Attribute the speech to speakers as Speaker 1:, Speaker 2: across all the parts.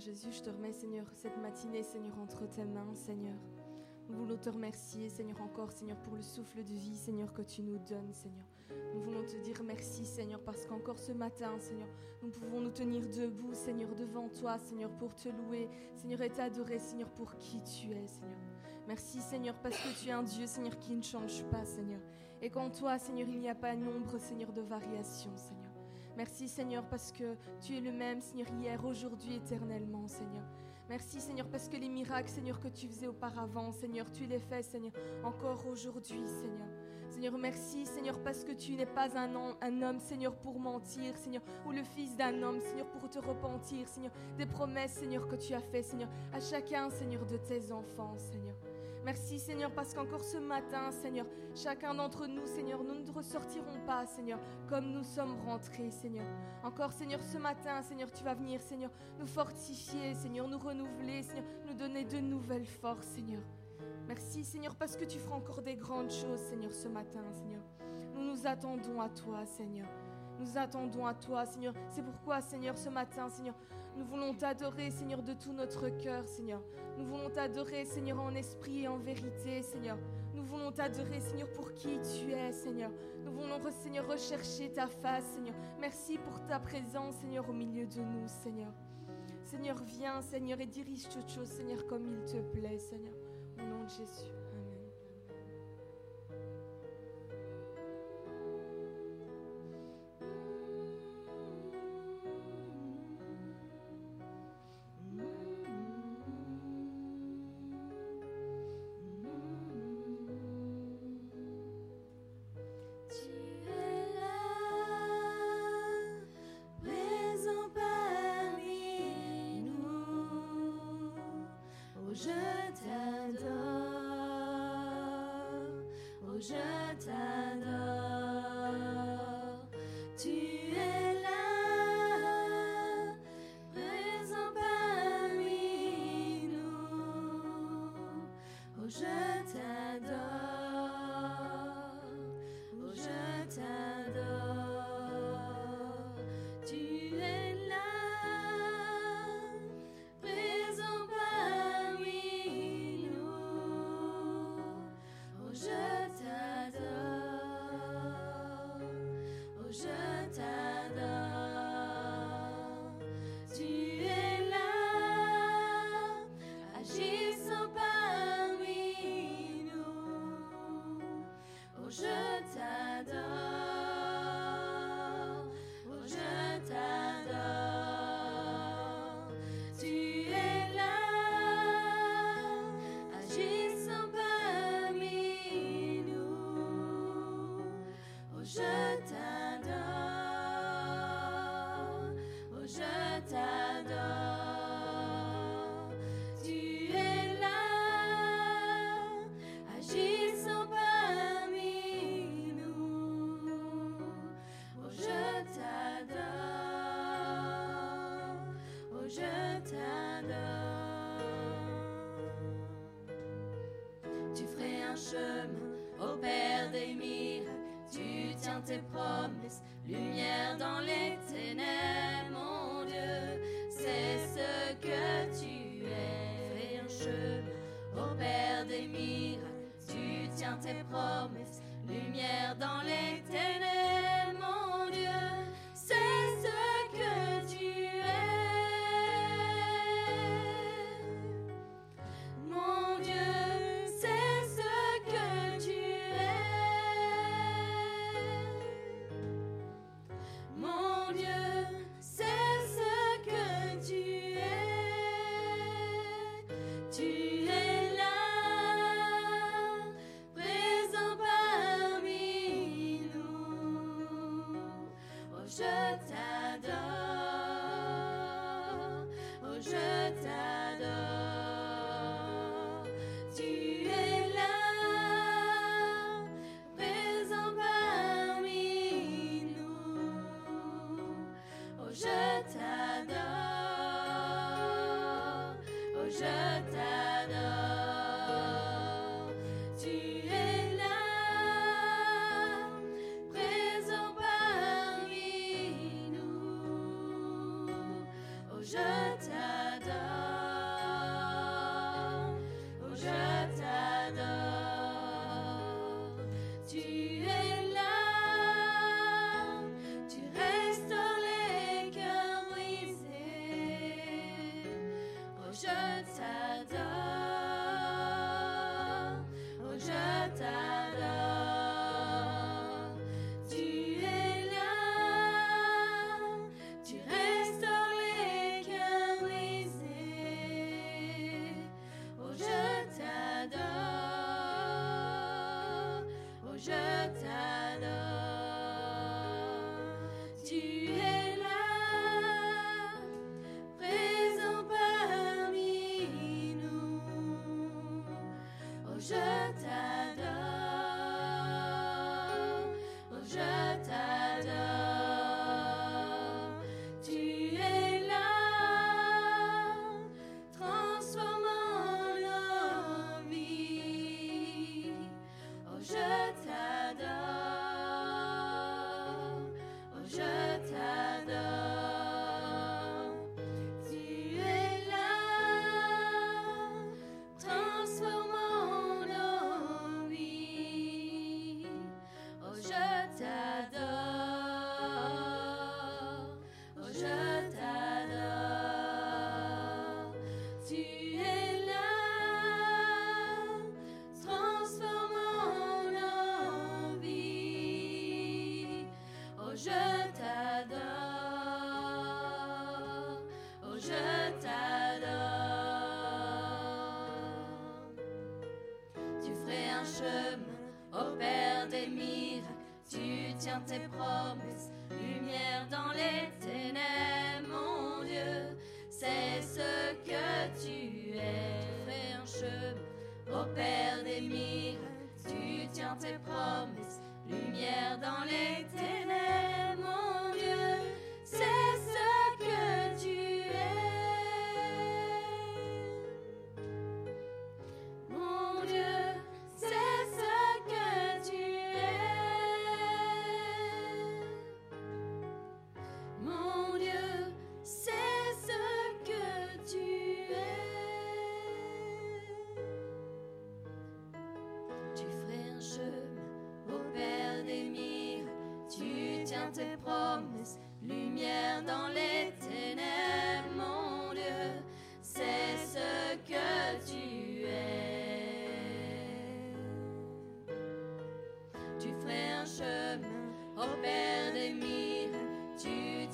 Speaker 1: Jésus, je te remets, Seigneur, cette matinée, Seigneur, entre tes mains, Seigneur. Nous voulons te remercier, Seigneur, encore, Seigneur, pour le souffle de vie, Seigneur, que tu nous donnes, Seigneur. Nous voulons te dire merci, Seigneur, parce qu'encore ce matin, Seigneur, nous pouvons nous tenir debout, Seigneur, devant toi, Seigneur, pour te louer, Seigneur, et t'adorer, Seigneur, pour qui tu es, Seigneur. Merci, Seigneur, parce que tu es un Dieu, Seigneur, qui ne change pas, Seigneur. Et qu'en toi, Seigneur, il n'y a pas nombre, Seigneur, de variations, Seigneur. Merci, Seigneur, parce que tu es le même, Seigneur, hier, aujourd'hui, éternellement, Seigneur. Merci Seigneur parce que les miracles Seigneur que tu faisais auparavant Seigneur tu les fais Seigneur encore aujourd'hui Seigneur. Seigneur merci Seigneur parce que tu n'es pas un, homme Seigneur pour mentir Seigneur ou le fils d'un homme Seigneur pour te repentir Seigneur des promesses Seigneur que tu as fait Seigneur à chacun Seigneur de tes enfants Seigneur. Merci Seigneur parce qu'encore ce matin, Seigneur, chacun d'entre nous, Seigneur, nous ne ressortirons pas, Seigneur, comme nous sommes rentrés, Seigneur. Encore, Seigneur, ce matin, Seigneur, tu vas venir, Seigneur, nous fortifier, Seigneur, nous renouveler, Seigneur, nous donner de nouvelles forces, Seigneur. Merci, Seigneur, parce que tu feras encore des grandes choses, Seigneur, ce matin, Seigneur. Nous nous attendons à toi, Seigneur. Nous attendons à toi, Seigneur. C'est pourquoi, Seigneur, ce matin, Seigneur, nous voulons t'adorer, Seigneur, de tout notre cœur, Seigneur. Nous voulons t'adorer, Seigneur, en esprit et en vérité, Seigneur. Nous voulons t'adorer, Seigneur, pour qui tu es, Seigneur. Nous voulons, Seigneur, rechercher ta face, Seigneur. Merci pour ta présence, Seigneur, au milieu de nous, Seigneur. Seigneur, viens, Seigneur, et dirige toutes choses, Seigneur, comme il te plaît, Seigneur. Au nom de Jésus.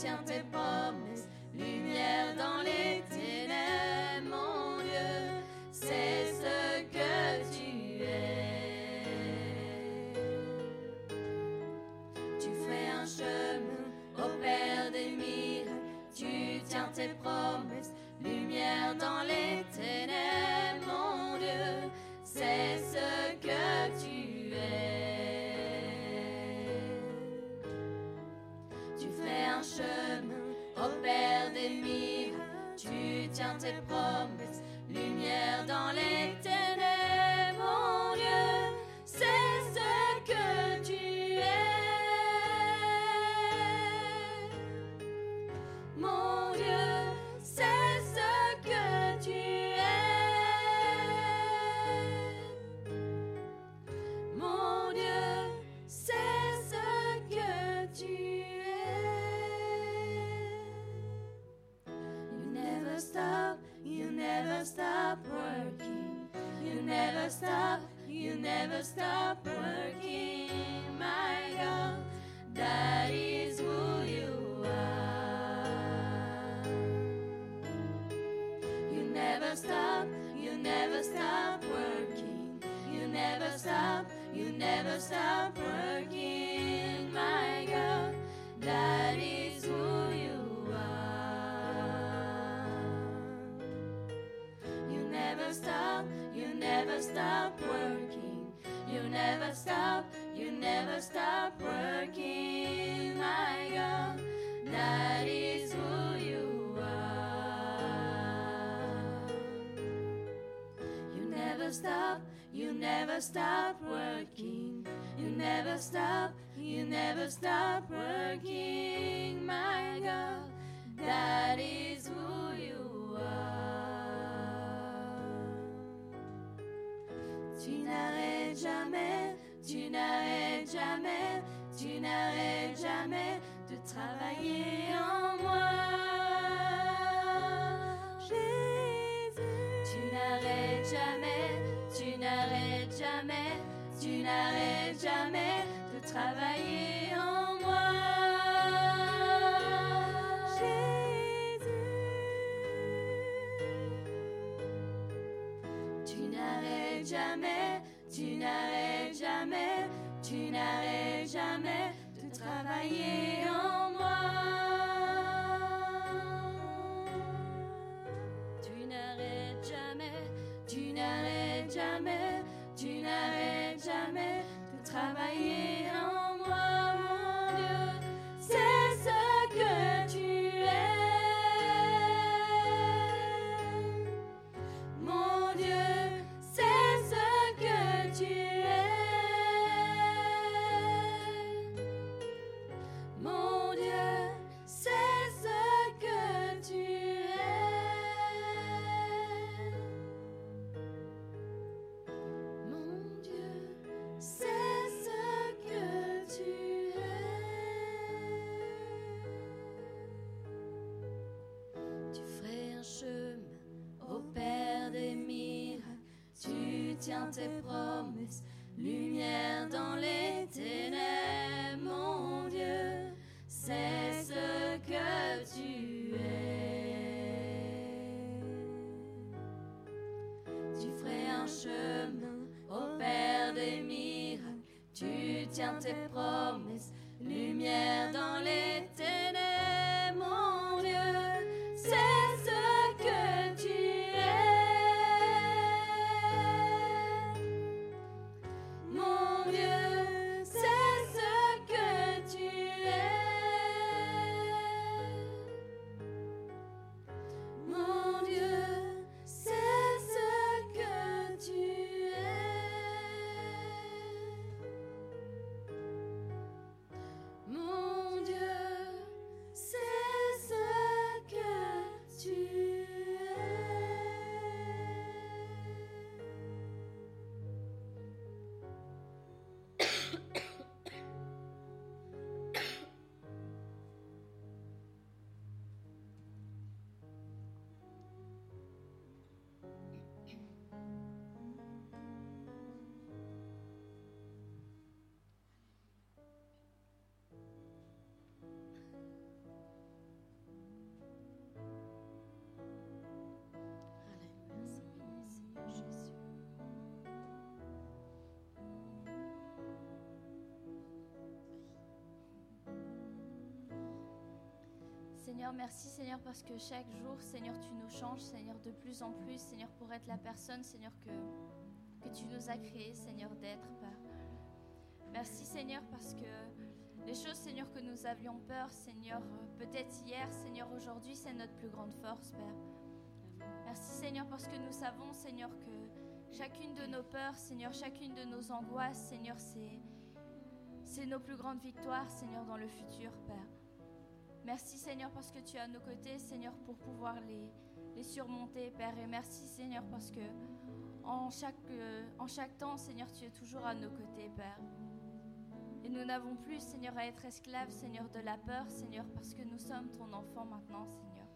Speaker 2: tiens tes.
Speaker 1: travailler en moi. Jésus, tu n'arrêtes jamais, tu n'arrêtes jamais, tu n'arrêtes jamais de travailler en moi. Jésus, tu n'arrêtes jamais, tu n'arrêtes jamais, tu n'arrêtes jamais de travailler en moi. Tu n'arrêtes jamais de travailler en
Speaker 3: Seigneur, merci Seigneur parce que chaque jour, Seigneur, tu nous changes, Seigneur, de plus en plus, Seigneur, pour être la personne, Seigneur, que, tu nous as créé, Seigneur, d'être, Père. Merci Seigneur parce que les choses, Seigneur, que nous avions peur, Seigneur, peut-être hier, Seigneur, aujourd'hui, c'est notre plus grande force, Père. Merci Seigneur parce que nous savons, Seigneur, que chacune de nos peurs, Seigneur, chacune de nos angoisses, Seigneur, c'est nos plus grandes victoires, Seigneur, dans le futur, Père. Merci Seigneur parce que tu es à nos côtés, Seigneur, pour pouvoir les, surmonter, Père. Et merci Seigneur parce que euh, en chaque temps, Seigneur, tu es toujours à nos côtés, Père. Et nous n'avons plus, Seigneur, à être esclaves, Seigneur, de la peur, Seigneur, parce que nous sommes ton enfant maintenant, Seigneur.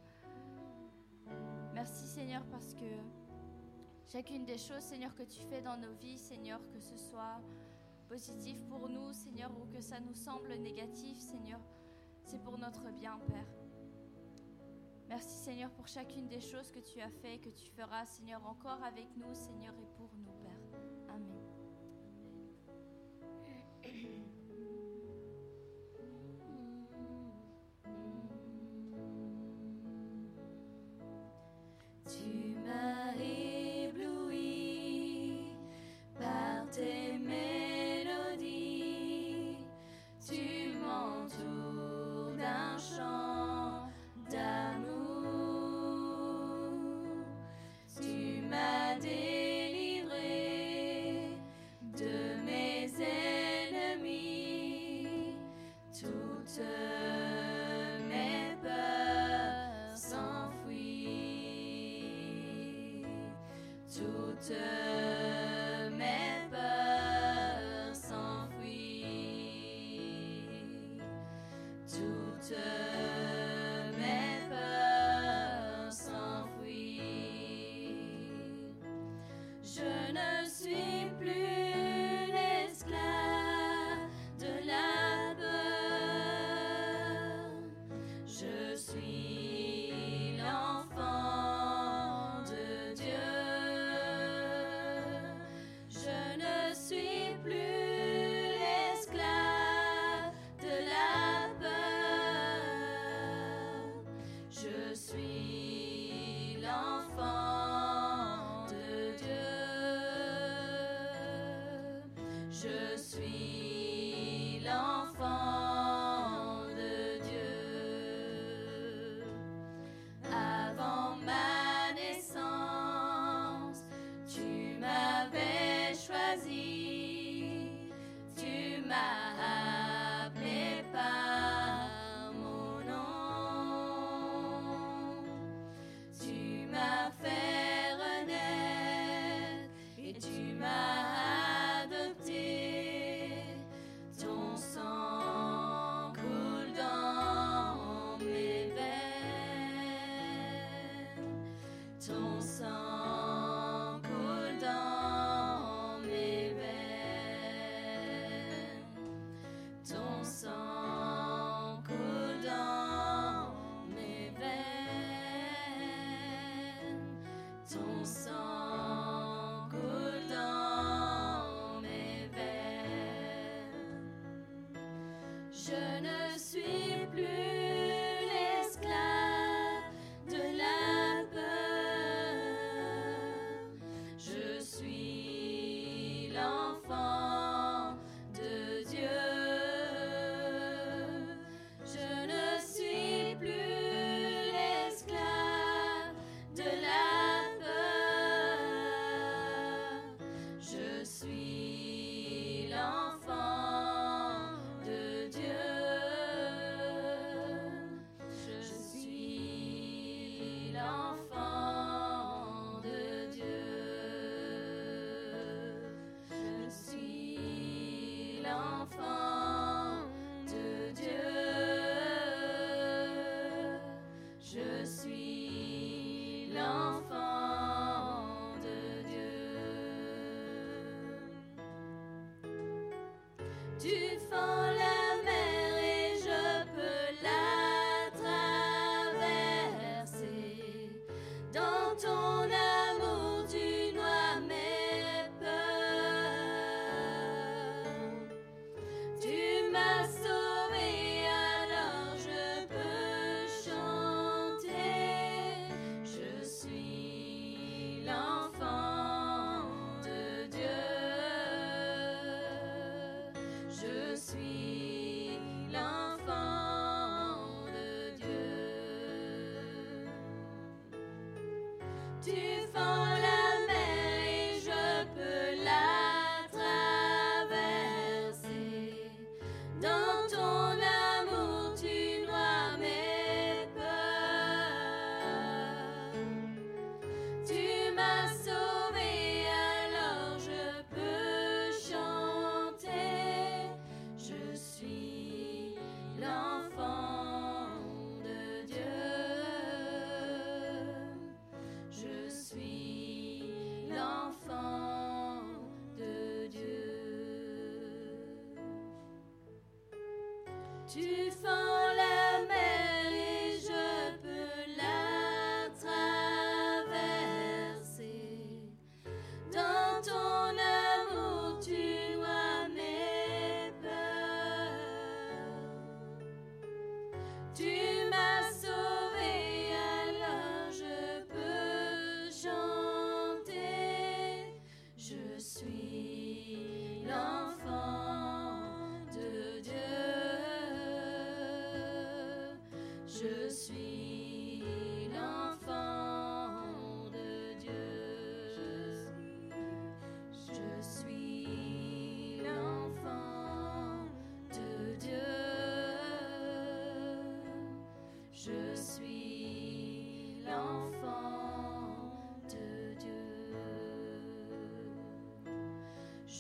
Speaker 3: Merci Seigneur parce que chacune des choses, Seigneur, que tu fais dans nos vies, Seigneur, que ce soit positif pour nous, Seigneur, ou que ça nous semble négatif, Seigneur, c'est pour notre bien, Père. Merci, Seigneur, pour chacune des choses que tu as fait et que tu feras, Seigneur, encore avec nous, Seigneur, et pour nous,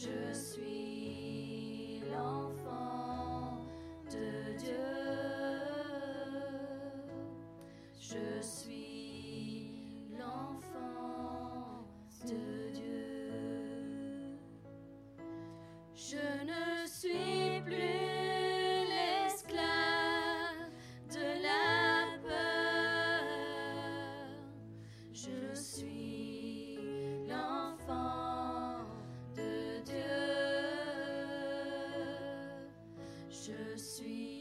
Speaker 1: Je suis Je suis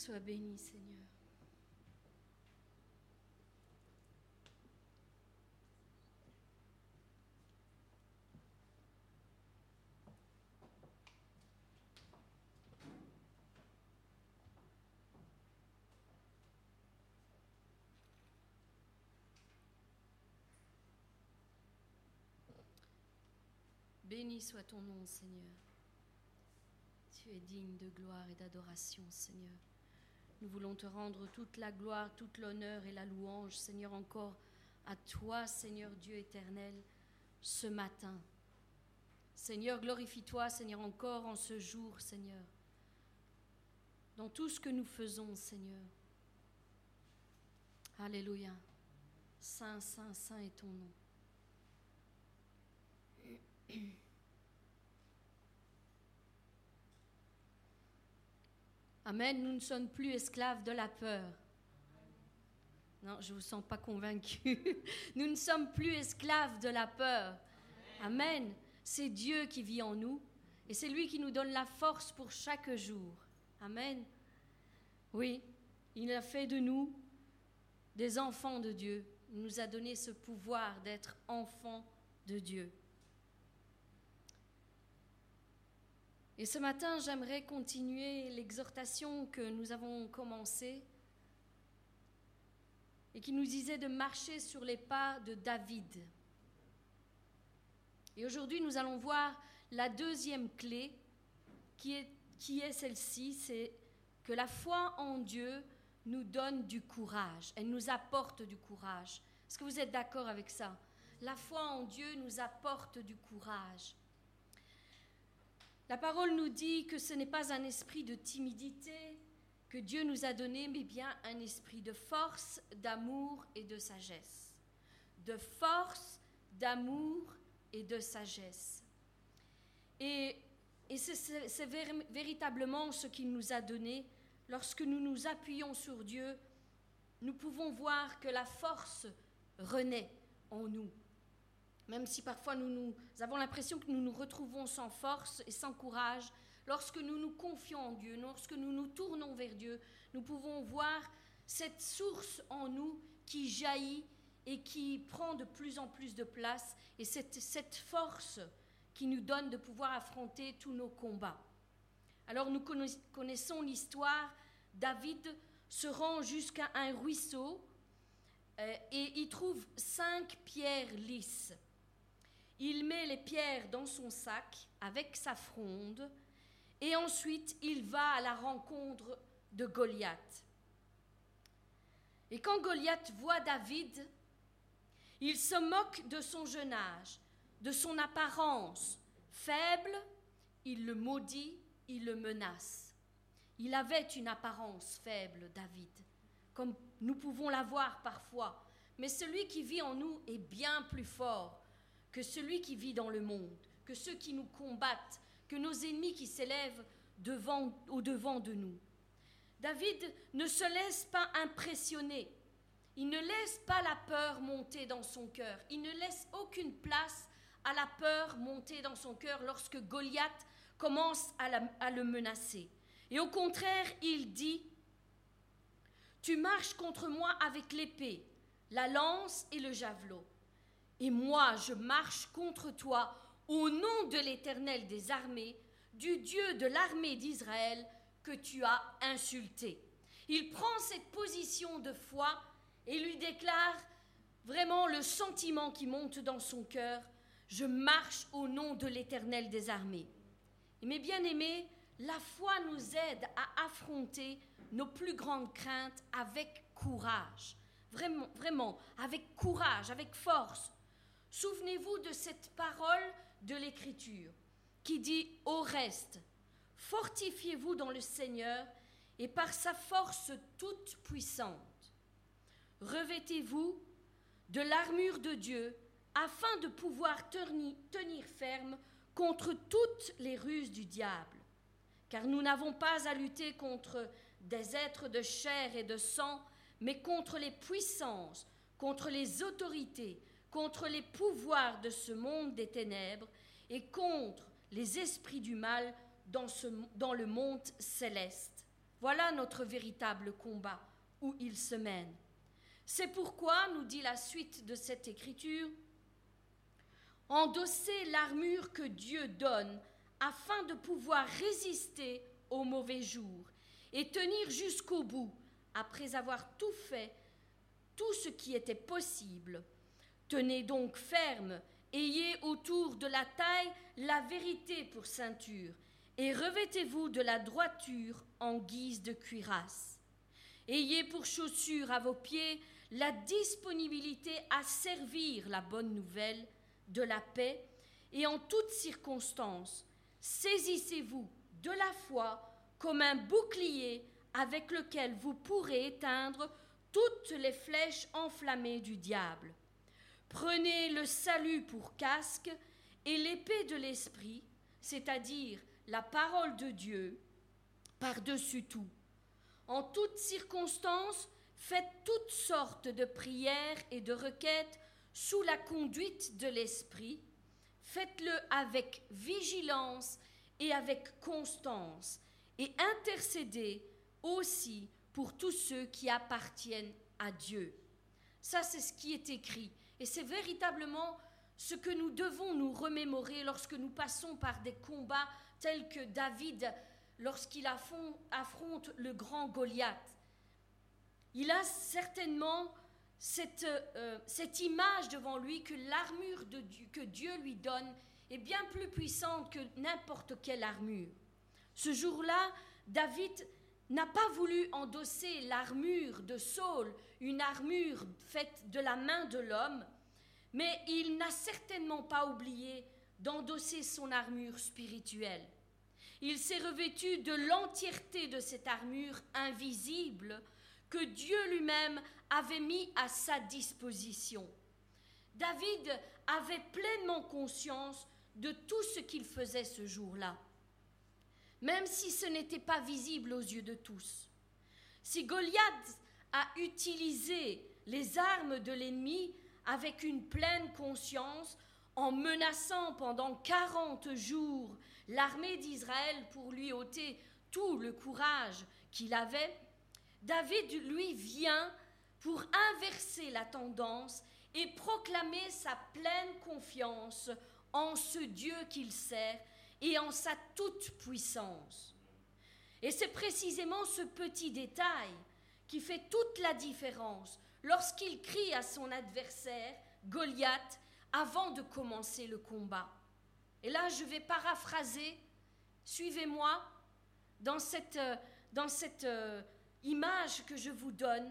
Speaker 1: Sois béni, Seigneur. Béni soit ton nom, Seigneur. Tu es digne de gloire et d'adoration, Seigneur. Nous voulons te rendre toute la gloire, toute l'honneur et la louange, Seigneur, encore à toi, Seigneur Dieu éternel, ce matin. Seigneur, glorifie-toi, Seigneur, encore en ce jour, Seigneur. Dans tout ce que nous faisons, Seigneur. Alléluia. Saint, saint, saint est ton nom. Amen, nous ne sommes plus esclaves de la peur. Non, je ne vous sens pas convaincu. Nous ne sommes plus esclaves de la peur. Amen. C'est Dieu qui vit en nous et c'est lui qui nous donne la force pour chaque jour. Amen. Oui, il a fait de nous des enfants de Dieu. Il nous a donné ce pouvoir d'être enfants de Dieu. Et ce matin, j'aimerais continuer l'exhortation que nous avons commencée et qui nous disait de marcher sur les pas de David. Et aujourd'hui, nous allons voir la deuxième clé qui est, qui est celle-ci, c'est que la foi en Dieu nous donne du courage, elle nous apporte du courage. Est-ce que vous êtes d'accord avec ça? La foi en Dieu nous apporte du courage. La parole nous dit que ce n'est pas un esprit de timidité que Dieu nous a donné, mais bien un esprit de force, d'amour et de sagesse. De force, d'amour et de sagesse. Et, c'est véritablement ce qu'il nous a donné. Lorsque nous nous appuyons sur Dieu, nous pouvons voir que la force renaît en nous. Même si parfois nous, avons l'impression que nous nous retrouvons sans force et sans courage, lorsque nous nous confions en Dieu, lorsque nous nous tournons vers Dieu, nous pouvons voir cette source en nous qui jaillit et qui prend de plus en plus de place, et cette, cette force qui nous donne de pouvoir affronter tous nos combats. Alors nous connaissons l'histoire, David se rend jusqu'à un ruisseau euh, et il trouve cinq pierres lisses. Il met les pierres dans son sac avec sa fronde et ensuite il va à la rencontre de Goliath. Et quand Goliath voit David, il se moque de son jeune âge, de son apparence faible, il le maudit, il le menace. Il avait une apparence faible, David, comme nous pouvons l'avoir parfois, mais celui qui vit en nous est bien plus fort que celui qui vit dans le monde, que ceux qui nous combattent, que nos ennemis qui s'élèvent devant, au devant de nous. David ne se laisse pas impressionner. Il ne laisse pas la peur monter dans son cœur. Il ne laisse aucune place à la peur monter dans son cœur lorsque Goliath commence à, le menacer. Et au contraire, il dit, Tu marches contre moi avec l'épée, la lance et le javelot. Et moi, je marche contre toi au nom de l'Éternel des armées, du Dieu de l'armée d'Israël que tu as insulté. Il prend cette position de foi et lui déclare vraiment le sentiment qui monte dans son cœur, je marche au nom de l'Éternel des armées. Et mes bien-aimés, la foi nous aide à affronter nos plus grandes craintes avec courage. Vraiment, vraiment, avec courage, avec force. Souvenez-vous de cette parole de l'Écriture qui dit Au reste, fortifiez-vous dans le Seigneur et par sa force toute puissante. Revêtez-vous de l'armure de Dieu afin de pouvoir tenir, ferme contre toutes les ruses du diable. Car nous n'avons pas à lutter contre des êtres de chair et de sang, mais contre les puissances, contre les autorités, contre les pouvoirs de ce monde des ténèbres et contre les esprits du mal dans, le monde céleste. Voilà notre véritable combat où il se mène. C'est pourquoi, nous dit la suite de cette écriture, endosser l'armure que Dieu donne afin de pouvoir résister aux mauvais jours et tenir jusqu'au bout après avoir tout fait, tout ce qui était possible. Tenez donc ferme, ayez autour de la taille la vérité pour ceinture, et revêtez-vous de la droiture en guise de cuirasse. Ayez pour chaussure à vos pieds la disponibilité à servir la bonne nouvelle de la paix, et en toutes circonstances, saisissez-vous de la foi comme un bouclier avec lequel vous pourrez éteindre toutes les flèches enflammées du diable. Prenez le salut pour casque et l'épée de l'esprit, c'est-à-dire la parole de Dieu, par-dessus tout. En toutes circonstances, faites toutes sortes de prières et de requêtes sous la conduite de l'Esprit, faites-le avec vigilance et avec constance, et intercédez aussi pour tous ceux qui appartiennent à Dieu. Ça, c'est ce qui est écrit. Et c'est véritablement ce que nous devons nous remémorer lorsque nous passons par des combats tels que David, lorsqu'il affronte le grand Goliath. Il a certainement euh, cette, image devant lui que l'armure que Dieu lui donne est bien plus puissante que n'importe quelle armure. Ce jour-là, David n'a pas voulu endosser l'armure de Saul, une armure faite de la main de l'homme, mais il n'a certainement pas oublié d'endosser son armure spirituelle. Il s'est revêtu de l'entièreté de cette armure invisible que Dieu lui-même avait mis à sa disposition. David avait pleinement conscience de tout ce qu'il faisait ce jour-là, même si ce n'était pas visible aux yeux de tous. Si Goliath a utilisé les armes de l'ennemi avec une pleine conscience, en menaçant pendant quarante jours l'armée d'Israël pour lui ôter tout le courage qu'il avait, David, lui, vient pour inverser la tendance et proclamer sa pleine confiance en ce Dieu qu'il sert et en sa toute-puissance. Et c'est précisément ce petit détail qui fait toute la différence lorsqu'il crie à son adversaire, Goliath, avant de commencer le combat. Et là, je vais paraphraser, suivez-moi, dans cette, euh, dans cette euh, image que je vous donne,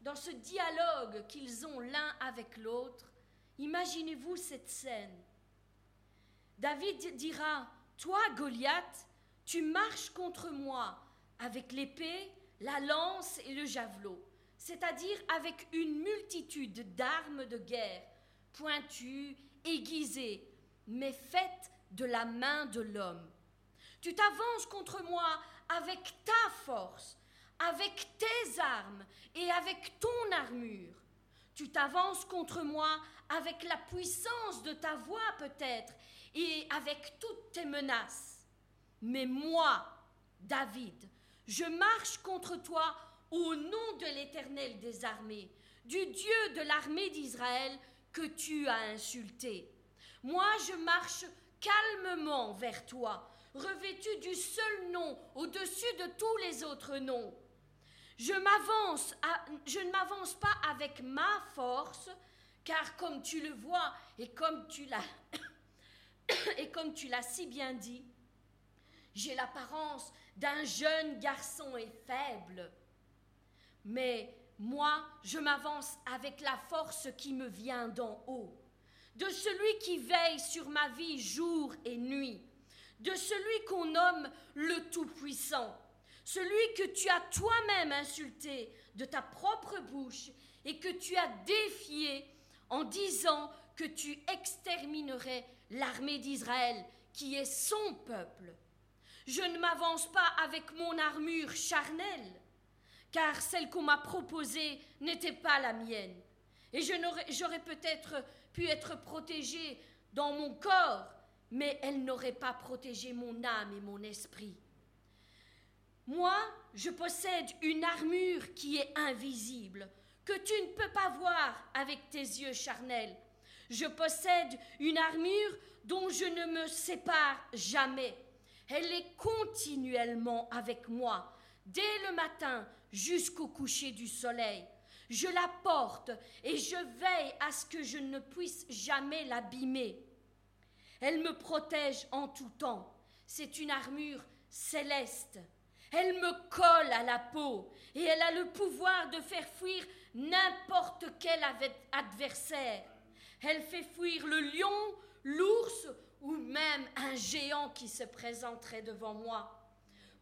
Speaker 1: dans ce dialogue qu'ils ont l'un avec l'autre, imaginez-vous cette scène. David dira, Toi, Goliath, tu marches contre moi avec l'épée, la lance et le javelot, c'est-à-dire avec une multitude d'armes de guerre, pointues, aiguisées, mais faites de la main de l'homme. Tu t'avances contre moi avec ta force, avec tes armes et avec ton armure. Tu t'avances contre moi avec la puissance de ta voix peut-être et avec toutes tes menaces. Mais moi, David, je marche contre toi au nom de l'Éternel des armées, du Dieu de l'armée d'Israël que tu as insulté. Moi, je marche calmement vers toi, revêtu du seul nom au-dessus de tous les autres noms. Je m'avance, je ne m'avance pas avec ma force, car comme tu le vois et comme tu l'as et comme tu l'as si bien dit, j'ai l'apparence d'un jeune garçon et faible. Mais moi, je m'avance avec la force qui me vient d'en haut, de celui qui veille sur ma vie jour et nuit, de celui qu'on nomme le Tout-Puissant, celui que tu as toi-même insulté de ta propre bouche et que tu as défié en disant que tu exterminerais l'armée d'Israël, qui est son peuple. Je ne m'avance pas avec mon armure charnelle, car celle qu'on m'a proposée n'était pas la mienne. Et j'aurais peut-être pu être protégée dans mon corps, mais elle n'aurait pas protégé mon âme et mon esprit. Moi, je possède une armure qui est invisible, que tu ne peux pas voir avec tes yeux charnels. Je possède une armure dont je ne me sépare jamais. Elle est continuellement avec moi, dès le matin jusqu'au coucher du soleil. Je la porte et je veille à ce que je ne puisse jamais l'abîmer. Elle me protège en tout temps. C'est une armure céleste. Elle me colle à la peau et elle a le pouvoir de faire fuir n'importe quel adversaire. Elle fait fuir le lion, l'ours ou même un géant qui se présenterait devant moi.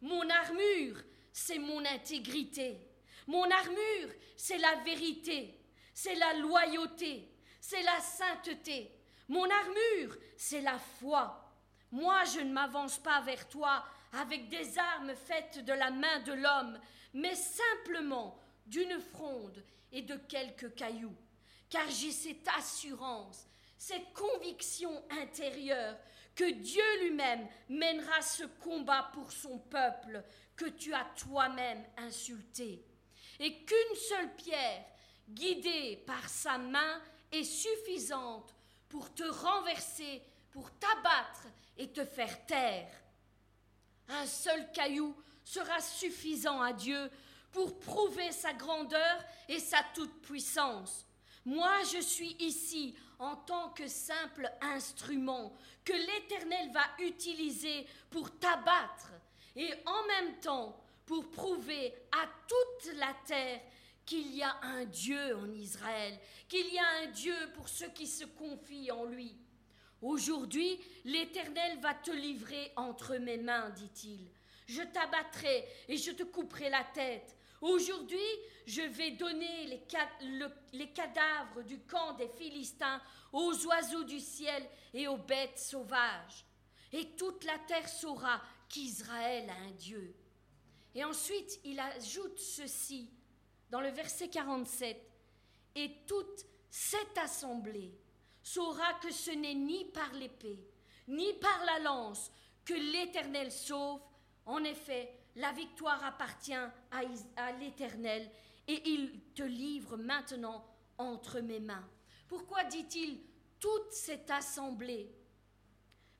Speaker 1: Mon armure, c'est mon intégrité. Mon armure, c'est la vérité, c'est la loyauté, c'est la sainteté. Mon armure, c'est la foi. Moi, je ne m'avance pas vers toi avec des armes faites de la main de l'homme, mais simplement d'une fronde et de quelques cailloux. Car j'ai cette assurance, cette conviction intérieure que Dieu lui-même mènera ce combat pour son peuple que tu as toi-même insulté, et qu'une seule pierre, guidée par sa main, est suffisante pour te renverser, pour t'abattre et te faire taire. Un seul caillou sera suffisant à Dieu pour prouver sa grandeur et sa toute-puissance. Moi, je suis ici en tant que simple instrument que l'Éternel va utiliser pour t'abattre et en même temps pour prouver à toute la terre qu'il y a un Dieu en Israël, qu'il y a un Dieu pour ceux qui se confient en lui. Aujourd'hui, l'Éternel va te livrer entre mes mains, dit-il. Je t'abattrai et je te couperai la tête. Aujourd'hui, je vais donner les, cadavres du camp des Philistins aux oiseaux du ciel et aux bêtes sauvages. Et toute la terre saura qu'Israël a un Dieu. Et ensuite, il ajoute ceci dans le verset 47. Et toute cette assemblée saura que ce n'est ni par l'épée, ni par la lance que l'Éternel sauve. En effet, la victoire appartient à, l'Éternel et il te livre maintenant entre mes mains. Pourquoi dit-il toute cette assemblée?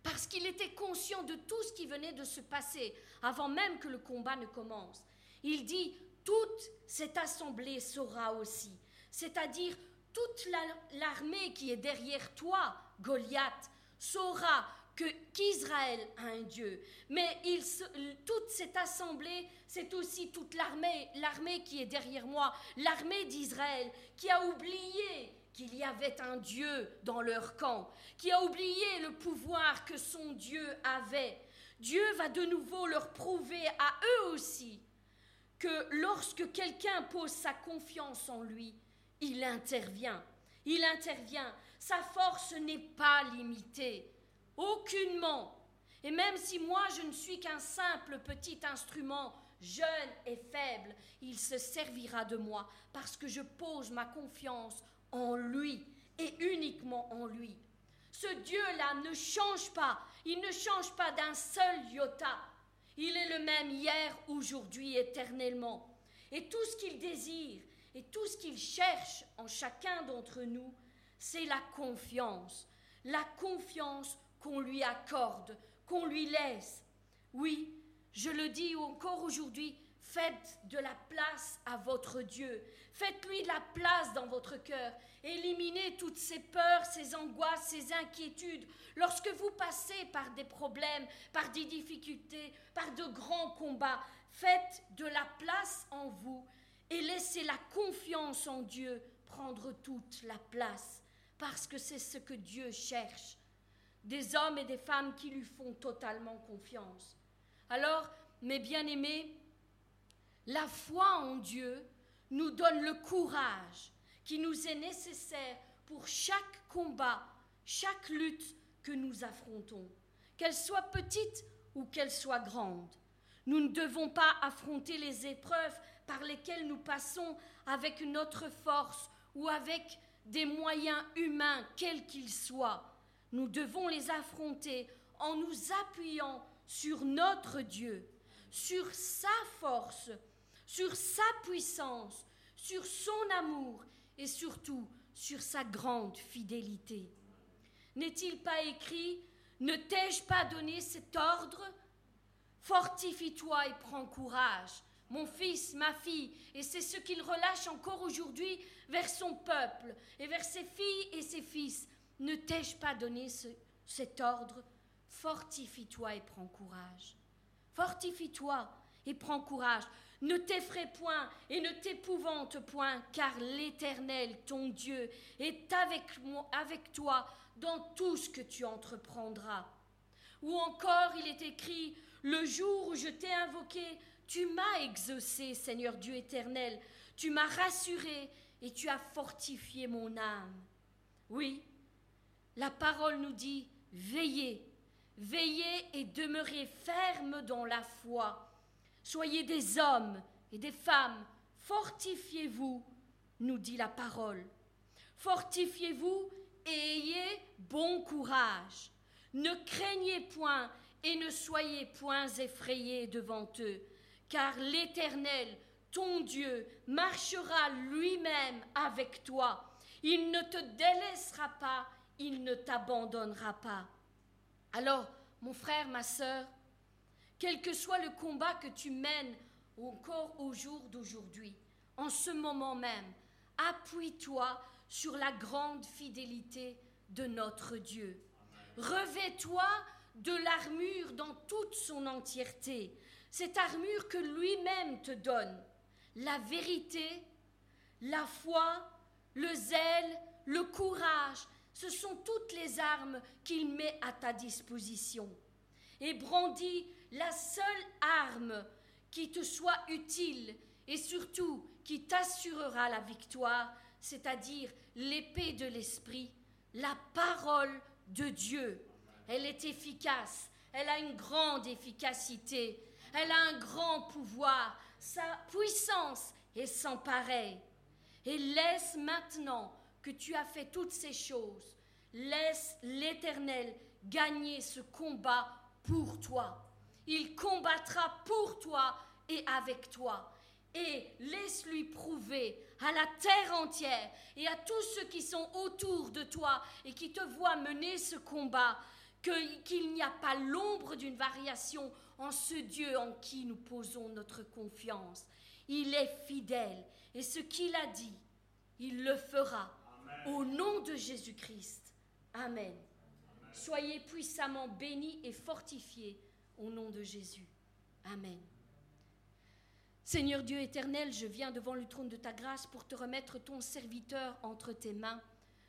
Speaker 1: Parce qu'il était conscient de tout ce qui venait de se passer avant même que le combat ne commence. Il dit toute cette assemblée saura aussi, c'est-à-dire toute l'armée qui est derrière toi, Goliath, saura qu'Israël a un Dieu. Mais toute cette assemblée, c'est aussi toute l'armée, l'armée qui est derrière moi, l'armée d'Israël, qui a oublié qu'il y avait un Dieu dans leur camp, qui a oublié le pouvoir que son Dieu avait. Dieu va de nouveau leur prouver à eux aussi que lorsque quelqu'un pose sa confiance en lui, il intervient. Il intervient. Sa force n'est pas limitée. Aucunement. Et même si moi je ne suis qu'un simple petit instrument, jeune et faible, il se servira de moi parce que je pose ma confiance en lui et uniquement en lui. Ce Dieu-là ne change pas. Il ne change pas d'un seul iota. Il est le même hier, aujourd'hui, éternellement. Et tout ce qu'il désire et tout ce qu'il cherche en chacun d'entre nous, c'est la confiance. La confiance qu'on lui accorde, qu'on lui laisse. Oui, je le dis encore aujourd'hui, faites de la place à votre Dieu. Faites-lui de la place dans votre cœur. Éliminez toutes ces peurs, ces angoisses, ces inquiétudes. Lorsque vous passez par des problèmes, par des difficultés, par de grands combats, faites de la place en vous et laissez la confiance en Dieu prendre toute la place, parce que c'est ce que Dieu cherche. Des hommes et des femmes qui lui font totalement confiance. Alors, mes bien-aimés, la foi en Dieu nous donne le courage qui nous est nécessaire pour chaque combat, chaque lutte que nous affrontons, qu'elle soit petite ou qu'elle soit grande. Nous ne devons pas affronter les épreuves par lesquelles nous passons avec notre force ou avec des moyens humains, quels qu'ils soient. Nous devons les affronter en nous appuyant sur notre Dieu, sur sa force, sur sa puissance, sur son amour et surtout sur sa grande fidélité. N'est-il pas écrit Ne t'ai-je pas donné cet ordre? Fortifie-toi et prends courage, mon fils, ma fille, et c'est ce qu'il relâche encore aujourd'hui vers son peuple et vers ses filles et ses fils. Ne t'ai-je pas donné cet ordre? Fortifie-toi et prends courage. Fortifie-toi et prends courage. Ne t'effraie point et ne t'épouvante point, car l'Éternel, ton Dieu, est avec, avec toi dans tout ce que tu entreprendras. Ou encore il est écrit, le jour où je t'ai invoqué, tu m'as exaucé, Seigneur Dieu éternel, tu m'as rassuré et tu as fortifié mon âme. Oui, la parole nous dit, veillez, veillez et demeurez fermes dans la foi Soyez des hommes et des femmes, fortifiez-vous, nous dit la parole. Fortifiez-vous et ayez bon courage. Ne craignez point et ne soyez point effrayés devant eux, car l'Éternel, ton Dieu, marchera lui-même avec toi. Il ne te délaissera pas, il ne t'abandonnera pas. Alors, mon frère, ma sœur, quel que soit le combat que tu mènes encore au jour d'aujourd'hui, en ce moment même, appuie-toi sur la grande fidélité de notre Dieu. Revêt-toi de l'armure dans toute son entièreté, cette armure que lui-même te donne, la vérité, la foi, le zèle, le courage, ce sont toutes les armes qu'il met à ta disposition. Et brandis la seule arme qui te soit utile et surtout qui t'assurera la victoire, c'est-à-dire l'épée de l'Esprit, la parole de Dieu. Elle est efficace, elle a une grande efficacité, elle a un grand pouvoir, sa puissance est sans pareil. Et laisse maintenant que tu as fait toutes ces choses, laisse l'Éternel gagner ce combat pour toi. Il combattra pour toi et avec toi. Et laisse-lui prouver à la terre entière et à tous ceux qui sont autour de toi et qui te voient mener ce combat qu'il n'y a pas l'ombre d'une variation en ce Dieu en qui nous posons notre confiance. Il est fidèle et ce qu'il a dit, il le fera. Au nom de Jésus-Christ. Amen. Soyez puissamment bénis et fortifiés au nom de Jésus. Amen. Seigneur Dieu éternel, je viens devant le trône de ta grâce pour te remettre ton serviteur entre tes mains.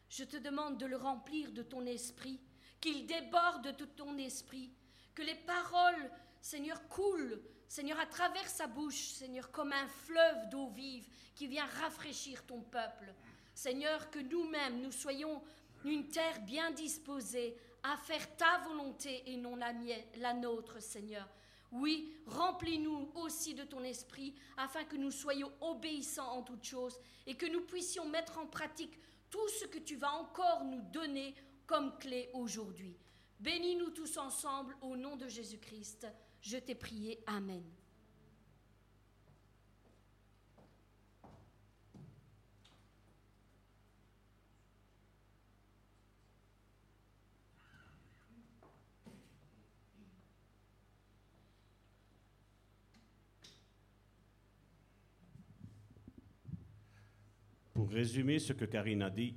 Speaker 1: Je te demande de le remplir de ton esprit, qu'il déborde de ton esprit, que les paroles, Seigneur, coulent, Seigneur, à travers sa bouche, Seigneur, comme un fleuve d'eau vive qui vient rafraîchir ton peuple. Seigneur, que nous-mêmes, nous soyons une terre bien disposée à faire ta volonté et non la, nôtre, Seigneur. Oui, remplis-nous aussi de ton esprit afin que nous soyons obéissants en toutes choses et que nous puissions mettre en pratique tout ce que tu vas encore nous donner comme clé aujourd'hui. Bénis-nous tous ensemble au nom de Jésus-Christ. Je t'ai prié. Amen.
Speaker 4: Résumer ce que Karine a dit,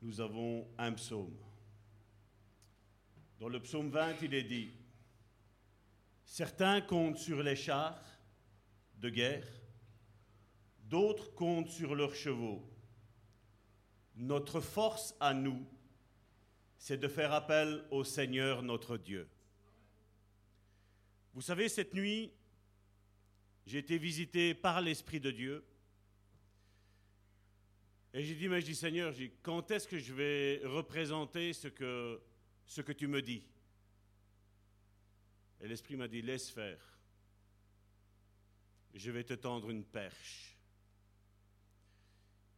Speaker 4: nous avons un psaume. Dans le psaume 20, il est dit, Certains comptent sur les chars de guerre, d'autres comptent sur leurs chevaux. Notre force à nous, c'est de faire appel au Seigneur notre Dieu. Vous savez, cette nuit, j'ai été visité par l'Esprit de Dieu. Et j'ai dit, mais je dis, Seigneur, quand est-ce que je vais représenter ce que, ce que tu me dis? Et l'Esprit m'a dit, laisse faire. Je vais te tendre une perche.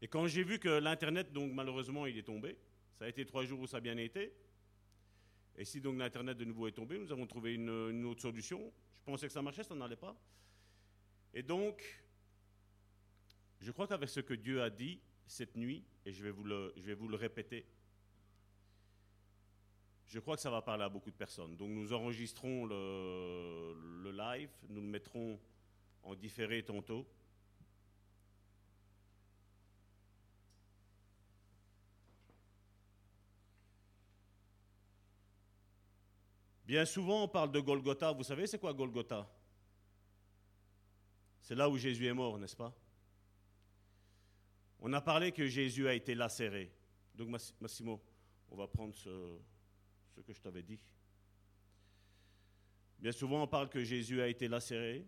Speaker 4: Et quand j'ai vu que l'Internet, donc malheureusement, il est tombé, ça a été trois jours où ça a bien été. Et si donc l'Internet de nouveau est tombé, nous avons trouvé une, une autre solution. Je pensais que ça marchait, ça n'allait pas. Et donc, je crois qu'avec ce que Dieu a dit cette nuit, et je vais vous le, je vais vous le répéter, je crois que ça va parler à beaucoup de personnes. Donc nous enregistrons le, le live, nous le mettrons en différé tantôt. Bien souvent, on parle de Golgotha. Vous savez, c'est quoi Golgotha? C'est là où Jésus est mort, n'est-ce pas? On a parlé que Jésus a été lacéré. Donc, Massimo, on va prendre ce, que je t'avais dit. Bien souvent, on parle que Jésus a été lacéré.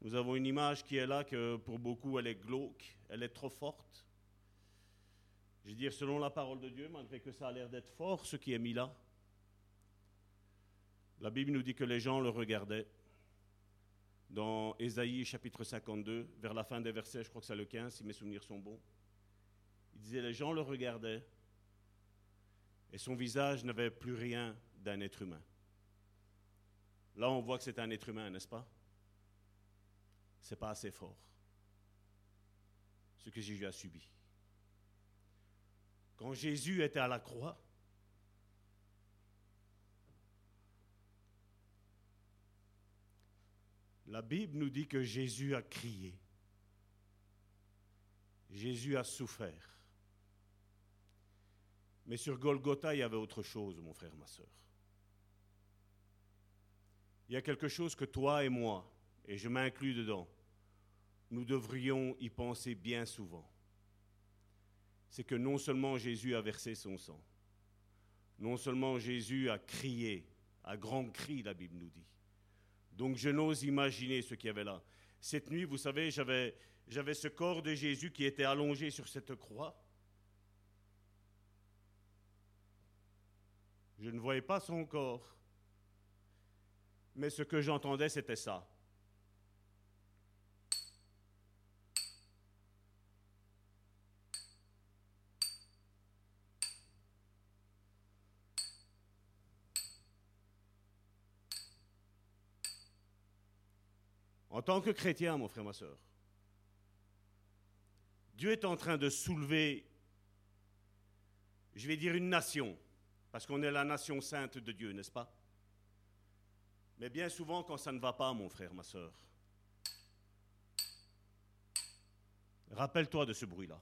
Speaker 4: Nous avons une image qui est là, que pour beaucoup, elle est glauque, elle est trop forte. Je veux dire, selon la parole de Dieu, malgré que ça a l'air d'être fort, ce qui est mis là, la Bible nous dit que les gens le regardaient. Dans Ésaïe chapitre 52, vers la fin des versets, je crois que c'est le 15, si mes souvenirs sont bons, il disait les gens le regardaient et son visage n'avait plus rien d'un être humain. Là, on voit que c'est un être humain, n'est-ce pas? C'est pas assez fort. Ce que Jésus a subi. Quand Jésus était à la croix, La Bible nous dit que Jésus a crié. Jésus a souffert. Mais sur Golgotha, il y avait autre chose, mon frère, ma soeur. Il y a quelque chose que toi et moi, et je m'inclus dedans, nous devrions y penser bien souvent. C'est que non seulement Jésus a versé son sang, non seulement Jésus a crié, à grand cri, la Bible nous dit, donc je n'ose imaginer ce qu'il y avait là. Cette nuit, vous savez, j'avais, j'avais ce corps de Jésus qui était allongé sur cette croix. Je ne voyais pas son corps, mais ce que j'entendais, c'était ça. En tant que chrétien, mon frère, ma soeur, Dieu est en train de soulever, je vais dire une nation, parce qu'on est la nation sainte de Dieu, n'est-ce pas? Mais bien souvent, quand ça ne va pas, mon frère, ma soeur, rappelle-toi de ce bruit-là.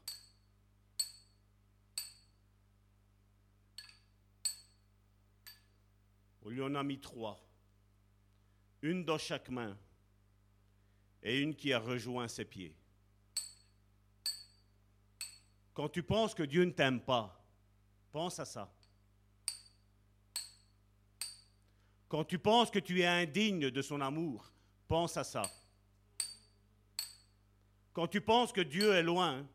Speaker 4: On lui en a mis trois, une dans chaque main et une qui a rejoint ses pieds. Quand tu penses que Dieu ne t'aime pas, pense à ça. Quand tu penses que tu es indigne de son amour, pense à ça. Quand tu penses que Dieu est loin,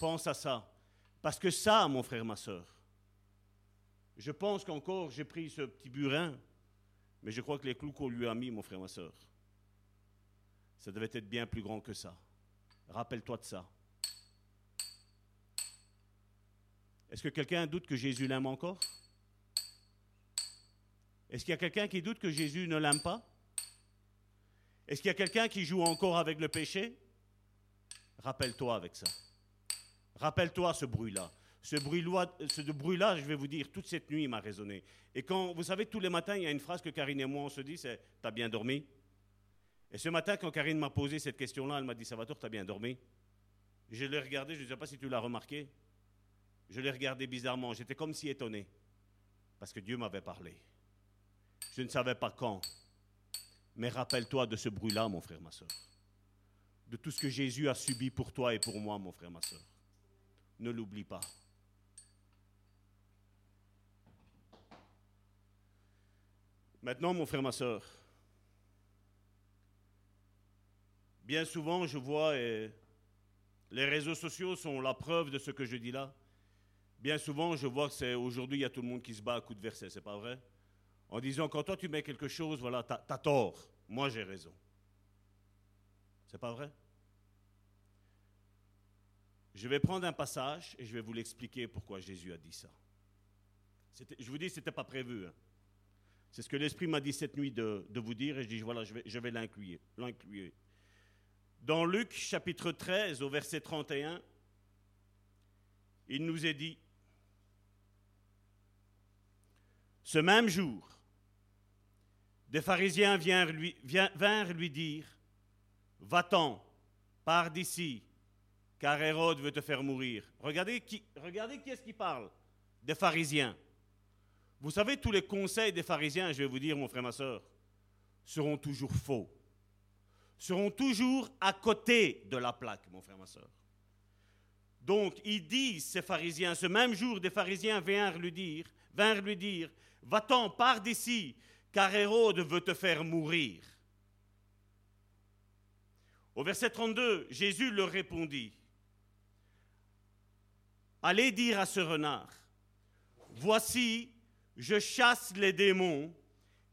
Speaker 4: pense à ça. Parce que ça, mon frère, ma soeur, je pense qu'encore j'ai pris ce petit burin, mais je crois que les clous qu'on lui a mis, mon frère, ma soeur, ça devait être bien plus grand que ça. Rappelle-toi de ça. Est-ce que quelqu'un doute que Jésus l'aime encore? Est-ce qu'il y a quelqu'un qui doute que Jésus ne l'aime pas? Est-ce qu'il y a quelqu'un qui joue encore avec le péché? Rappelle-toi avec ça. Rappelle-toi ce bruit-là. Ce bruit-là, je vais vous dire, toute cette nuit, m'a résonné. Et quand, vous savez, tous les matins, il y a une phrase que Karine et moi, on se dit, c'est « T'as bien dormi ?» Et ce matin, quand Karine m'a posé cette question-là, elle m'a dit « Salvatore, t'as bien dormi ?» Je l'ai regardé, je ne sais pas si tu l'as remarqué. Je l'ai regardé bizarrement, j'étais comme si étonné. Parce que Dieu m'avait parlé. Je ne savais pas quand. Mais rappelle-toi de ce bruit-là, mon frère, ma soeur. De tout ce que Jésus a subi pour toi et pour moi, mon frère, ma soeur. Ne l'oublie pas. Maintenant, mon frère, ma soeur, bien souvent, je vois, et les réseaux sociaux sont la preuve de ce que je dis là. Bien souvent, je vois que c'est aujourd'hui, il y a tout le monde qui se bat à coups de versets, c'est pas vrai? En disant, quand toi tu mets quelque chose, voilà, t'as as tort, moi j'ai raison. C'est pas vrai? Je vais prendre un passage et je vais vous l'expliquer pourquoi Jésus a dit ça. Je vous dis, ce n'était pas prévu. Hein. C'est ce que l'Esprit m'a dit cette nuit de, vous dire, et je dis, voilà, je vais, je vais. Dans Luc chapitre 13, au verset 31, il nous est dit, ce même jour, des pharisiens vinrent lui, dire, va-t'en, pars d'ici, car Hérode veut te faire mourir. Regardez qui, regardez qui est-ce qui parle Des pharisiens. Vous savez, tous les conseils des pharisiens, je vais vous dire, mon frère, ma soeur, seront toujours faux. Seront toujours à côté de la plaque, mon frère, ma soeur. Donc, ils disent, ces pharisiens, ce même jour, des pharisiens vinrent lui dire, vinrent lui dire, va-t'en, pars d'ici, car Hérode veut te faire mourir. Au verset 32, Jésus leur répondit, allez dire à ce renard, voici, je chasse les démons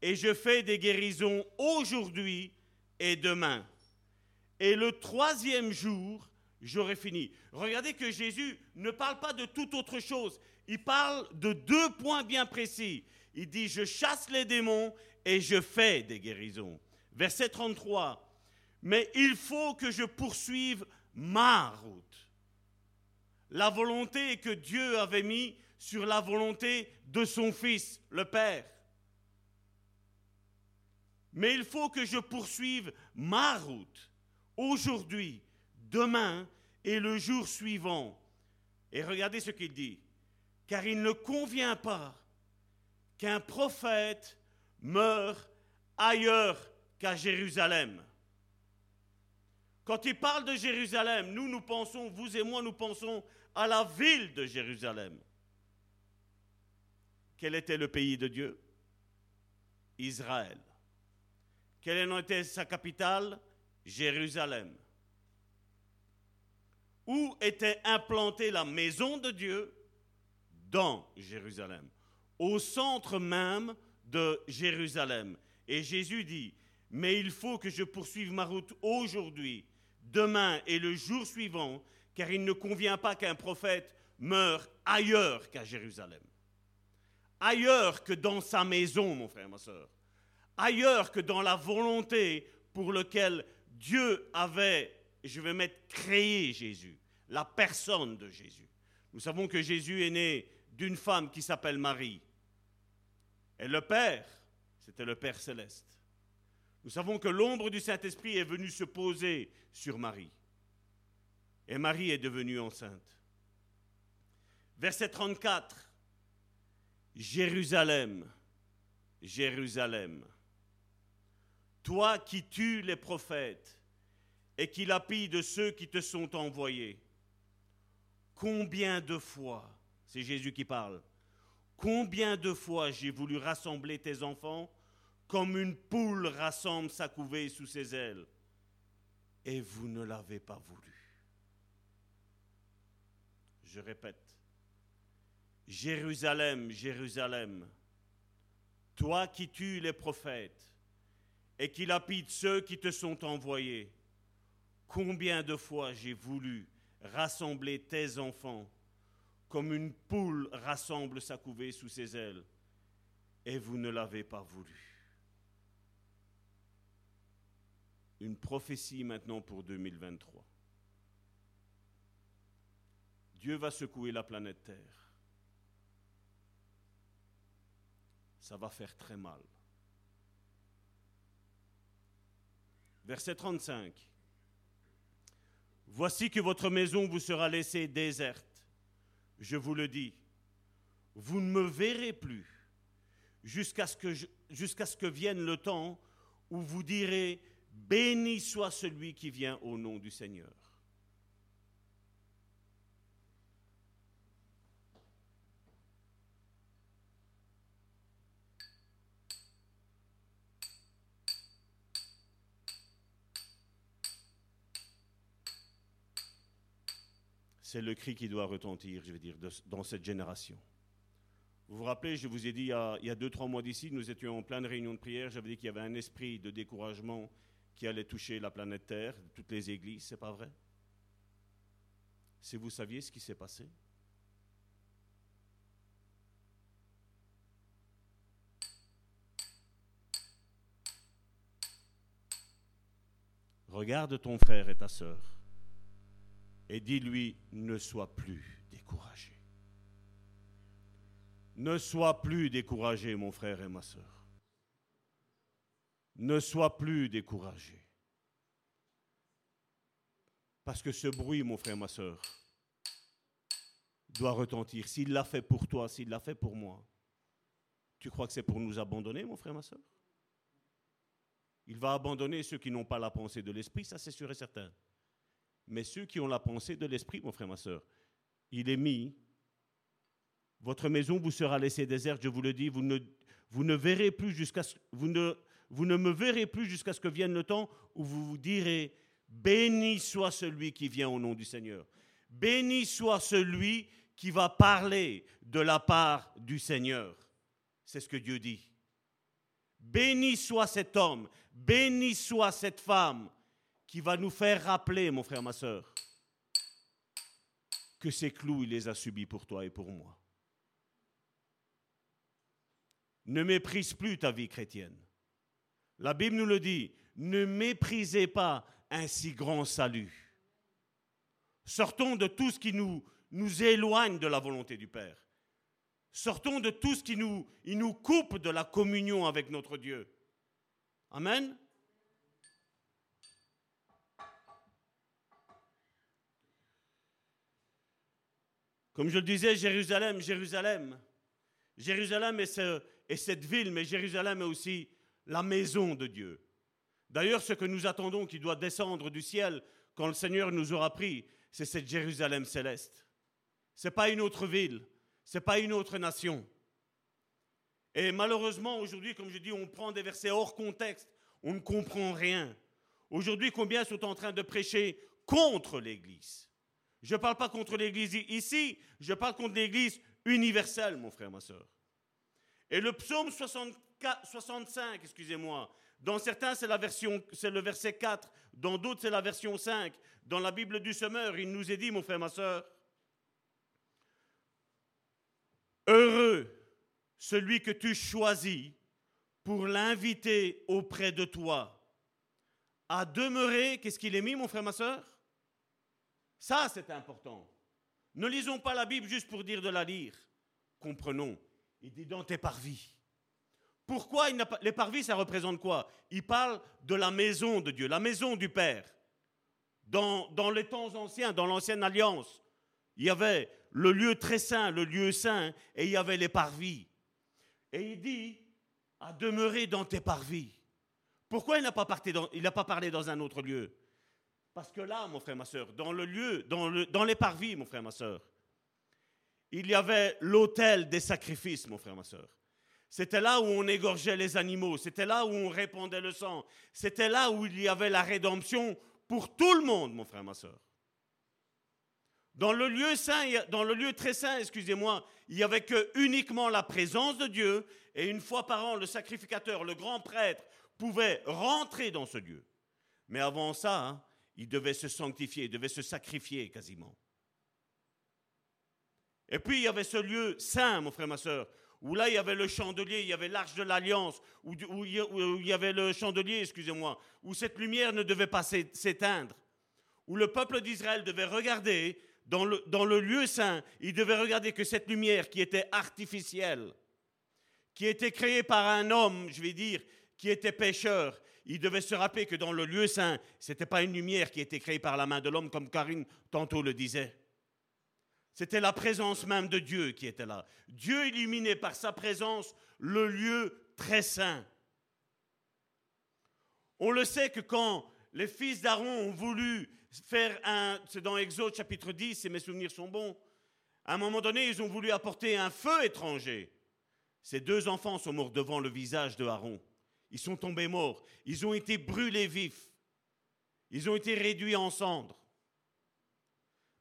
Speaker 4: et je fais des guérisons aujourd'hui et demain. Et le troisième jour, j'aurai fini. Regardez que Jésus ne parle pas de toute autre chose. Il parle de deux points bien précis. Il dit, je chasse les démons et je fais des guérisons. Verset 33. Mais il faut que je poursuive ma route. La volonté que Dieu avait mise sur la volonté de son Fils, le Père. Mais il faut que je poursuive ma route aujourd'hui, demain et le jour suivant. Et regardez ce qu'il dit. Car il ne convient pas qu'un prophète meure ailleurs qu'à Jérusalem. Quand il parle de Jérusalem, nous, nous pensons, vous et moi, nous pensons à la ville de Jérusalem. Quel était le pays de Dieu? Israël. Quelle était sa capitale? Jérusalem. Où était implantée la maison de Dieu? Dans Jérusalem, au centre même de Jérusalem. Et Jésus dit, mais il faut que je poursuive ma route aujourd'hui, demain et le jour suivant, car il ne convient pas qu'un prophète meure ailleurs qu'à Jérusalem. Ailleurs que dans sa maison, mon frère, ma soeur, ailleurs que dans la volonté pour laquelle Dieu avait, je vais mettre, créé Jésus, la personne de Jésus. Nous savons que Jésus est né d'une femme qui s'appelle Marie. Et le Père, c'était le Père céleste. Nous savons que l'ombre du Saint-Esprit est venue se poser sur Marie. Et Marie est devenue enceinte. Verset 34. Jérusalem, Jérusalem, toi qui tues les prophètes et qui lapilles de ceux qui te sont envoyés, combien de fois, c'est Jésus qui parle, combien de fois j'ai voulu rassembler tes enfants comme une poule rassemble sa couvée sous ses ailes, et vous ne l'avez pas voulu. Je répète, Jérusalem, Jérusalem, toi qui tues les prophètes et qui lapides ceux qui te sont envoyés, combien de fois j'ai voulu rassembler tes enfants comme une poule rassemble sa couvée sous ses ailes, et vous ne l'avez pas voulu. Une prophétie maintenant pour 2023. Dieu va secouer la planète Terre. Ça va faire très mal. Verset 35. Voici que votre maison vous sera laissée déserte. Je vous le dis, vous ne me verrez plus jusqu'à ce, que jusqu'à ce que vienne le temps où vous direz, béni soit celui qui vient au nom du Seigneur. C'est le cri qui doit retentir, je veux dire, dans cette génération. Vous vous rappelez, je vous ai dit il y a deux, trois mois d'ici, nous étions en pleine réunion de prière, j'avais dit qu'il y avait un esprit de découragement qui allait toucher la planète Terre, toutes les églises, c'est pas vrai? Si vous saviez ce qui s'est passé? Regarde ton frère et ta sœur et dis-lui, ne sois plus découragé. Ne sois plus découragé, mon frère et ma sœur. Ne sois plus découragé. Parce que ce bruit, mon frère, et ma sœur, doit retentir. S'il l'a fait pour toi, s'il l'a fait pour moi, tu crois que c'est pour nous abandonner, mon frère, ma sœur? Il va abandonner ceux qui n'ont pas la pensée de l'esprit, ça c'est sûr et certain. Mais ceux qui ont la pensée de l'esprit, mon frère, ma soeur, il est mis, votre maison vous sera laissée déserte, je vous le dis, vous ne, vous ne verrez plus jusqu'à ce, vous ne, vous ne me verrez plus jusqu'à ce que vienne le temps où vous vous direz, béni soit celui qui vient au nom du Seigneur. Béni soit celui qui va parler de la part du Seigneur. C'est ce que Dieu dit. Béni soit cet homme, béni soit cette femme qui va nous faire rappeler, mon frère, ma soeur, que ces clous, il les a subis pour toi et pour moi. Ne méprise plus ta vie chrétienne. La Bible nous le dit, ne méprisez pas un si grand salut. Sortons de tout ce qui nous, éloigne de la volonté du Père. Sortons de tout ce qui nous coupe de la communion avec notre Dieu. Amen. Comme je le disais, Jérusalem, Jérusalem. Jérusalem est, cette ville, mais Jérusalem est aussi la maison de Dieu. D'ailleurs, ce que nous attendons qui doit descendre du ciel quand le Seigneur nous aura pris, c'est cette Jérusalem céleste. Ce n'est pas une autre ville, ce n'est pas une autre nation. Et malheureusement, aujourd'hui, comme je dis, on prend des versets hors contexte, on ne comprend rien. Aujourd'hui, combien sont en train de prêcher contre l'Église? Je ne parle pas contre l'Église ici, je parle contre l'Église universelle, mon frère, ma soeur. Et le psaume 65, excusez-moi, dans certains, c'est, la version, c'est le verset 4, dans d'autres, c'est la version 5. Dans la Bible du Semeur, il nous est dit, mon frère, ma soeur, Heureux celui que tu choisis pour l'inviter auprès de toi à demeurer, qu'est-ce qu'il est mis, mon frère, ma soeur ça, c'est important. Ne lisons pas la Bible juste pour dire de la lire. Comprenons. Il dit dans tes parvis. Pourquoi il pas... les parvis, ça représente quoi? Il parle de la maison de Dieu, la maison du Père. Dans, dans les temps anciens, dans l'ancienne alliance, il y avait le lieu très saint, le lieu saint, et il y avait les parvis. Et il dit à demeurer dans tes parvis. Pourquoi il n'a pas parlé dans un autre lieu? Parce que là, mon frère, ma soeur, dans le lieu, dans, le, dans les parvis, mon frère, ma soeur, il y avait l'autel des sacrifices, mon frère, ma soeur. C'était là où on égorgeait les animaux, c'était là où on répandait le sang, c'était là où il y avait la rédemption pour tout le monde, mon frère, ma soeur. Dans le lieu saint, dans le lieu très saint, excusez-moi, il n'y avait que uniquement la présence de Dieu, et une fois par an, le sacrificateur, le grand prêtre, pouvait rentrer dans ce lieu. Mais avant ça, hein, il devait se sanctifier, il devait se sacrifier quasiment. Et puis il y avait ce lieu saint, mon frère, ma soeur, où là il y avait le chandelier, il y avait l'arche de l'alliance, où, où il y avait le chandelier, excusez-moi, où cette lumière ne devait pas s'éteindre, où le peuple d'Israël devait regarder dans le, dans le lieu saint, il devait regarder que cette lumière qui était artificielle, qui était créée par un homme, je vais dire, qui était pécheur, il devait se rappeler que dans le lieu saint, ce n'était pas une lumière qui était créée par la main de l'homme, comme Karine tantôt le disait. C'était la présence même de Dieu qui était là. Dieu illuminait par sa présence le lieu très saint. On le sait que quand les fils d'Aaron ont voulu faire un, c'est dans Exode chapitre 10, si mes souvenirs sont bons, à un moment donné, ils ont voulu apporter un feu étranger. Ces deux enfants sont morts devant le visage de Aaron. Ils sont tombés morts. Ils ont été brûlés vifs. Ils ont été réduits en cendres.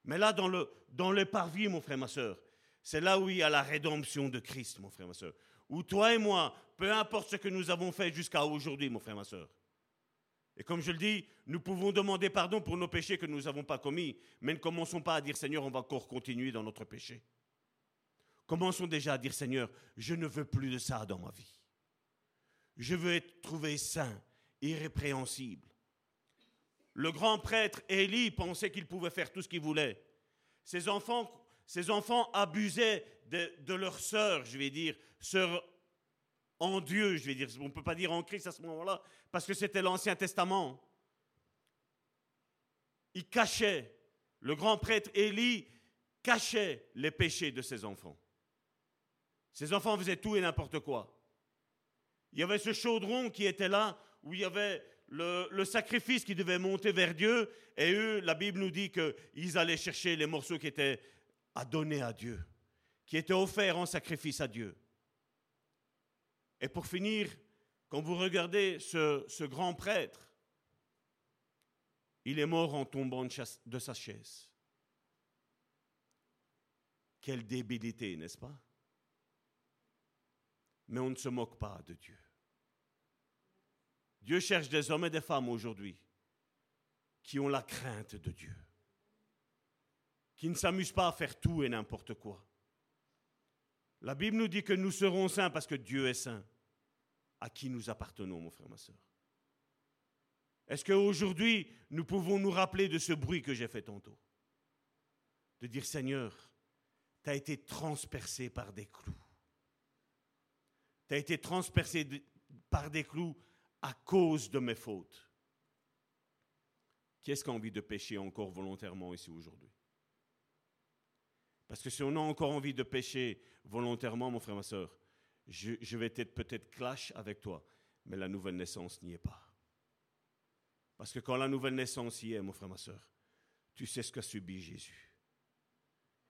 Speaker 4: Mais là, dans le, dans le parvis, mon frère, ma soeur, c'est là où il y a la rédemption de Christ, mon frère, ma soeur. Où toi et moi, peu importe ce que nous avons fait jusqu'à aujourd'hui, mon frère, ma soeur. Et comme je le dis, nous pouvons demander pardon pour nos péchés que nous n'avons pas commis, mais ne commençons pas à dire Seigneur, on va encore continuer dans notre péché. Commençons déjà à dire Seigneur, je ne veux plus de ça dans ma vie. Je veux être trouvé saint, irrépréhensible. Le grand prêtre Élie pensait qu'il pouvait faire tout ce qu'il voulait. Ses enfants, abusaient de, leur sœur, je vais dire, sœur en Dieu, je vais dire. On ne peut pas dire en Christ à ce moment-là, parce que c'était l'Ancien Testament. Il cachait, le grand prêtre Élie cachait les péchés de ses enfants. Ses enfants faisaient tout et n'importe quoi. Il y avait ce chaudron qui était là, où il y avait le, sacrifice qui devait monter vers Dieu, et eux, la Bible nous dit qu'ils allaient chercher les morceaux qui étaient à donner à Dieu, qui étaient offerts en sacrifice à Dieu. Et pour finir, quand vous regardez ce, ce grand prêtre, il est mort en tombant de sa chaise. Quelle débilité, n'est-ce pas? Mais on ne se moque pas de Dieu. Dieu cherche des hommes et des femmes aujourd'hui qui ont la crainte de Dieu, qui ne s'amusent pas à faire tout et n'importe quoi. La Bible nous dit que nous serons saints parce que Dieu est saint. À qui nous appartenons, mon frère, ma soeur Est-ce qu'aujourd'hui, nous pouvons nous rappeler de ce bruit que j'ai fait tantôt? De dire, Seigneur, tu as été transpercé par des clous. Tu as été transpercé par des clous à cause de mes fautes. Qui est-ce qui a envie de pécher encore volontairement ici aujourd'hui? Parce que si on a encore envie de pécher volontairement, mon frère, ma soeur, je, vais être peut-être clash avec toi, mais la nouvelle naissance n'y est pas. Parce que quand la nouvelle naissance y est, mon frère, ma soeur, tu sais ce qu'a subi Jésus.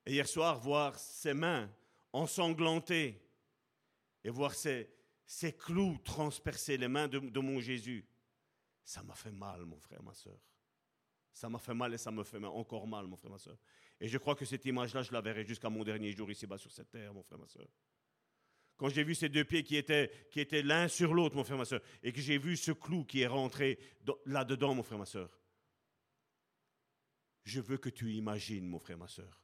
Speaker 4: Et hier soir, voir ses mains ensanglantées et voir ces clous transpercer les mains de, mon Jésus, ça m'a fait mal, mon frère, ma soeur. Ça m'a fait mal et ça me fait encore mal, mon frère, ma soeur. Et je crois que cette image-là, je la verrai jusqu'à mon dernier jour ici-bas sur cette terre, mon frère, ma soeur. Quand j'ai vu ces deux pieds qui étaient, qui étaient l'un sur l'autre, mon frère, ma soeur, et que j'ai vu ce clou qui est rentré là-dedans, mon frère, ma soeur, je veux que tu imagines, mon frère, ma soeur,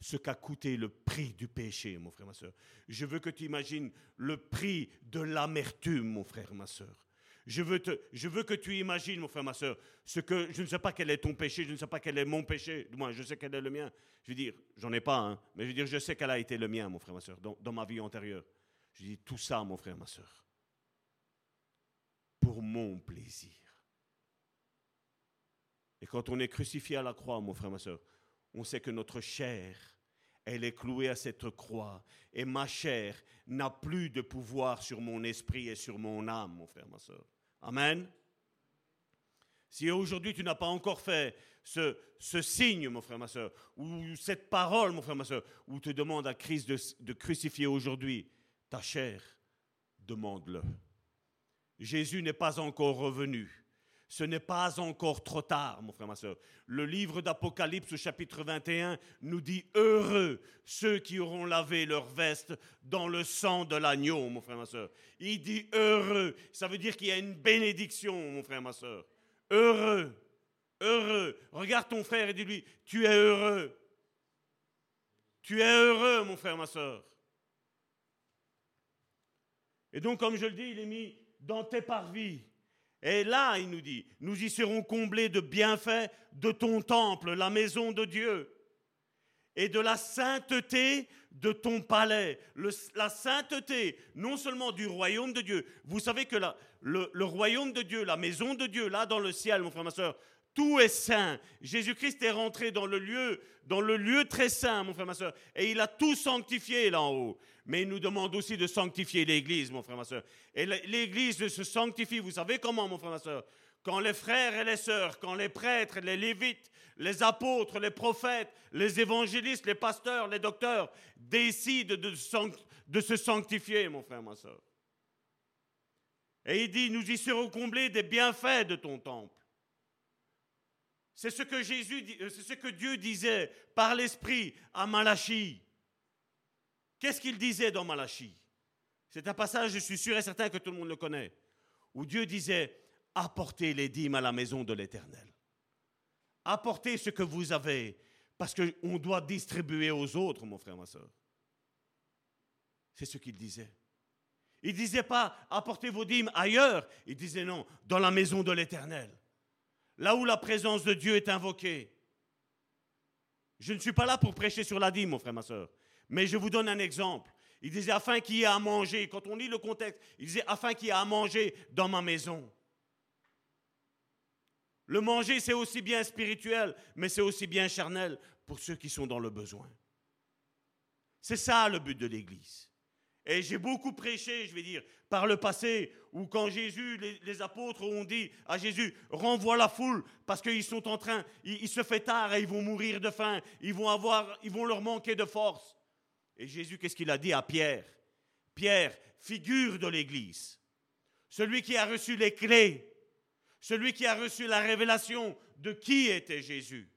Speaker 4: ce qu'a coûté le prix du péché, mon frère, ma soeur. Je veux que tu imagines le prix de l'amertume, mon frère, ma soeur. Je veux, te, je veux que tu imagines, mon frère, ma soeur, ce que je ne sais pas quel est ton péché, je ne sais pas quel est mon péché, du moins je sais quel est le mien. Je veux dire, j'en ai pas, hein, mais je veux dire, je sais quel a été le mien, mon frère, ma soeur, dans, dans ma vie antérieure. Je dis tout ça, mon frère, ma soeur, pour mon plaisir. Et quand on est crucifié à la croix, mon frère, ma soeur, on sait que notre chair, elle est clouée à cette croix. Et ma chair n'a plus de pouvoir sur mon esprit et sur mon âme, mon frère, ma soeur. Amen. Si aujourd'hui tu n'as pas encore fait ce, signe, mon frère, ma soeur, ou cette parole, mon frère, ma soeur, où te demande à Christ de crucifier aujourd'hui ta chair, demande-le. Jésus n'est pas encore revenu ce n'est pas encore trop tard, mon frère, ma soeur. Le livre d'Apocalypse chapitre 21 nous dit Heureux ceux qui auront lavé leurs vestes dans le sang de l'agneau, mon frère, ma soeur. Il dit heureux. Ça veut dire qu'il y a une bénédiction, mon frère, ma soeur. Heureux. Heureux. Regarde ton frère et dis-lui Tu es heureux. Tu es heureux, mon frère, ma soeur. Et donc, comme je le dis, il est mis dans tes parvis. Et là, il nous dit, nous y serons comblés de bienfaits de ton temple, la maison de Dieu, et de la sainteté de ton palais. la sainteté, non seulement du royaume de Dieu. Vous savez que le, royaume de Dieu, la maison de Dieu, là dans le ciel, mon frère, ma soeur, tout est saint. Jésus-Christ est rentré dans le lieu, dans le lieu très saint, mon frère, ma soeur, et il a tout sanctifié là en haut. Mais il nous demande aussi de sanctifier l'Église, mon frère, ma soeur. Et l'Église se sanctifie, vous savez comment, mon frère, ma soeur? Quand les frères et les sœurs, quand les prêtres, les lévites, les apôtres, les prophètes, les évangélistes, les pasteurs, les docteurs décident de, se sanctifier, mon frère, ma soeur. Et il dit, nous y serons comblés des bienfaits de ton temple. C'est ce que Jésus, euh, c'est ce que Dieu disait par l'Esprit à Malachie. Qu'est-ce qu'il disait dans Malachie? C'est un passage, je suis sûr et certain que tout le monde le connaît, où Dieu disait apportez les dîmes à la maison de l'Éternel. Apportez ce que vous avez, parce qu'on doit distribuer aux autres, mon frère, ma soeur. C'est ce qu'il disait. Il ne disait pas apportez vos dîmes ailleurs, il disait non, dans la maison de l'Éternel, là où la présence de Dieu est invoquée. Je ne suis pas là pour prêcher sur la dîme, mon frère, ma soeur. Mais je vous donne un exemple. Il disait afin qu'il y ait à manger. Quand on lit le contexte, il disait afin qu'il y ait à manger dans ma maison. Le manger, c'est aussi bien spirituel, mais c'est aussi bien charnel pour ceux qui sont dans le besoin. C'est ça le but de l'Église. Et j'ai beaucoup prêché, je vais dire, par le passé, où quand Jésus, les, apôtres ont dit à Jésus, renvoie la foule, parce qu'ils sont en train, il, se fait tard et ils vont mourir de faim, ils vont, avoir, ils vont leur manquer de force. Et Jésus, qu'est-ce qu'il a dit à Pierre? Pierre, figure de l'Église, celui qui a reçu les clés, celui qui a reçu la révélation de qui était Jésus.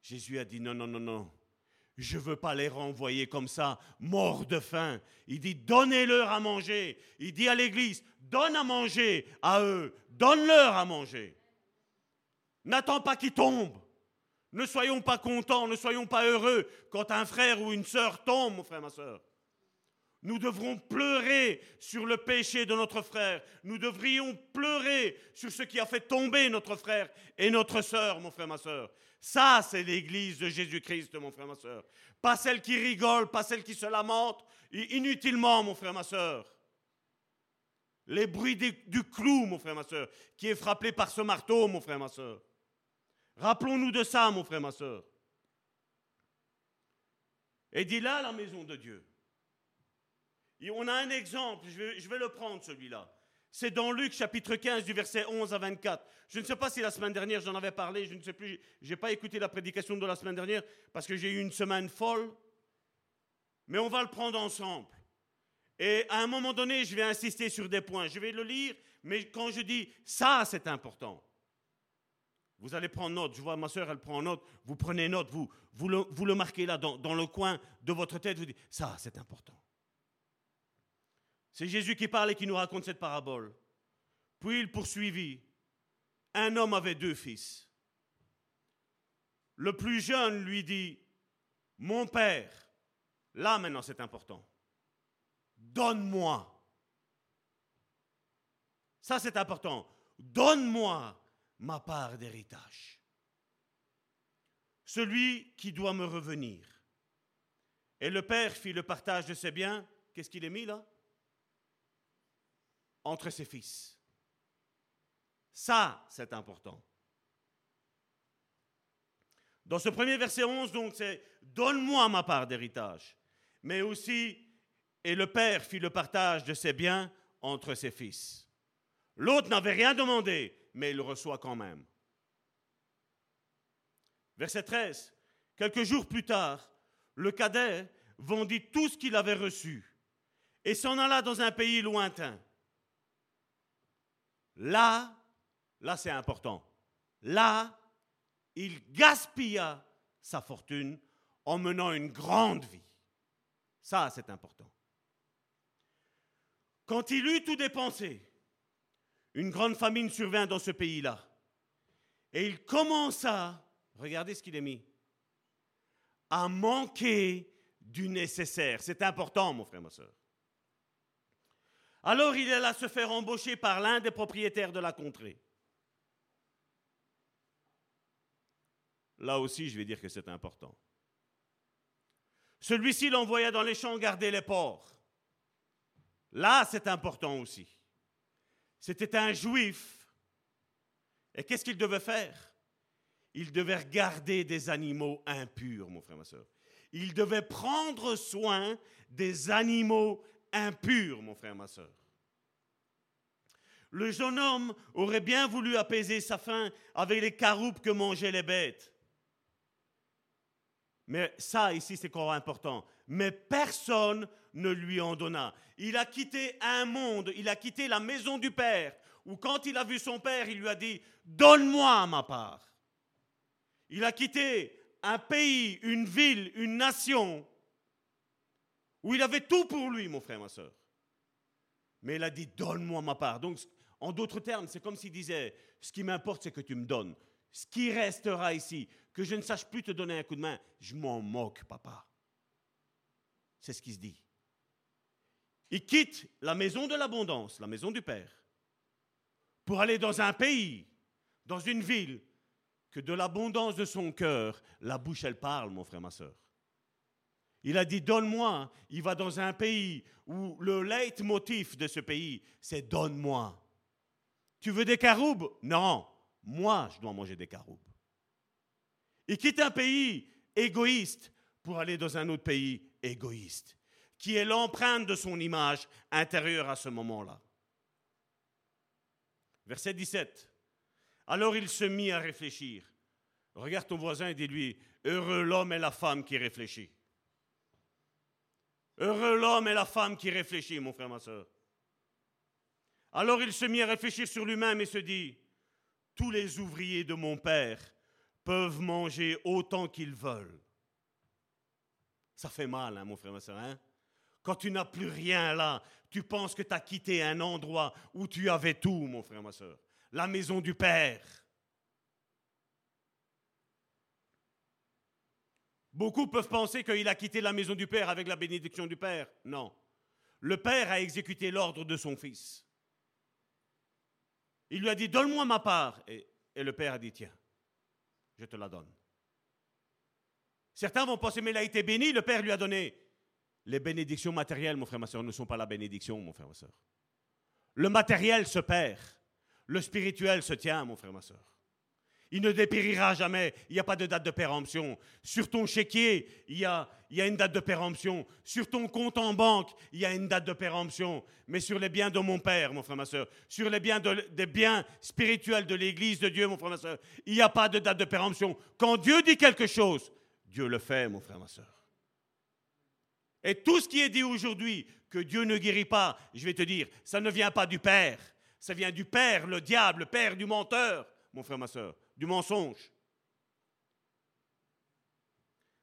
Speaker 4: Jésus a dit non, non, non, non. Je ne veux pas les renvoyer comme ça, morts de faim. Il dit, donnez-leur à manger. Il dit à l'Église, donne à manger à eux, donne-leur à manger. N'attends pas qu'ils tombent. Ne soyons pas contents, ne soyons pas heureux quand un frère ou une sœur tombe, mon frère, ma sœur. Nous devrons pleurer sur le péché de notre frère. Nous devrions pleurer sur ce qui a fait tomber notre frère et notre sœur, mon frère, ma sœur. Ça, c'est l'église de Jésus-Christ, mon frère, ma sœur. Pas celle qui rigole, pas celle qui se lamente inutilement, mon frère, ma sœur. Les bruits du clou, mon frère, ma sœur, qui est frappé par ce marteau, mon frère, ma sœur. Rappelons-nous de ça, mon frère, ma soeur. Et dit là la maison de Dieu. Et on a un exemple, je vais, je vais le prendre celui-là. C'est dans Luc chapitre 15 du verset 11 à 24. Je ne sais pas si la semaine dernière j'en avais parlé, je ne sais plus, je n'ai pas écouté la prédication de la semaine dernière parce que j'ai eu une semaine folle. Mais on va le prendre ensemble. Et à un moment donné, je vais insister sur des points. Je vais le lire, mais quand je dis ça, c'est important. Vous allez prendre note. Je vois ma soeur, elle prend note. Vous prenez note, vous, vous, le, marquez là dans, dans le coin de votre tête. Vous dites, ça, c'est important. C'est Jésus qui parle et qui nous raconte cette parabole. Puis il poursuivit. Un homme avait deux fils. Le plus jeune lui dit, mon père, là maintenant c'est important, donne-moi. Ça c'est important. Donne-moi ma part d'héritage. Celui qui doit me revenir. Et le père fit le partage de ses biens. Qu'est-ce qu'il est mis là? Entre ses fils. Ça, c'est important. Dans ce premier verset 11, donc, c'est Donne-moi ma part d'héritage. Mais aussi, et le père fit le partage de ses biens entre ses fils. L'autre n'avait rien demandé, mais il reçoit quand même. Verset 13. Quelques jours plus tard, le cadet vendit tout ce qu'il avait reçu et s'en alla dans un pays lointain. Là, là c'est important, là, il gaspilla sa fortune en menant une grande vie. Ça, c'est important. Quand il eut tout dépensé, une grande famine survint dans ce pays-là. Et il commença, regardez ce qu'il est mis, a manqué du nécessaire. C'est important, mon frère, ma soeur. Alors il alla se faire embaucher par l'un des propriétaires de la contrée. Là aussi, je vais dire que c'est important. Celui-ci l'envoya dans les champs garder les porcs. Là, c'est important aussi. C'était un juif. Et qu'est-ce qu'il devait faire? Il devait regarder des animaux impurs, mon frère, ma soeur. Il devait prendre soin des animaux impurs, mon frère, ma soeur. Le jeune homme aurait bien voulu apaiser sa faim avec les caroupes que mangeaient les bêtes. Mais ça, ici, c'est encore important. Mais personne ne lui en donna. Il a quitté un monde, il a quitté la maison du Père, où quand il a vu son Père, il lui a dit, donne-moi ma part. Il a quitté un pays, une ville, une nation, où il avait tout pour lui, mon frère, ma soeur. Mais il a dit, donne-moi ma part. Donc, en d'autres termes, c'est comme s'il disait, ce qui m'importe, c'est que tu me donnes. Ce qui restera ici, que je ne sache plus te donner un coup de main, je m'en moque, papa. C'est ce qui se dit. Il quitte la maison de l'abondance, la maison du Père, pour aller dans un pays, dans une ville, que de l'abondance de son cœur, la bouche, elle parle, mon frère, ma soeur. Il a dit, donne-moi. Il va dans un pays où le leitmotiv de ce pays, c'est donne-moi. Tu veux des caroubes Non, moi, je dois manger des caroubes. Il quitte un pays égoïste pour aller dans un autre pays égoïste, qui est l'empreinte de son image intérieure à ce moment-là. Verset 17. Alors il se mit à réfléchir. Regarde ton voisin et dis-lui, heureux l'homme et la femme qui réfléchit. Heureux l'homme et la femme qui réfléchit, mon frère, ma soeur. Alors il se mit à réfléchir sur lui-même et se dit, tous les ouvriers de mon père peuvent manger autant qu'ils veulent. Ça fait mal, hein, mon frère, ma soeur. Hein? Quand tu n'as plus rien là, tu penses que tu as quitté un endroit où tu avais tout, mon frère, ma soeur. La maison du Père. Beaucoup peuvent penser qu'il a quitté la maison du Père avec la bénédiction du Père. Non. Le Père a exécuté l'ordre de son Fils. Il lui a dit, donne-moi ma part. Et, et, le Père a dit, tiens, je te la donne. Certains vont penser, mais il a été béni, le Père lui a donné. Les bénédictions matérielles, mon frère, ma soeur, ne sont pas la bénédiction, mon frère, ma soeur. Le matériel se perd. Le spirituel se tient, mon frère, ma soeur. Il ne dépérira jamais. Il n'y a pas de date de péremption. Sur ton chéquier, il y, a, une date de péremption. Sur ton compte en banque, il y a une date de péremption. Mais sur les biens de mon Père, mon frère, ma soeur, sur les biens biens spirituels de l'Église de Dieu, mon frère, ma soeur, il n'y a pas de date de péremption. Quand Dieu dit quelque chose, Dieu le fait, mon frère, ma soeur. Et tout ce qui est dit aujourd'hui, que Dieu ne guérit pas, je vais te dire, ça ne vient pas du Père. Ça vient du Père, le diable, le Père du menteur, mon frère, ma soeur du mensonge.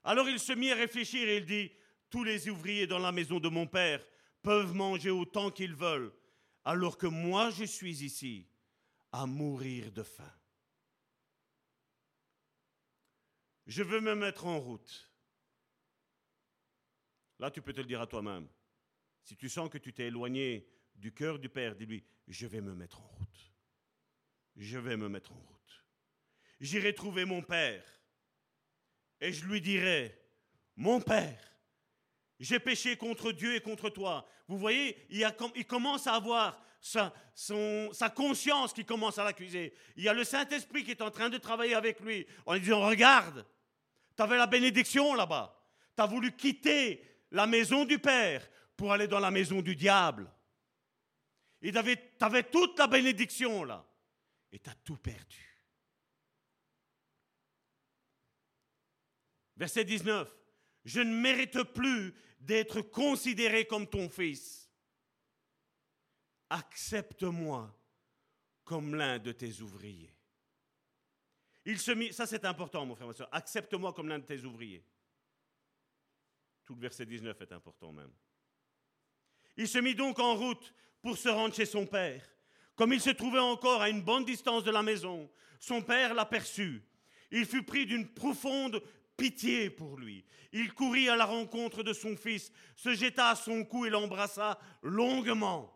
Speaker 4: Alors il se mit à réfléchir et il dit, tous les ouvriers dans la maison de mon père peuvent manger autant qu'ils veulent, alors que moi je suis ici à mourir de faim. Je veux me mettre en route. Là, tu peux te le dire à toi-même. Si tu sens que tu t'es éloigné du cœur du Père, dis-lui, je vais me mettre en route. Je vais me mettre en route j'irai trouver mon père et je lui dirai, mon père, j'ai péché contre Dieu et contre toi. Vous voyez, il, commence à avoir sa, sa conscience qui commence à l'accuser. Il y a le Saint-Esprit qui est en train de travailler avec lui en lui disant, regarde, tu avais la bénédiction là-bas. Tu as voulu quitter la maison du Père pour aller dans la maison du diable. Et tu toute la bénédiction là. Et tu tout perdu. Verset 19. Je ne mérite plus d'être considéré comme ton fils. Accepte-moi comme l'un de tes ouvriers. Il ça c'est important, mon frère, ma soeur. Accepte-moi comme l'un de tes ouvriers. Tout le verset 19 est important même. Il se mit donc en route pour se rendre chez son père. Comme il se trouvait encore à une bonne distance de la maison, son père l'aperçut. Il fut pris d'une profonde pitié pour lui. Il courut à la rencontre de son fils, se jeta à son cou et l'embrassa longuement.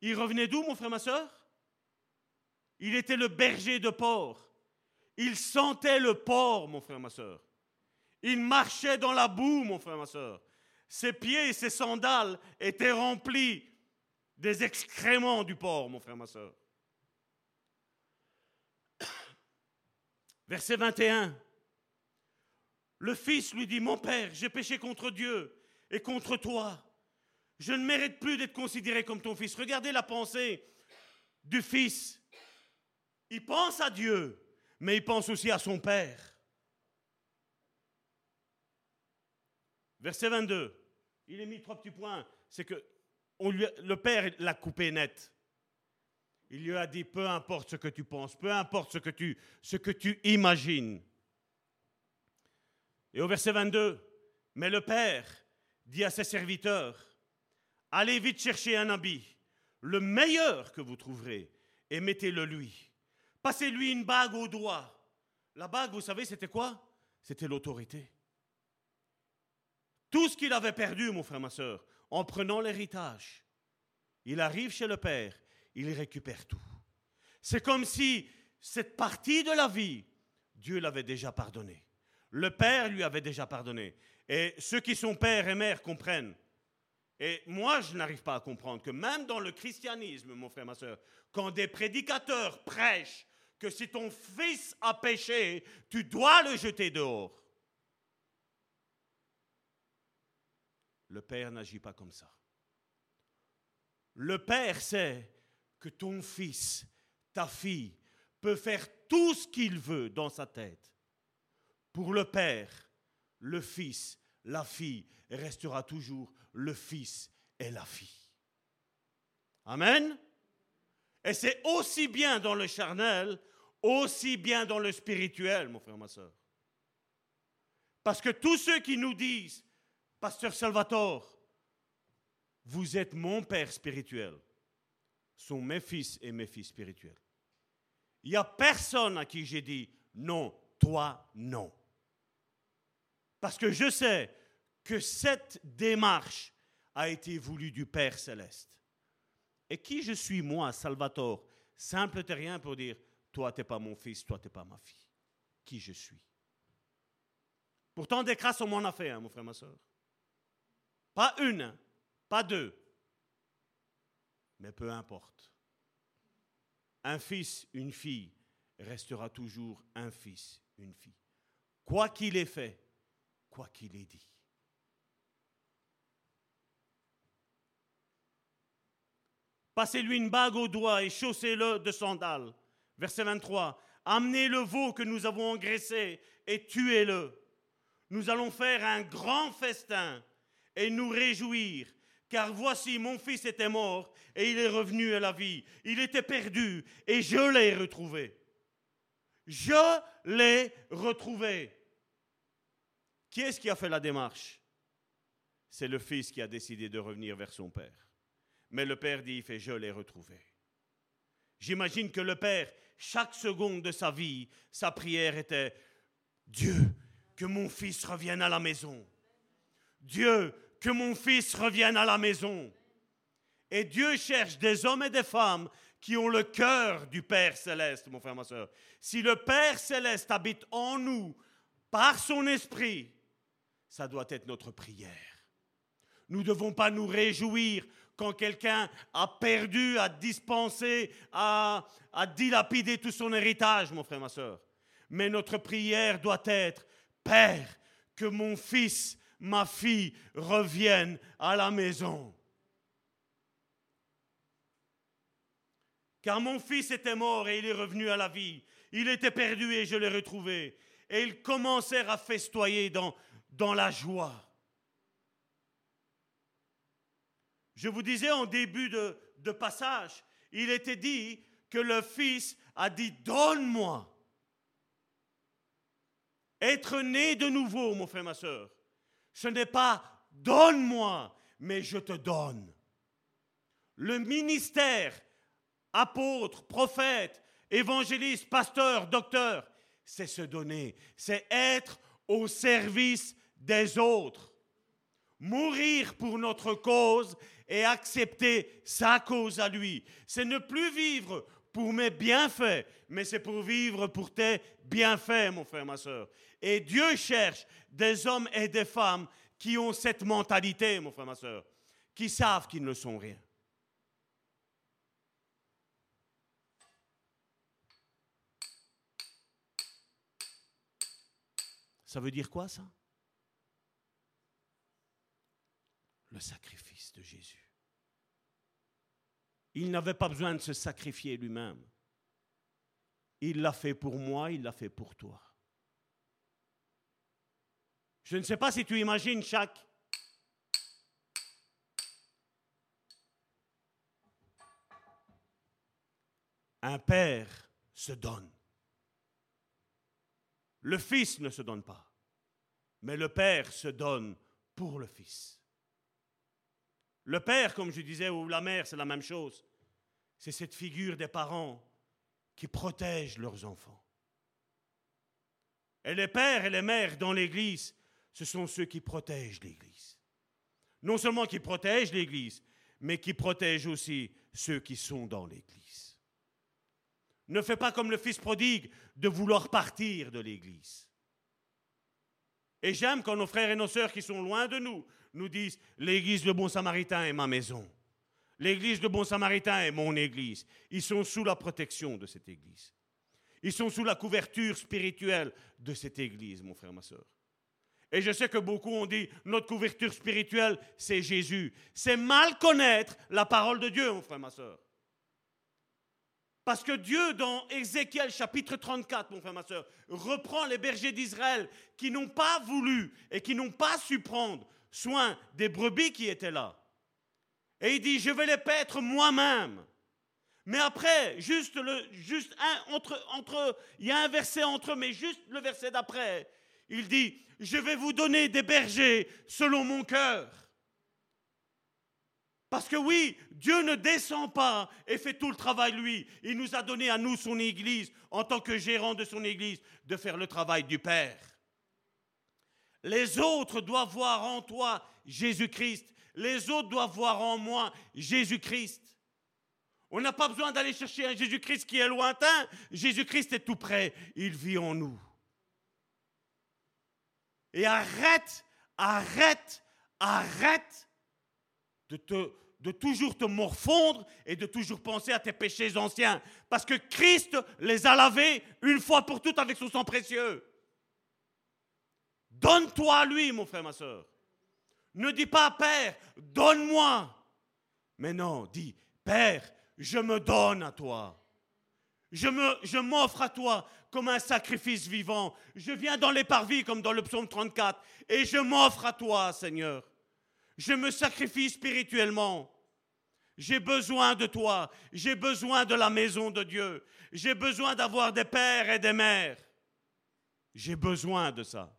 Speaker 4: Il revenait d'où, mon frère, ma soeur Il était le berger de porc. Il sentait le porc, mon frère, ma soeur. Il marchait dans la boue, mon frère, ma soeur. Ses pieds et ses sandales étaient remplis des excréments du porc, mon frère, ma soeur. Verset 21. Le fils lui dit, mon père, j'ai péché contre Dieu et contre toi. Je ne mérite plus d'être considéré comme ton fils. Regardez la pensée du fils. Il pense à Dieu, mais il pense aussi à son père. Verset 22. Il est mis trois petits points. C'est que le père l'a coupé net. Il lui a dit, peu importe ce que tu penses, peu importe ce que tu, ce que tu imagines. Et au verset 22, mais le Père dit à ses serviteurs, allez vite chercher un habit, le meilleur que vous trouverez, et mettez-le lui. Passez-lui une bague au doigt. La bague, vous savez, c'était quoi? C'était l'autorité. Tout ce qu'il avait perdu, mon frère, ma soeur, en prenant l'héritage, il arrive chez le Père il récupère tout. C'est comme si cette partie de la vie, Dieu l'avait déjà pardonné. Le Père lui avait déjà pardonné. Et ceux qui sont pères et mères comprennent. Et moi, je n'arrive pas à comprendre que même dans le christianisme, mon frère, ma soeur, quand des prédicateurs prêchent que si ton fils a péché, tu dois le jeter dehors. Le Père n'agit pas comme ça. Le Père sait que ton fils, ta fille, peut faire tout ce qu'il veut dans sa tête. Pour le Père, le Fils, la fille restera toujours le Fils et la fille. Amen. Et c'est aussi bien dans le charnel, aussi bien dans le spirituel, mon frère, ma soeur. Parce que tous ceux qui nous disent, Pasteur Salvatore, vous êtes mon Père spirituel, sont mes fils et mes fils spirituels. Il n'y a personne à qui j'ai dit non, toi non. Parce que je sais que cette démarche a été voulue du Père céleste. Et qui je suis, moi, Salvatore, simple terrien pour dire, toi, tu n'es pas mon fils, toi, tu n'es pas ma fille. Qui je suis? Pourtant, des crasses, on m'en a fait, mon frère, ma soeur. Pas une, pas deux, mais peu importe. Un fils, une fille restera toujours un fils, une fille. Quoi qu'il ait fait, quoi qu'il ait dit. Passez-lui une bague au doigt et chaussez-le de sandales. Verset 23. Amenez le veau que nous avons engraissé et tuez-le. Nous allons faire un grand festin et nous réjouir car voici, mon fils était mort et il est revenu à la vie. Il était perdu et je l'ai retrouvé. Je l'ai retrouvé. Qui est-ce qui a fait la démarche? C'est le fils qui a décidé de revenir vers son père. Mais le père dit, il fait, je l'ai retrouvé. J'imagine que le père, chaque seconde de sa vie, sa prière était, Dieu, que mon fils revienne à la maison. Dieu, que mon fils revienne à la maison. Et Dieu cherche des hommes et des femmes qui ont le cœur du Père céleste, mon frère, ma soeur. Si le Père céleste habite en nous par son esprit, ça doit être notre prière. Nous ne devons pas nous réjouir quand quelqu'un a perdu, a dispensé, a, dilapidé tout son héritage, mon frère, ma soeur. Mais notre prière doit être, Père, que mon fils ma fille revienne à la maison. Car mon fils était mort et il est revenu à la vie. Il était perdu et je l'ai retrouvé. Et ils commencèrent à festoyer dans la joie. Je vous disais en début de, passage, il était dit que le fils a dit, donne-moi. Être né de nouveau, mon frère, ma soeur, ce n'est pas donne-moi, mais je te donne. Le ministère, apôtre, prophète, évangéliste, pasteur, docteur, c'est se donner, c'est être au service des autres. Mourir pour notre cause et accepter sa cause à lui. C'est ne plus vivre pour mes bienfaits, mais c'est pour vivre pour tes bienfaits, mon frère, ma soeur. Et Dieu cherche des hommes et des femmes qui ont cette mentalité, mon frère, ma soeur, qui savent qu'ils ne sont rien. Ça veut dire quoi ça? Le sacrifice de Jésus. Il n'avait pas besoin de se sacrifier lui-même. Il l'a fait pour moi, il l'a fait pour toi. Je ne sais pas si tu imagines chaque... Un père se donne. Le fils ne se donne pas, mais le père se donne pour le fils. Le père, comme je disais, ou la mère, c'est la même chose. C'est cette figure des parents qui protègent leurs enfants. Et les pères et les mères dans l'Église, ce sont ceux qui protègent l'Église. Non seulement qui protègent l'Église, mais qui protègent aussi ceux qui sont dans l'Église. Ne fais pas comme le fils prodigue de vouloir partir de l'Église. Et j'aime quand nos frères et nos sœurs qui sont loin de nous nous disent, l'Église de Bon Samaritain est ma maison. L'Église de Bon Samaritain est mon Église. Ils sont sous la protection de cette Église. Ils sont sous la couverture spirituelle de cette Église, mon frère, ma soeur. Et je sais que beaucoup ont dit, notre couverture spirituelle, c'est Jésus. C'est mal connaître la parole de Dieu, mon frère, ma soeur. Parce que Dieu, dans Ézéchiel chapitre 34, mon frère, ma soeur, reprend les bergers d'Israël qui n'ont pas voulu et qui n'ont pas su prendre soin des brebis qui étaient là. Et il dit, je vais les paître moi-même. Mais après, juste le, juste entre, entre, il y a un verset entre mais juste le verset d'après, il dit, je vais vous donner des bergers selon mon cœur. Parce que oui, Dieu ne descend pas et fait tout le travail lui. Il nous a donné à nous, son Église, en tant que gérant de son Église, de faire le travail du Père. Les autres doivent voir en toi Jésus-Christ. Les autres doivent voir en moi Jésus-Christ. On n'a pas besoin d'aller chercher un Jésus-Christ qui est lointain. Jésus-Christ est tout près. Il vit en nous. Et arrête, arrête, arrête de, de toujours te morfondre et de toujours penser à tes péchés anciens. Parce que Christ les a lavés une fois pour toutes avec son sang précieux. Donne-toi à lui, mon frère, ma soeur. Ne dis pas, Père, donne-moi. Mais non, dis, Père, je me donne à toi. Je, je m'offre à toi comme un sacrifice vivant. Je viens dans les parvis comme dans le psaume 34 et je m'offre à toi, Seigneur. Je me sacrifie spirituellement. J'ai besoin de toi. J'ai besoin de la maison de Dieu. J'ai besoin d'avoir des pères et des mères. J'ai besoin de ça.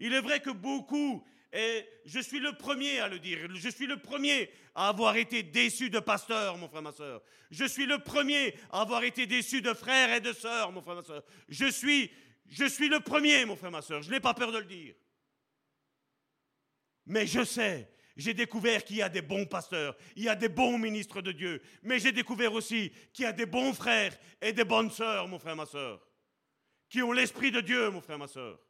Speaker 4: Il est vrai que beaucoup, et je suis le premier à le dire, je suis le premier à avoir été déçu de pasteur, mon frère, ma soeur. Je suis le premier à avoir été déçu de frères et de sœurs, mon frère, ma soeur. Je suis, je suis le premier, mon frère, ma soeur. Je n'ai pas peur de le dire. Mais je sais, j'ai découvert qu'il y a des bons pasteurs, il y a des bons ministres de Dieu, mais j'ai découvert aussi qu'il y a des bons frères et des bonnes sœurs, mon frère, ma soeur, qui ont l'esprit de Dieu, mon frère, ma soeur.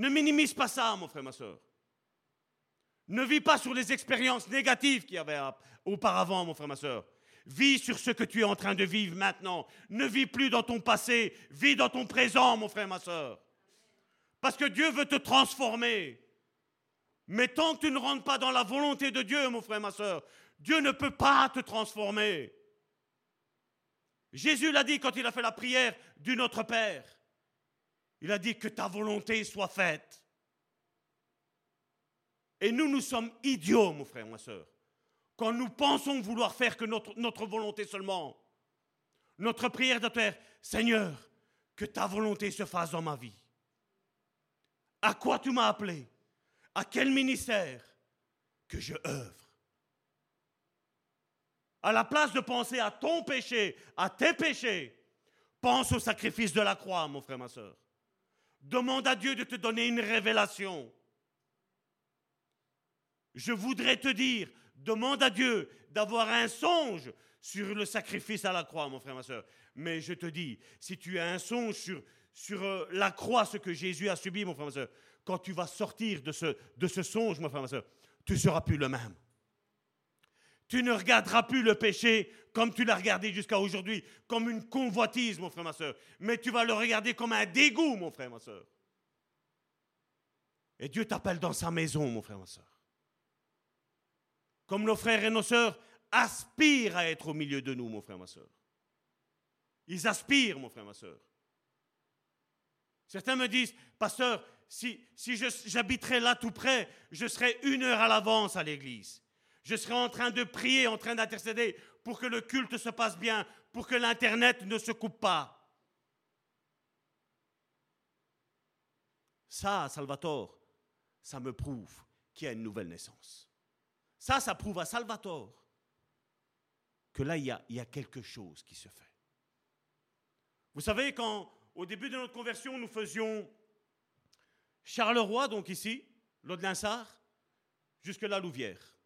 Speaker 4: Ne minimise pas ça, mon frère, ma soeur. Ne vis pas sur les expériences négatives qu'il y avait auparavant, mon frère, ma soeur. Vis sur ce que tu es en train de vivre maintenant. Ne vis plus dans ton passé, vis dans ton présent, mon frère, ma soeur. Parce que Dieu veut te transformer. Mais tant que tu ne rentres pas dans la volonté de Dieu, mon frère, ma soeur, Dieu ne peut pas te transformer. Jésus l'a dit quand il a fait la prière du Notre Père. Il a dit que ta volonté soit faite. Et nous, nous sommes idiots, mon frère, ma soeur, quand nous pensons vouloir faire que notre, volonté seulement. Notre prière doit être, Seigneur, que ta volonté se fasse dans ma vie. À quoi tu m'as appelé? À quel ministère? Que je œuvre À la place de penser à ton péché, à tes péchés, pense au sacrifice de la croix, mon frère, ma soeur. Demande à Dieu de te donner une révélation. Je voudrais te dire, demande à Dieu d'avoir un songe sur le sacrifice à la croix, mon frère, ma soeur. Mais je te dis, si tu as un songe sur, sur euh, la croix, ce que Jésus a subi, mon frère, ma soeur, quand tu vas sortir de ce, de ce songe, mon frère, ma soeur, tu ne seras plus le même. Tu ne regarderas plus le péché comme tu l'as regardé jusqu'à aujourd'hui, comme une convoitise, mon frère, ma soeur. Mais tu vas le regarder comme un dégoût, mon frère, ma soeur. Et Dieu t'appelle dans sa maison, mon frère, ma soeur. Comme nos frères et nos sœurs aspirent à être au milieu de nous, mon frère, ma soeur. Ils aspirent, mon frère, ma soeur. Certains me disent, pasteur, si, si j'habiterais là tout près, je serais une heure à l'avance à l'église. Je serai en train de prier, en train d'intercéder pour que le culte se passe bien, pour que l'Internet ne se coupe pas. Ça, Salvatore, ça me prouve qu'il y a une nouvelle naissance. Ça, ça prouve à Salvatore que là, il y, a, quelque chose qui se fait. Vous savez, quand au début de notre conversion, nous faisions Charleroi, donc ici, l'Aude-Linsard, jusque la Louvière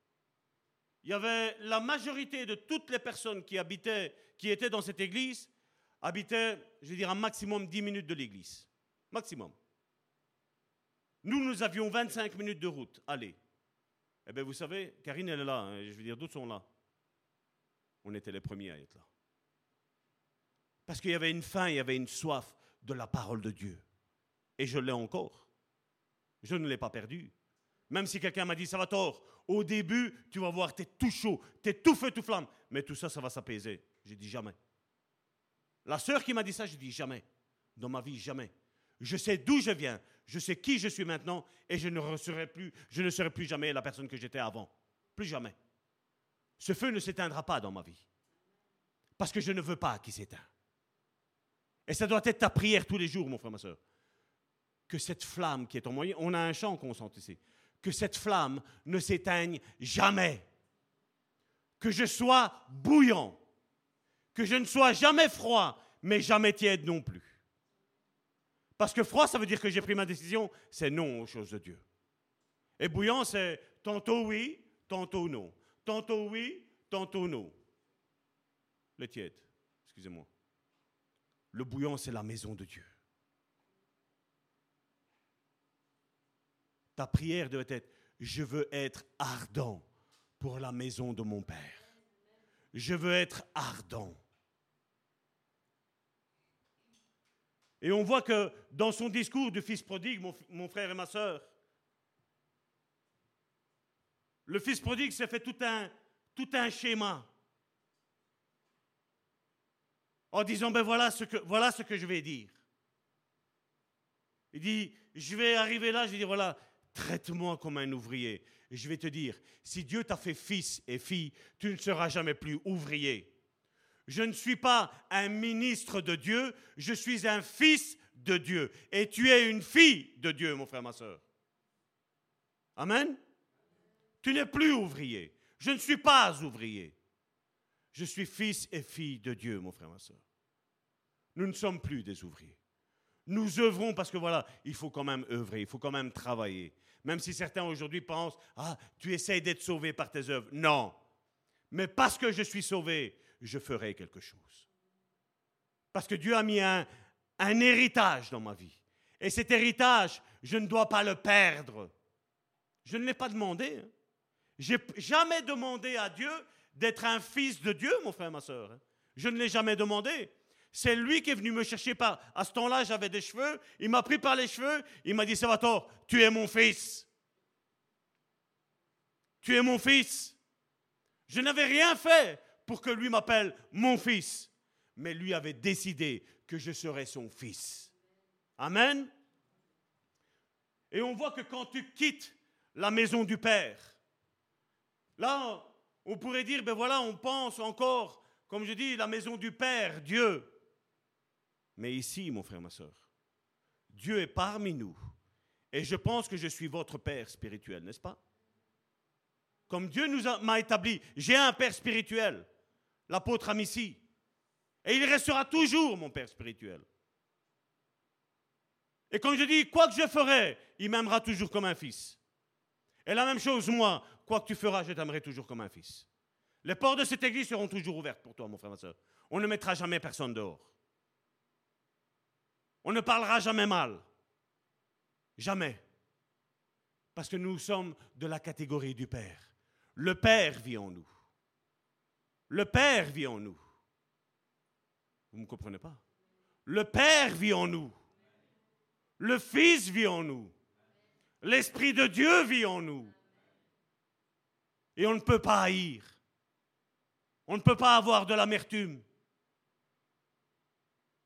Speaker 4: il y avait la majorité de toutes les personnes qui habitaient, qui étaient dans cette église, habitaient, je vais dire, un maximum 10 minutes de l'église. Maximum. Nous, nous avions 25 minutes de route. Allez. Eh bien, vous savez, Karine, elle est là. Hein, je veux dire, d'autres sont là. On était les premiers à être là. Parce qu'il y avait une faim, il y avait une soif de la parole de Dieu. Et je l'ai encore. Je ne l'ai pas perdu. Même si quelqu'un m'a dit, ça va tort, au début, tu vas voir, tu es tout chaud, tu es tout feu, tout flamme. Mais tout ça, ça va s'apaiser. J'ai dit jamais. La sœur qui m'a dit ça, j'ai dit jamais. Dans ma vie, jamais. Je sais d'où je viens, je sais qui je suis maintenant, et je ne serai plus, je ne serai plus jamais la personne que j'étais avant. Plus jamais. Ce feu ne s'éteindra pas dans ma vie. Parce que je ne veux pas qu'il s'éteigne. Et ça doit être ta prière tous les jours, mon frère, ma soeur. Que cette flamme qui est en moi, on a un chant qu'on sent ici que cette flamme ne s'éteigne jamais. Que je sois bouillant. Que je ne sois jamais froid, mais jamais tiède non plus. Parce que froid, ça veut dire que j'ai pris ma décision, c'est non aux choses de Dieu. Et bouillant, c'est tantôt oui, tantôt non. Tantôt oui, tantôt non. Le tiède, excusez-moi. Le bouillant, c'est la maison de Dieu. Ta prière doit être, je veux être ardent pour la maison de mon Père. Je veux être ardent. Et on voit que dans son discours du fils prodigue, mon, frère et ma soeur, le fils prodigue s'est fait tout un, tout un schéma en disant, ben voilà ce, que, voilà ce que je vais dire. Il dit, je vais arriver là, je vais dire, voilà, Traite-moi comme un ouvrier. Je vais te dire, si Dieu t'a fait fils et fille, tu ne seras jamais plus ouvrier. Je ne suis pas un ministre de Dieu, je suis un fils de Dieu. Et tu es une fille de Dieu, mon frère, ma soeur. Amen. Tu n'es plus ouvrier. Je ne suis pas ouvrier. Je suis fils et fille de Dieu, mon frère, ma soeur. Nous ne sommes plus des ouvriers. Nous œuvrons parce que voilà, il faut quand même œuvrer, il faut quand même travailler. Même si certains aujourd'hui pensent, ah, tu essayes d'être sauvé par tes œuvres. Non. Mais parce que je suis sauvé, je ferai quelque chose. Parce que Dieu a mis un, un héritage dans ma vie. Et cet héritage, je ne dois pas le perdre. Je ne l'ai pas demandé. Hein. J'ai jamais demandé à Dieu d'être un fils de Dieu, mon frère, ma soeur. Hein. Je ne l'ai jamais demandé. C'est lui qui est venu me chercher. À ce temps-là, j'avais des cheveux. Il m'a pris par les cheveux. Il m'a dit Salvatore, tu es mon fils. Tu es mon fils. Je n'avais rien fait pour que lui m'appelle mon fils. Mais lui avait décidé que je serais son fils. Amen. Et on voit que quand tu quittes la maison du Père, là, on pourrait dire, ben voilà, on pense encore, comme je dis, la maison du Père, Dieu. Mais ici, mon frère, ma soeur, Dieu est parmi nous. Et je pense que je suis votre Père spirituel, n'est-ce pas? Comme Dieu nous m'a établi, j'ai un Père spirituel. l'apôtre Amici. Et il restera toujours mon Père spirituel. Et quand je dis quoi que je ferai, il m'aimera toujours comme un fils. Et la même chose, moi, quoi que tu feras, je t'aimerai toujours comme un fils. Les portes de cette église seront toujours ouvertes pour toi, mon frère, ma soeur. On ne mettra jamais personne dehors. On ne parlera jamais mal. Jamais. Parce que nous sommes de la catégorie du Père. Le Père vit en nous. Le Père vit en nous. Vous ne me comprenez pas? Le Père vit en nous. Le Fils vit en nous. L'Esprit de Dieu vit en nous. Et on ne peut pas haïr. On ne peut pas avoir de l'amertume.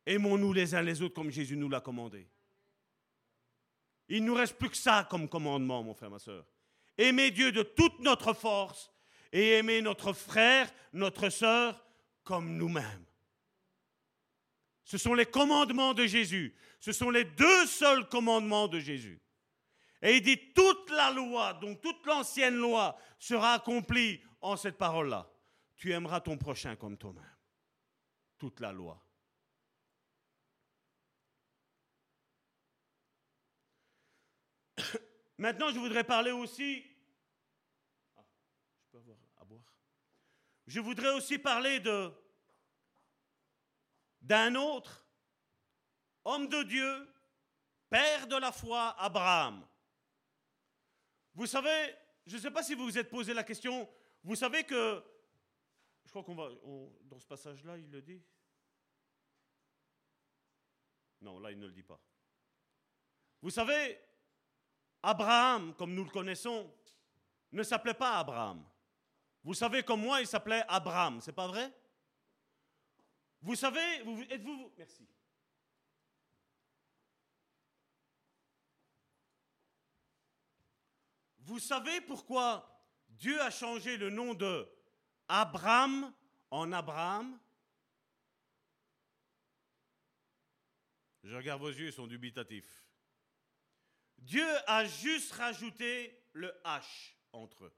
Speaker 4: Aimons-nous les uns les autres comme Jésus nous l'a commandé. Il ne nous reste plus que ça comme commandement, mon frère, ma soeur. Aimer Dieu de toute notre force et aimer notre frère, notre sœur, comme nous-mêmes. Ce sont les commandements de Jésus. Ce sont les deux seuls commandements de Jésus. Et il dit, toute la loi, donc toute l'ancienne loi, sera accomplie en cette parole-là. Tu aimeras ton prochain comme toi-même. Toute la loi. Maintenant, je voudrais parler aussi. Ah, je peux avoir à boire. Je voudrais aussi parler de d'un autre homme de Dieu, père de la foi, Abraham. Vous savez, je ne sais pas si vous vous êtes posé la question, vous savez que, je crois qu'on va, dans ce passage-là, il le dit. Non, là, il ne le dit pas. Vous savez, Abraham, comme nous le connaissons, ne s'appelait pas Abraham. Vous savez, comme moi, il s'appelait Abraham, c'est pas vrai? Vous savez, vous, êtes-vous. Merci. Vous savez pourquoi Dieu a changé le nom de Abraham en Abraham? Je regarde vos yeux, ils sont dubitatifs. Dieu a juste rajouté le H entre eux.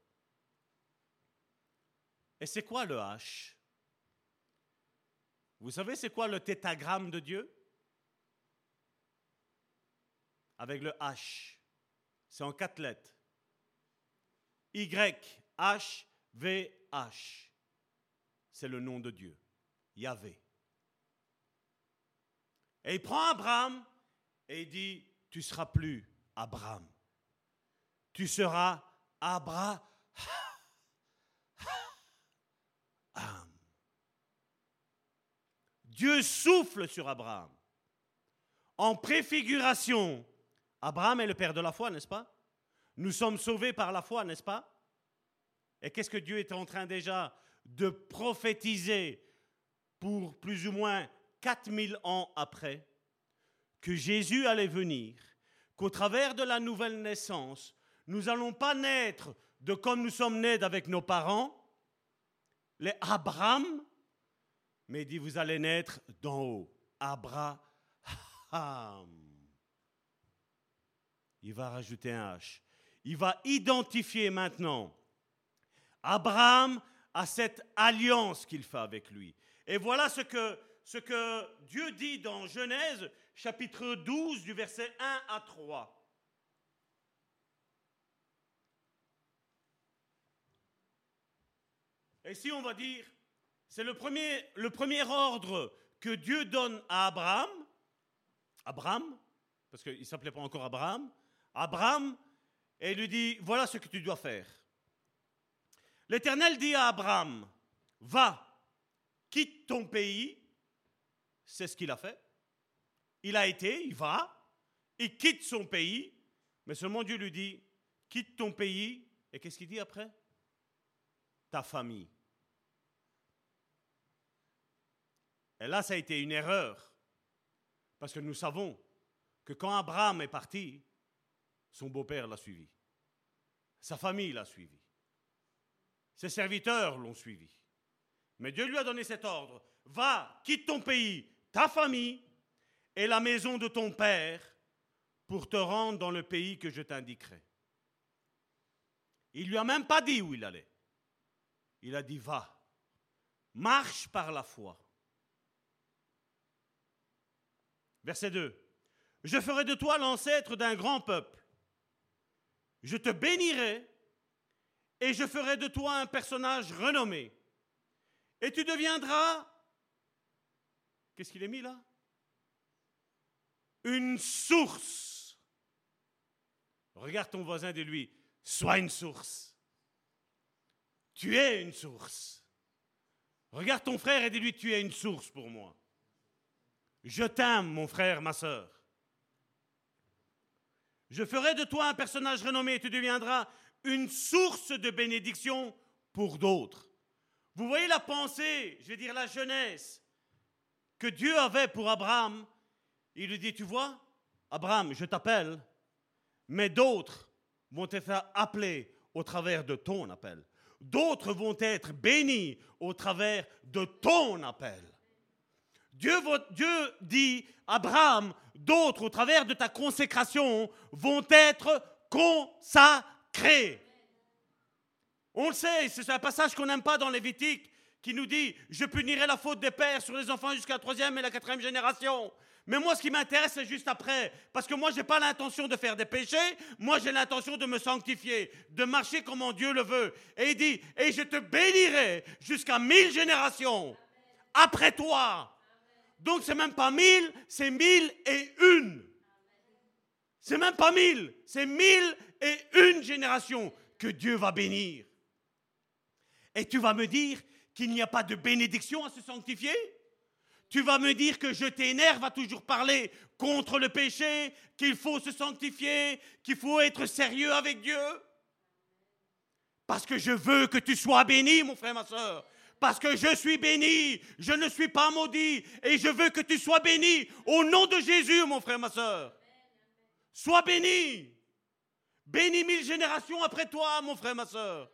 Speaker 4: Et c'est quoi le H? Vous savez c'est quoi le tétagramme de Dieu? Avec le H. C'est en quatre lettres. Y, H, V, H. C'est le nom de Dieu. Yahvé. Et il prend Abraham et il dit, tu seras plus Abraham. Tu seras Abraham. Dieu souffle sur Abraham. En préfiguration, Abraham est le père de la foi, n'est-ce pas? Nous sommes sauvés par la foi, n'est-ce pas? Et qu'est-ce que Dieu est en train déjà de prophétiser pour plus ou moins 4000 ans après? Que Jésus allait venir qu'au travers de la nouvelle naissance, nous n'allons pas naître de comme nous sommes nés avec nos parents, les Abraham, mais il dit vous allez naître d'en haut. Abraham. Il va rajouter un H. Il va identifier maintenant Abraham à cette alliance qu'il fait avec lui. Et voilà ce que, ce que Dieu dit dans Genèse chapitre 12 du verset 1 à 3. Et si on va dire, c'est le premier, le premier ordre que Dieu donne à Abraham, Abraham, parce qu'il ne s'appelait pas encore Abraham, Abraham, et il lui dit, voilà ce que tu dois faire. L'Éternel dit à Abraham, va, quitte ton pays, c'est ce qu'il a fait. Il a été, il va, il quitte son pays, mais seulement Dieu lui dit, quitte ton pays, et qu'est-ce qu'il dit après? Ta famille. Et là, ça a été une erreur, parce que nous savons que quand Abraham est parti, son beau-père l'a suivi, sa famille l'a suivi, ses serviteurs l'ont suivi. Mais Dieu lui a donné cet ordre, va, quitte ton pays, ta famille, et la maison de ton père pour te rendre dans le pays que je t'indiquerai. Il lui a même pas dit où il allait. Il a dit va. Marche par la foi. Verset 2. Je ferai de toi l'ancêtre d'un grand peuple. Je te bénirai et je ferai de toi un personnage renommé. Et tu deviendras... Qu'est-ce qu'il est mis là? Une source. Regarde ton voisin de lui. Sois une source. Tu es une source. Regarde ton frère et dis-lui, tu es une source pour moi. Je t'aime, mon frère, ma sœur. Je ferai de toi un personnage renommé et tu deviendras une source de bénédiction pour d'autres. Vous voyez la pensée, je vais dire la jeunesse, que Dieu avait pour Abraham. Il lui dit, tu vois, Abraham, je t'appelle, mais d'autres vont être appelés au travers de ton appel. D'autres vont être bénis au travers de ton appel. Dieu, Dieu dit, Abraham, d'autres au travers de ta consécration vont être consacrés. On le sait, c'est un passage qu'on n'aime pas dans Lévitique qui nous dit Je punirai la faute des pères sur les enfants jusqu'à la troisième et la quatrième génération. Mais moi, ce qui m'intéresse, c'est juste après. Parce que moi, je n'ai pas l'intention de faire des péchés. Moi, j'ai l'intention de me sanctifier, de marcher comme Dieu le veut. Et il dit Et je te bénirai jusqu'à mille générations après toi. Donc, c'est même pas mille, c'est mille et une. C'est même pas mille, c'est mille et une génération que Dieu va bénir. Et tu vas me dire qu'il n'y a pas de bénédiction à se sanctifier? Tu vas me dire que je t'énerve à toujours parler contre le péché, qu'il faut se sanctifier, qu'il faut être sérieux avec Dieu? Parce que je veux que tu sois béni, mon frère, ma soeur. Parce que je suis béni, je ne suis pas maudit, et je veux que tu sois béni au nom de Jésus, mon frère, ma soeur. Sois béni. Béni mille générations après toi, mon frère, ma soeur.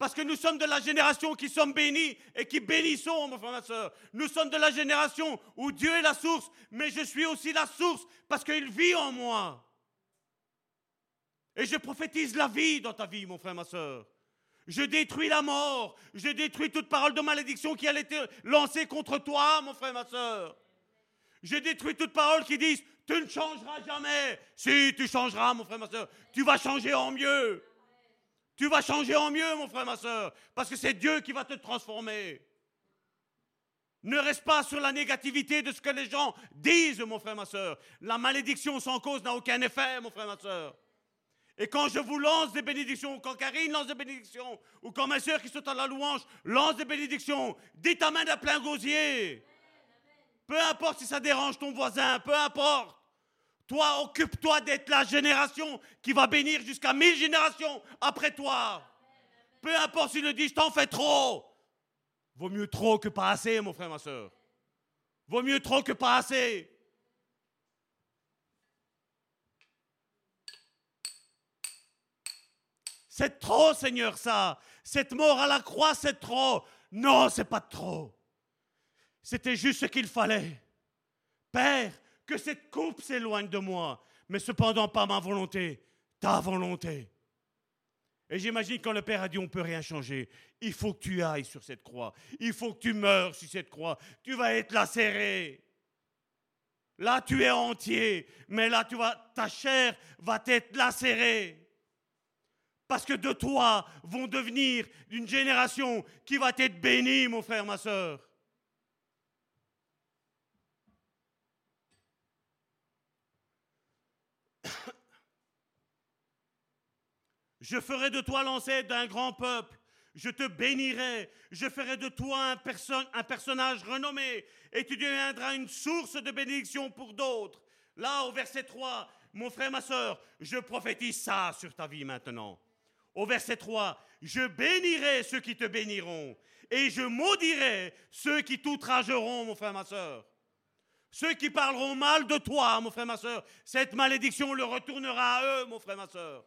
Speaker 4: Parce que nous sommes de la génération qui sommes bénis et qui bénissons, mon frère, ma soeur. Nous sommes de la génération où Dieu est la source, mais je suis aussi la source parce qu'il vit en moi. Et je prophétise la vie dans ta vie, mon frère, ma soeur. Je détruis la mort. Je détruis toute parole de malédiction qui a été lancée contre toi, mon frère, ma soeur. Je détruis toute parole qui dise Tu ne changeras jamais. Si tu changeras, mon frère, ma soeur, tu vas changer en mieux. Tu vas changer en mieux, mon frère, ma soeur, parce que c'est Dieu qui va te transformer. Ne reste pas sur la négativité de ce que les gens disent, mon frère, ma soeur. La malédiction sans cause n'a aucun effet, mon frère, ma soeur. Et quand je vous lance des bénédictions, quand Karine lance des bénédictions, ou quand ma soeur qui saute à la louange lance des bénédictions, dites Amen à plein gosier. Peu importe si ça dérange ton voisin, peu importe. Toi, occupe-toi d'être la génération qui va bénir jusqu'à mille générations après toi. Peu importe s'il le dit, je t'en fais trop. Vaut mieux trop que pas assez, mon frère, ma soeur. Vaut mieux trop que pas assez. C'est trop, Seigneur, ça. Cette mort à la croix, c'est trop. Non, c'est pas trop. C'était juste ce qu'il fallait. Père, que cette coupe s'éloigne de moi, mais cependant pas ma volonté, ta volonté. Et j'imagine quand le Père a dit on ne peut rien changer, il faut que tu ailles sur cette croix, il faut que tu meurs sur cette croix, tu vas être lacéré. Là tu es entier, mais là tu vas, ta chair va être lacérée. Parce que de toi vont devenir une génération qui va être bénie, mon frère, ma soeur. Je ferai de toi l'ancêtre d'un grand peuple. Je te bénirai. Je ferai de toi un, personnage renommé. Et tu deviendras une source de bénédiction pour d'autres. Là, au verset 3, mon frère, ma soeur, je prophétise ça sur ta vie maintenant. Au verset 3, je bénirai ceux qui te béniront. Et je maudirai ceux qui t'outrageront, mon frère, ma soeur. Ceux qui parleront mal de toi, mon frère, ma soeur, cette malédiction le retournera à eux, mon frère, ma soeur.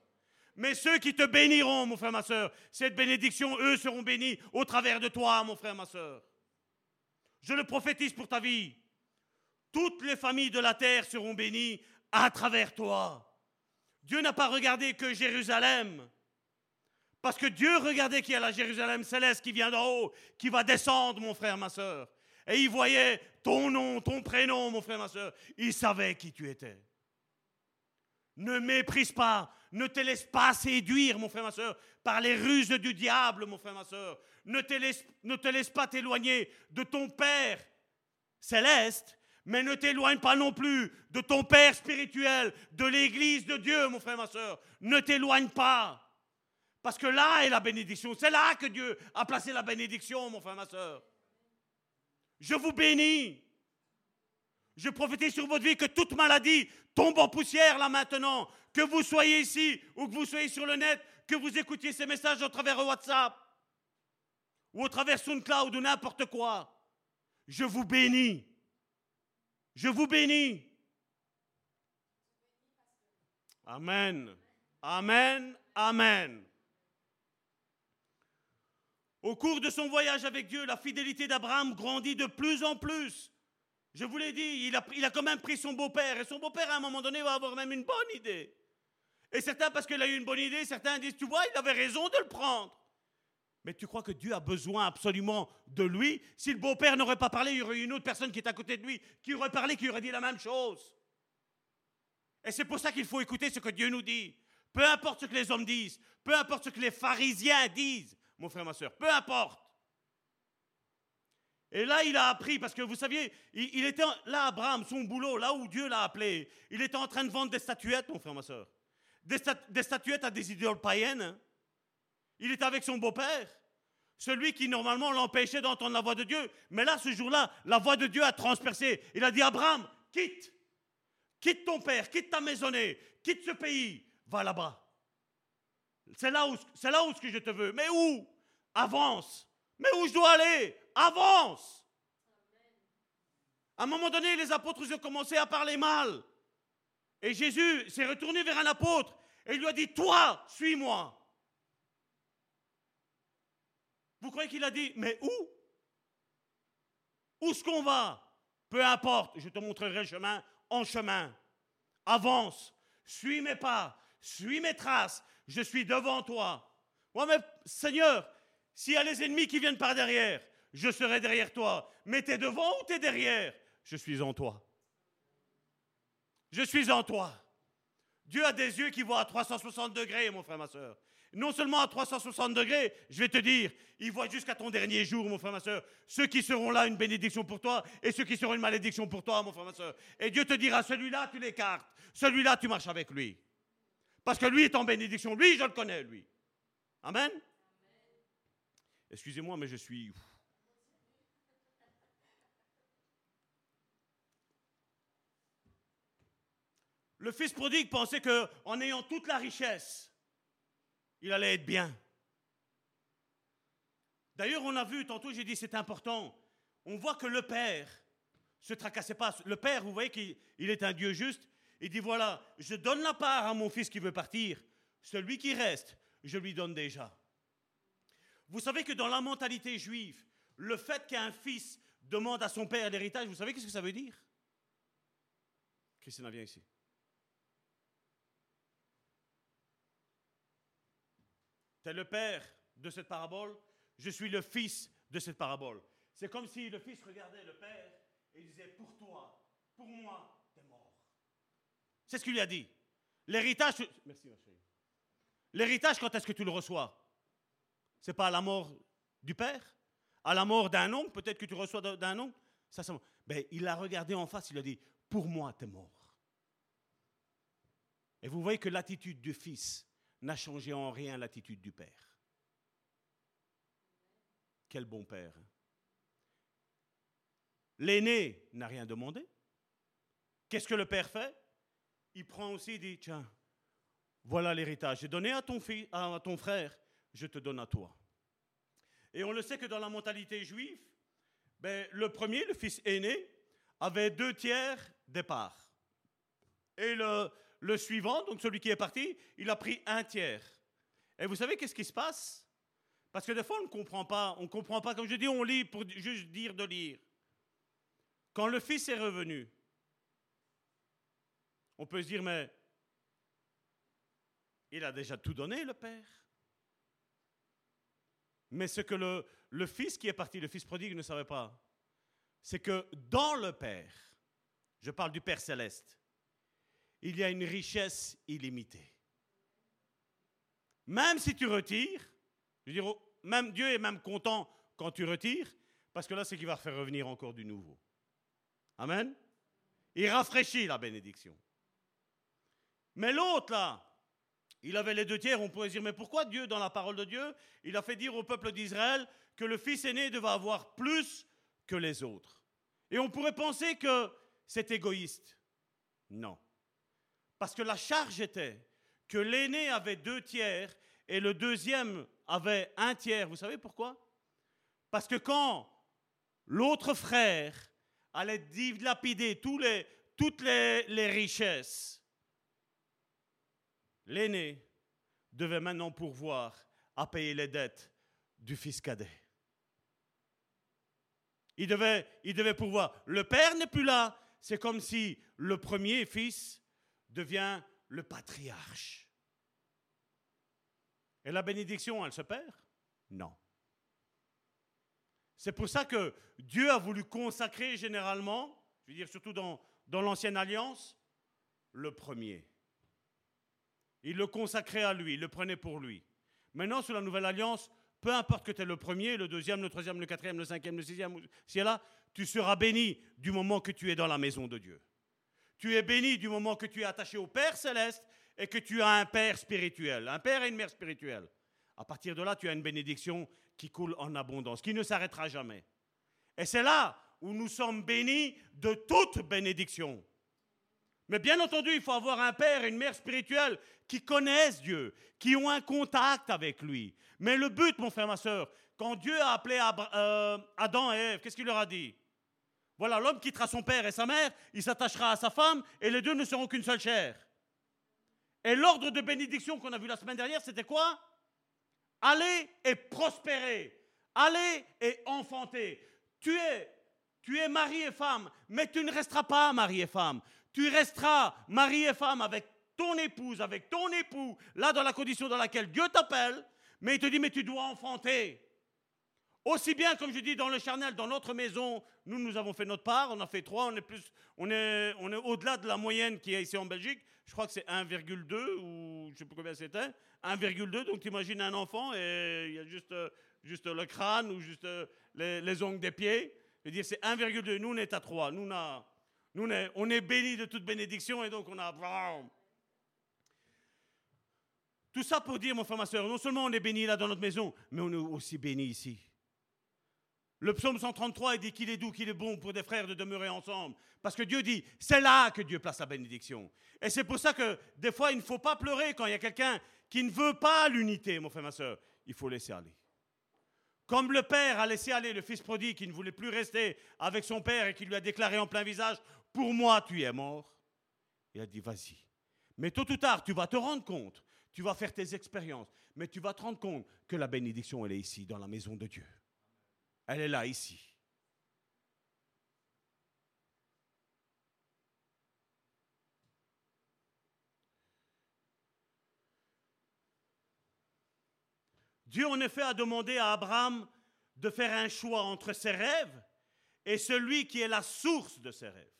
Speaker 4: Mais ceux qui te béniront, mon frère, ma soeur, cette bénédiction, eux seront bénis au travers de toi, mon frère, ma soeur. Je le prophétise pour ta vie. Toutes les familles de la terre seront bénies à travers toi. Dieu n'a pas regardé que Jérusalem. Parce que Dieu regardait qu'il y a la Jérusalem céleste qui vient d'en haut, qui va descendre, mon frère, ma soeur. Et il voyait ton nom, ton prénom, mon frère, ma soeur. Il savait qui tu étais. Ne méprise pas, ne te laisse pas séduire, mon frère, ma soeur, par les ruses du diable, mon frère, ma soeur. Ne te laisse, pas t'éloigner de ton Père céleste, mais ne t'éloigne pas non plus de ton Père spirituel, de l'Église de Dieu, mon frère, ma soeur. Ne t'éloigne pas. Parce que là est la bénédiction. C'est là que Dieu a placé la bénédiction, mon frère, ma soeur. Je vous bénis. Je prophétise sur votre vie que toute maladie tombe en poussière là maintenant. Que vous soyez ici ou que vous soyez sur le net, que vous écoutiez ces messages au travers WhatsApp ou au travers SoundCloud ou n'importe quoi. Je vous bénis. Je vous bénis. Amen. Amen. Amen. Au cours de son voyage avec Dieu, la fidélité d'Abraham grandit de plus en plus. Je vous l'ai dit, il a, quand même pris son beau-père. Et son beau-père, à un moment donné, va avoir même une bonne idée. Et certains, parce qu'il a eu une bonne idée, certains disent, tu vois, il avait raison de le prendre. Mais tu crois que Dieu a besoin absolument de lui? Si le beau-père n'aurait pas parlé, il y aurait une autre personne qui est à côté de lui qui aurait parlé, qui aurait dit la même chose. Et c'est pour ça qu'il faut écouter ce que Dieu nous dit. Peu importe ce que les hommes disent, peu importe ce que les pharisiens disent, mon frère, ma soeur, peu importe. Et là, il a appris, parce que vous saviez, il, était là, Abraham, son boulot, là où Dieu l'a appelé, il était en train de vendre des statuettes, mon frère, ma soeur. Des, statuettes à des idoles païennes. Hein. Il était avec son beau-père, celui qui normalement l'empêchait d'entendre la voix de Dieu. Mais là, ce jour-là, la voix de Dieu a transpercé. Il a dit, Abraham, quitte, quitte ton père, quitte ta maisonnée, quitte ce pays, va là-bas. C'est là où, c'est là où ce que je te veux. Mais où? Avance. Mais où je dois aller? Avance. À un moment donné, les apôtres ont commencé à parler mal. Et Jésus s'est retourné vers un apôtre et lui a dit, toi, suis-moi. Vous croyez qu'il a dit, mais où? Où est-ce qu'on va? Peu importe, je te montrerai le chemin en chemin. Avance, suis mes pas, suis mes traces, je suis devant toi. Moi, mais Seigneur, s'il y a les ennemis qui viennent par derrière, je serai derrière toi. Mais t'es devant ou t'es derrière? Je suis en toi. Je suis en toi. Dieu a des yeux qui voient à 360 degrés, mon frère, ma soeur. Non seulement à 360 degrés, je vais te dire, il voit jusqu'à ton dernier jour, mon frère, ma soeur. Ceux qui seront là, une bénédiction pour toi, et ceux qui seront une malédiction pour toi, mon frère, ma soeur. Et Dieu te dira, celui-là, tu l'écartes. Celui-là, tu marches avec lui. Parce que lui est en bénédiction. Lui, je le connais, lui. Amen? Excusez-moi, mais je suis... Le fils prodigue pensait qu'en ayant toute la richesse, il allait être bien. D'ailleurs, on a vu, tantôt j'ai dit c'est important, on voit que le Père se tracassait pas. Le Père, vous voyez qu'il est un Dieu juste, il dit voilà, je donne la part à mon fils qui veut partir. Celui qui reste, je lui donne déjà. Vous savez que dans la mentalité juive, le fait qu'un fils demande à son père l'héritage, vous savez qu'est-ce que ça veut dire? Christina, viens ici. Tu es le père de cette parabole, je suis le fils de cette parabole. C'est comme si le fils regardait le père et disait, pour toi, pour moi, c'est ce qu'il lui a dit. L'héritage. L'héritage, quand est-ce que tu le reçois? C'est pas à la mort du père? À la mort d'un oncle Peut-être que tu reçois d'un ça, ça, ben, Il l'a regardé en face, il a dit Pour moi, tu es mort. Et vous voyez que l'attitude du fils n'a changé en rien l'attitude du père. Quel bon père. Hein. L'aîné n'a rien demandé. Qu'est-ce que le père fait? Il prend aussi et dit, tiens, voilà l'héritage. J'ai donné à ton, fils, à ton frère, je te donne à toi. Et on le sait que dans la mentalité juive, ben, le premier, le fils aîné, avait deux tiers des parts. Et le, le suivant, donc celui qui est parti, il a pris un tiers. Et vous savez qu'est-ce qui se passe? Parce que des fois, on ne comprend pas. On ne comprend pas, comme je dis, on lit pour juste dire de lire. Quand le fils est revenu, on peut se dire, mais il a déjà tout donné, le Père. Mais ce que le, le fils qui est parti, le fils prodigue, ne savait pas, c'est que dans le Père, je parle du Père céleste, il y a une richesse illimitée. Même si tu retires, oh, même Dieu est même content quand tu retires, parce que là, c'est qu'il va faire revenir encore du nouveau. Amen. Il rafraîchit la bénédiction. Mais l'autre, là, il avait les deux tiers, on pourrait dire, mais pourquoi Dieu, dans la parole de Dieu, il a fait dire au peuple d'Israël que le fils aîné devait avoir plus que les autres? Et on pourrait penser que c'est égoïste. Non. Parce que la charge était que l'aîné avait deux tiers et le deuxième avait un tiers. Vous savez pourquoi? Parce que quand l'autre frère allait dilapider toutes les, les richesses, l'aîné devait maintenant pourvoir à payer les dettes du fils cadet. Il devait, il devait pourvoir. Le père n'est plus là. C'est comme si le premier fils devient le patriarche. Et la bénédiction, elle se perd? Non. C'est pour ça que Dieu a voulu consacrer généralement, je veux dire surtout dans, l'ancienne alliance, le premier. Il le consacrait à lui, le prenait pour lui. Maintenant, sous la nouvelle alliance, peu importe que tu es le premier, le deuxième, le troisième, le quatrième, le cinquième, le sixième, si là, tu seras béni du moment que tu es dans la maison de Dieu. Tu es béni du moment que tu es attaché au Père céleste et que tu as un Père spirituel, un Père et une Mère spirituelle. À partir de là, tu as une bénédiction qui coule en abondance, qui ne s'arrêtera jamais. Et c'est là où nous sommes bénis de toute bénédiction. Mais bien entendu, il faut avoir un père et une mère spirituelle qui connaissent Dieu, qui ont un contact avec lui. Mais le but, mon frère, ma soeur, quand Dieu a appelé euh, Adam et Ève, qu'est-ce qu'il leur a dit? Voilà, l'homme quittera son père et sa mère, il s'attachera à sa femme, et les deux ne seront qu'une seule chair. Et l'ordre de bénédiction qu'on a vu la semaine dernière, c'était quoi? Allez et prospérer. Allez et enfanter. Tu es, tu es mari et femme, mais tu ne resteras pas mari et femme. Tu resteras mari et femme avec ton épouse, avec ton époux, là dans la condition dans laquelle Dieu t'appelle, mais il te dit, mais tu dois enfanter. Aussi bien, comme je dis, dans le charnel, dans notre maison, nous, nous avons fait notre part, on a fait trois, on est, plus, on est, on est au-delà de la moyenne qui est ici en Belgique. Je crois que c'est 1,2 ou je ne sais pas combien c'était. 1,2, donc tu imagines un enfant et il y a juste, juste le crâne ou juste les, les ongles des pieds. Je veux dire, c'est 1,2. Nous, on est à 3. Nous, on nous, on est, bénis de toute bénédiction et donc on a... Tout ça pour dire, mon frère, ma soeur, non seulement on est béni là dans notre maison, mais on est aussi béni ici. Le psaume 133 il dit qu'il est doux, qu'il est bon pour des frères de demeurer ensemble. Parce que Dieu dit, c'est là que Dieu place sa bénédiction. Et c'est pour ça que des fois, il ne faut pas pleurer quand il y a quelqu'un qui ne veut pas l'unité, mon frère, ma soeur. Il faut laisser aller. Comme le père a laissé aller le fils prodigue qui ne voulait plus rester avec son père et qui lui a déclaré en plein visage, pour moi tu es mort. Il a dit, vas-y. Mais tôt ou tard, tu vas te rendre compte, tu vas faire tes expériences, mais tu vas te rendre compte que la bénédiction, elle est ici, dans la maison de Dieu. Elle est là, ici. Dieu, en effet, a demandé à Abraham de faire un choix entre ses rêves et celui qui est la source de ses rêves.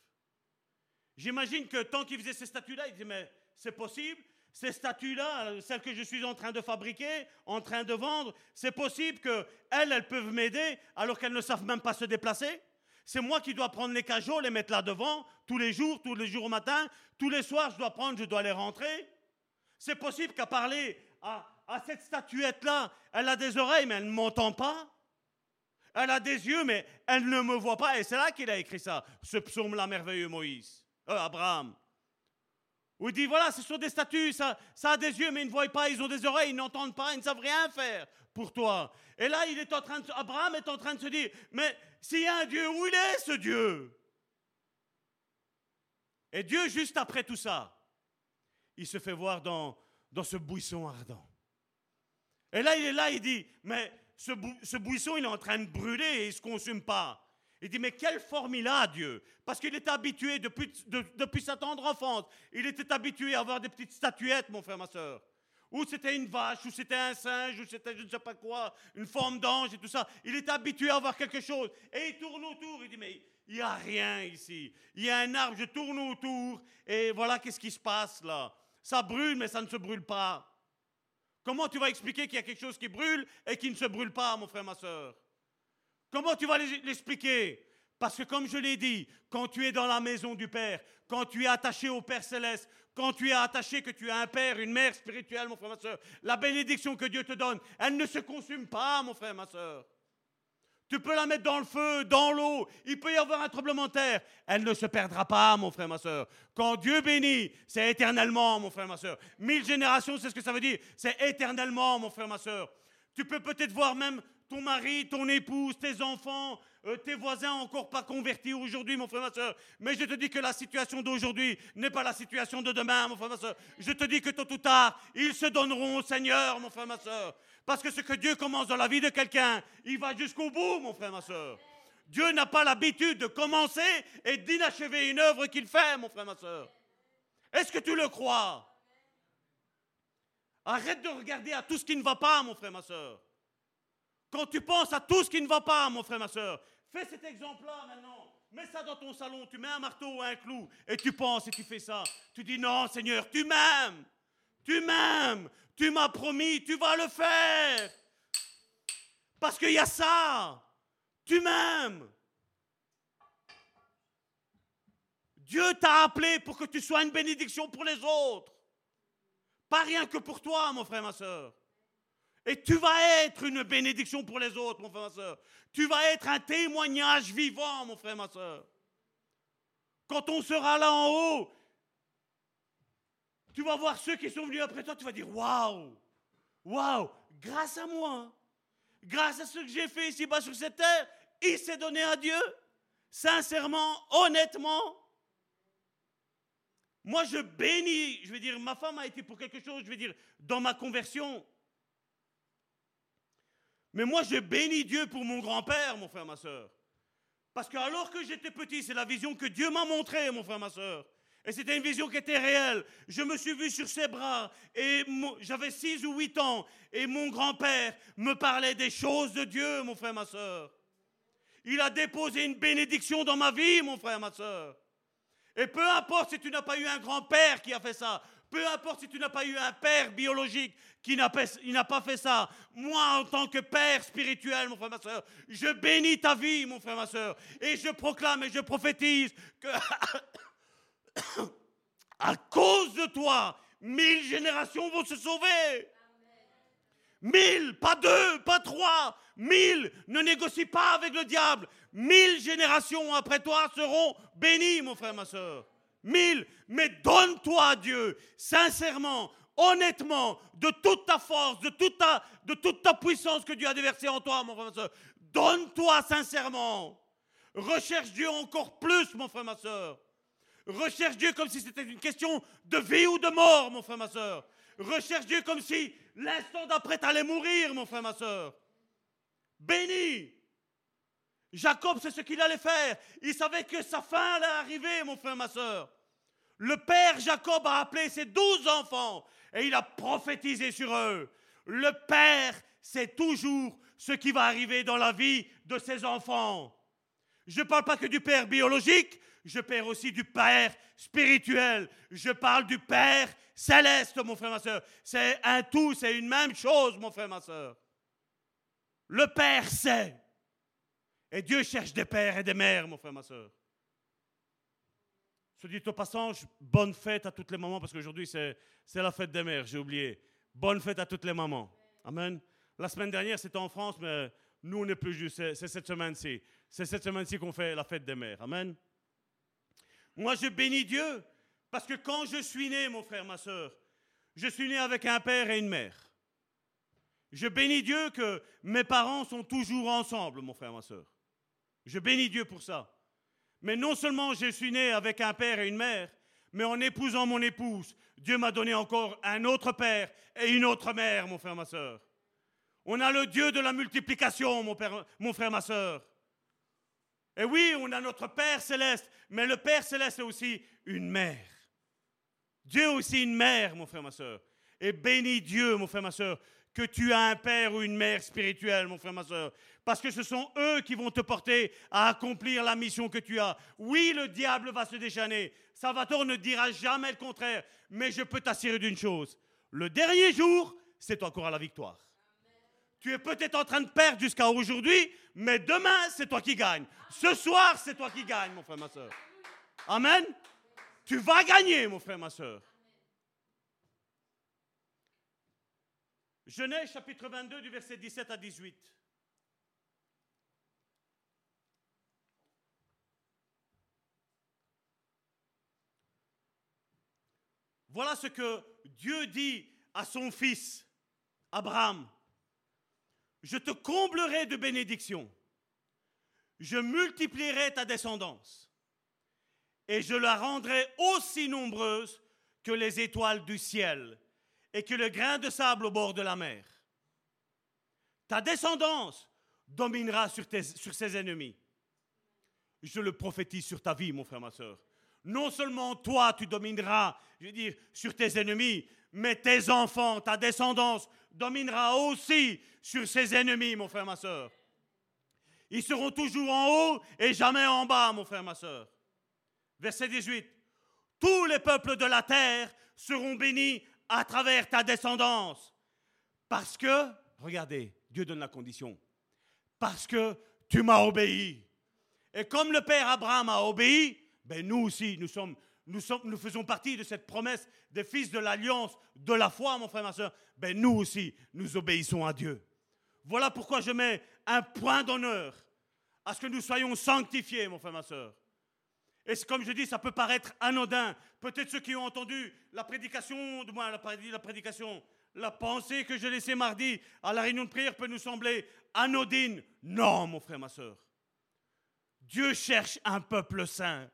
Speaker 4: J'imagine que tant qu'il faisait ces statues-là, il disait, mais c'est possible ces statues-là, celles que je suis en train de fabriquer, en train de vendre, c'est possible qu'elles, elles peuvent m'aider alors qu'elles ne savent même pas se déplacer C'est moi qui dois prendre les cajots, les mettre là devant, tous les jours, tous les jours au matin, tous les soirs, je dois prendre, je dois les rentrer C'est possible qu'à parler à, cette statuette-là, elle a des oreilles, mais elle ne m'entend pas. Elle a des yeux, mais elle ne me voit pas. Et c'est là qu'il a écrit ça, ce psaume-là merveilleux, Moïse, euh, Abraham. Où il dit, voilà, ce sont des statues, ça, ça a des yeux, mais ils ne voient pas, ils ont des oreilles, ils n'entendent pas, ils ne savent rien faire pour toi. Et là, il est en train de, Abraham est en train de se dire, mais s'il y a un Dieu, où il est ce Dieu? Et Dieu, juste après tout ça, il se fait voir dans, dans ce buisson ardent. Et là, il est là, il dit, mais ce, buisson, il est en train de brûler et il ne se consume pas. Il dit, mais quelle forme il a, Dieu? Parce qu'il était habitué depuis, depuis sa tendre enfance. Il était habitué à avoir des petites statuettes, mon frère, ma soeur. ou c'était une vache, ou c'était un singe, ou c'était je ne sais pas quoi, une forme d'ange et tout ça. Il est habitué à voir quelque chose. Et il tourne autour, il dit, mais il n'y a rien ici. Il y a un arbre, je tourne autour, et voilà qu'est-ce qui se passe là. Ça brûle, mais ça ne se brûle pas. Comment tu vas expliquer qu'il y a quelque chose qui brûle et qui ne se brûle pas, mon frère, ma soeur Comment tu vas l'expliquer? Parce que comme je l'ai dit, quand tu es dans la maison du Père, quand tu es attaché au Père céleste, quand tu es attaché que tu as un père, une mère spirituelle, mon frère, ma soeur, la bénédiction que Dieu te donne, elle ne se consume pas, mon frère, ma soeur. Tu peux la mettre dans le feu, dans l'eau. Il peut y avoir un tremblement de terre. Elle ne se perdra pas, mon frère, ma soeur. Quand Dieu bénit, c'est éternellement, mon frère, ma soeur. Mille générations, c'est ce que ça veut dire. C'est éternellement, mon frère, ma soeur. Tu peux peut-être voir même ton mari, ton épouse, tes enfants, euh, tes voisins encore pas convertis aujourd'hui, mon frère, ma soeur. Mais je te dis que la situation d'aujourd'hui n'est pas la situation de demain, mon frère, ma soeur. Je te dis que tôt ou tard, ils se donneront au Seigneur, mon frère, ma soeur. Parce que ce que Dieu commence dans la vie de quelqu'un, il va jusqu'au bout, mon frère, ma soeur. Dieu n'a pas l'habitude de commencer et d'inachever une œuvre qu'il fait, mon frère, ma soeur. Est-ce que tu le crois? Arrête de regarder à tout ce qui ne va pas, mon frère, ma soeur. Quand tu penses à tout ce qui ne va pas, mon frère, ma soeur, fais cet exemple-là maintenant. Mets ça dans ton salon, tu mets un marteau ou un clou et tu penses et tu fais ça. Tu dis non, Seigneur, tu m'aimes. Tu m'aimes. Tu m'as promis, tu vas le faire. Parce qu'il y a ça. Tu m'aimes. Dieu t'a appelé pour que tu sois une bénédiction pour les autres. Pas rien que pour toi, mon frère, ma soeur. Et tu vas être une bénédiction pour les autres, mon frère, ma soeur. Tu vas être un témoignage vivant, mon frère, ma soeur. Quand on sera là en haut, tu vas voir ceux qui sont venus après toi, tu vas dire Waouh, waouh, grâce à moi, grâce à ce que j'ai fait ici-bas sur cette terre, il s'est donné à Dieu, sincèrement, honnêtement. Moi, je bénis, je veux dire, ma femme a été pour quelque chose, je veux dire, dans ma conversion, mais moi, je bénis Dieu pour mon grand-père, mon frère, ma soeur. Parce que alors que j'étais petit, c'est la vision que Dieu m'a montrée, mon frère, ma soeur. Et c'était une vision qui était réelle. Je me suis vu sur ses bras et j'avais 6 ou 8 ans et mon grand-père me parlait des choses de Dieu, mon frère, ma soeur. Il a déposé une bénédiction dans ma vie, mon frère, ma soeur. Et peu importe si tu n'as pas eu un grand-père qui a fait ça, peu importe si tu n'as pas eu un père biologique qui n'a pas, fait ça. Moi, en tant que père spirituel, mon frère, ma soeur, je bénis ta vie, mon frère, ma soeur. Et je proclame et je prophétise que, à cause de toi, mille générations vont se sauver. Mille, pas deux, pas trois, mille. Ne négocie pas avec le diable. Mille générations après toi seront bénies, mon frère, ma soeur mille, mais donne-toi Dieu, sincèrement, honnêtement, de toute ta force, de toute ta, puissance que Dieu a déversée en toi, mon frère, ma soeur. Donne-toi sincèrement. Recherche Dieu encore plus, mon frère, ma soeur. Recherche Dieu comme si c'était une question de vie ou de mort, mon frère, ma soeur. Recherche Dieu comme si l'instant d'après t'allais mourir, mon frère, ma soeur. Bénis. Jacob, c'est ce qu'il allait faire. Il savait que sa fin allait arriver, mon frère, ma soeur. Le père Jacob a appelé ses douze enfants et il a prophétisé sur eux. Le père sait toujours ce qui va arriver dans la vie de ses enfants. Je ne parle pas que du père biologique, je parle aussi du père spirituel. Je parle du père céleste, mon frère, ma soeur. C'est un tout, c'est une même chose, mon frère, ma soeur. Le père sait. Et Dieu cherche des pères et des mères, mon frère, ma soeur. Je dis au passage, bonne fête à toutes les mamans, parce qu'aujourd'hui c'est, la fête des mères, j'ai oublié. Bonne fête à toutes les mamans. Amen. La semaine dernière c'était en France, mais nous on n'est plus juste, c'est, cette semaine-ci. C'est cette semaine-ci qu'on fait la fête des mères. Amen. Moi je bénis Dieu, parce que quand je suis né, mon frère, ma soeur, je suis né avec un père et une mère. Je bénis Dieu que mes parents sont toujours ensemble, mon frère, ma soeur. Je bénis Dieu pour ça. Mais non seulement je suis né avec un père et une mère, mais en épousant mon épouse, Dieu m'a donné encore un autre père et une autre mère, mon frère, ma soeur. On a le Dieu de la multiplication, mon, frère, ma soeur. Et oui, on a notre Père céleste, mais le Père céleste est aussi une mère. Dieu est aussi une mère, mon frère, ma soeur. Et bénis Dieu, mon frère, ma soeur, que tu as un père ou une mère spirituelle, mon frère, ma soeur. Parce que ce sont eux qui vont te porter à accomplir la mission que tu as. Oui, le diable va se déchaîner. Salvatore ne dira jamais le contraire. Mais je peux t'assurer d'une chose. Le dernier jour, c'est toi qui auras la victoire. Tu es peut-être en train de perdre jusqu'à aujourd'hui, mais demain, c'est toi qui gagnes. Ce soir, c'est toi qui gagnes, mon frère, ma soeur. Amen. Tu vas gagner, mon frère, ma soeur. Genèse chapitre 22 du verset 17 à 18. Voilà ce que Dieu dit à son fils, Abraham. Je te comblerai de bénédictions. Je multiplierai ta descendance. Et je la rendrai aussi nombreuse que les étoiles du ciel et que le grain de sable au bord de la mer. Ta descendance dominera sur, ses ennemis. Je le prophétise sur ta vie, mon frère, ma soeur. Non seulement toi, tu domineras, je veux dire, sur tes ennemis, mais tes enfants, ta descendance dominera aussi sur ses ennemis, mon frère, ma soeur. Ils seront toujours en haut et jamais en bas, mon frère, ma soeur. Verset 18. Tous les peuples de la terre seront bénis à travers ta descendance. Parce que, regardez, Dieu donne la condition. Parce que tu m'as obéi. Et comme le Père Abraham a obéi, ben nous aussi, nous, sommes, nous, sommes, nous faisons partie de cette promesse des fils de l'alliance, de la foi, mon frère, ma soeur. Ben nous aussi, nous obéissons à Dieu. Voilà pourquoi je mets un point d'honneur à ce que nous soyons sanctifiés, mon frère, ma soeur. Et comme je dis, ça peut paraître anodin. Peut-être ceux qui ont entendu la prédication, de moi, la, prédication, la pensée que j'ai laissée mardi à la réunion de prière peut nous sembler anodine. Non, mon frère, ma soeur. Dieu cherche un peuple saint.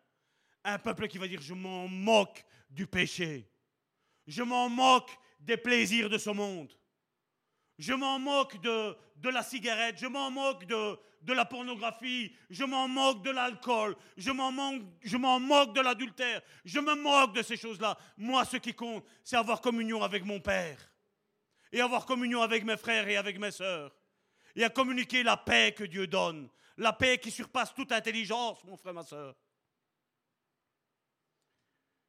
Speaker 4: Un peuple qui va dire, je m'en moque du péché. Je m'en moque des plaisirs de ce monde. Je m'en moque de la cigarette. Je m'en moque de, de la pornographie, je m'en moque de l'alcool, je m'en moque, de l'adultère, je me moque de ces choses-là. Moi, ce qui compte, c'est avoir communion avec mon Père, et avoir communion avec mes frères et avec mes sœurs, et à communiquer la paix que Dieu donne, la paix qui surpasse toute intelligence, mon frère, ma sœur.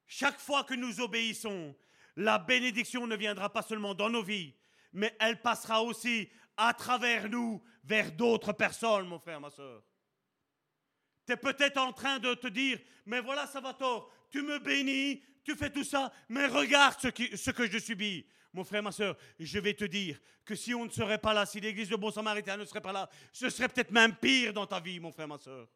Speaker 4: Chaque fois que nous obéissons, la bénédiction ne viendra pas seulement dans nos vies, mais elle passera aussi à travers nous vers d'autres personnes, mon frère, ma soeur. Tu es peut-être en train de te dire, mais voilà, ça va tort, tu me bénis, tu fais tout ça, mais regarde ce, ce que je subis. Mon frère, ma soeur, je vais te dire que si on ne serait pas là, si l'église de Bon Samaritain ne serait pas là, ce serait peut-être même pire dans ta vie, mon frère, ma soeur.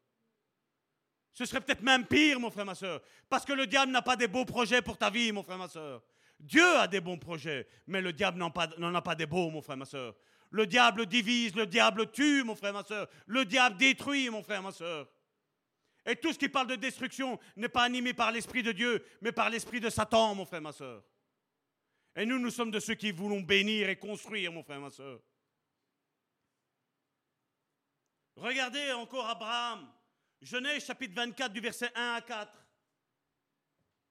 Speaker 4: Ce serait peut-être même pire, mon frère, ma soeur. Parce que le diable n'a pas des beaux projets pour ta vie, mon frère, ma soeur. Dieu a des bons projets, mais le diable n'en a pas des beaux, mon frère, ma soeur. Le diable divise, le diable tue, mon frère, ma soeur. Le diable détruit, mon frère, ma soeur. Et tout ce qui parle de destruction n'est pas animé par l'Esprit de Dieu, mais par l'Esprit de Satan, mon frère, ma soeur. Et nous, nous sommes de ceux qui voulons bénir et construire, mon frère, ma soeur. Regardez encore Abraham. Genèse chapitre 24 du verset 1 à 4.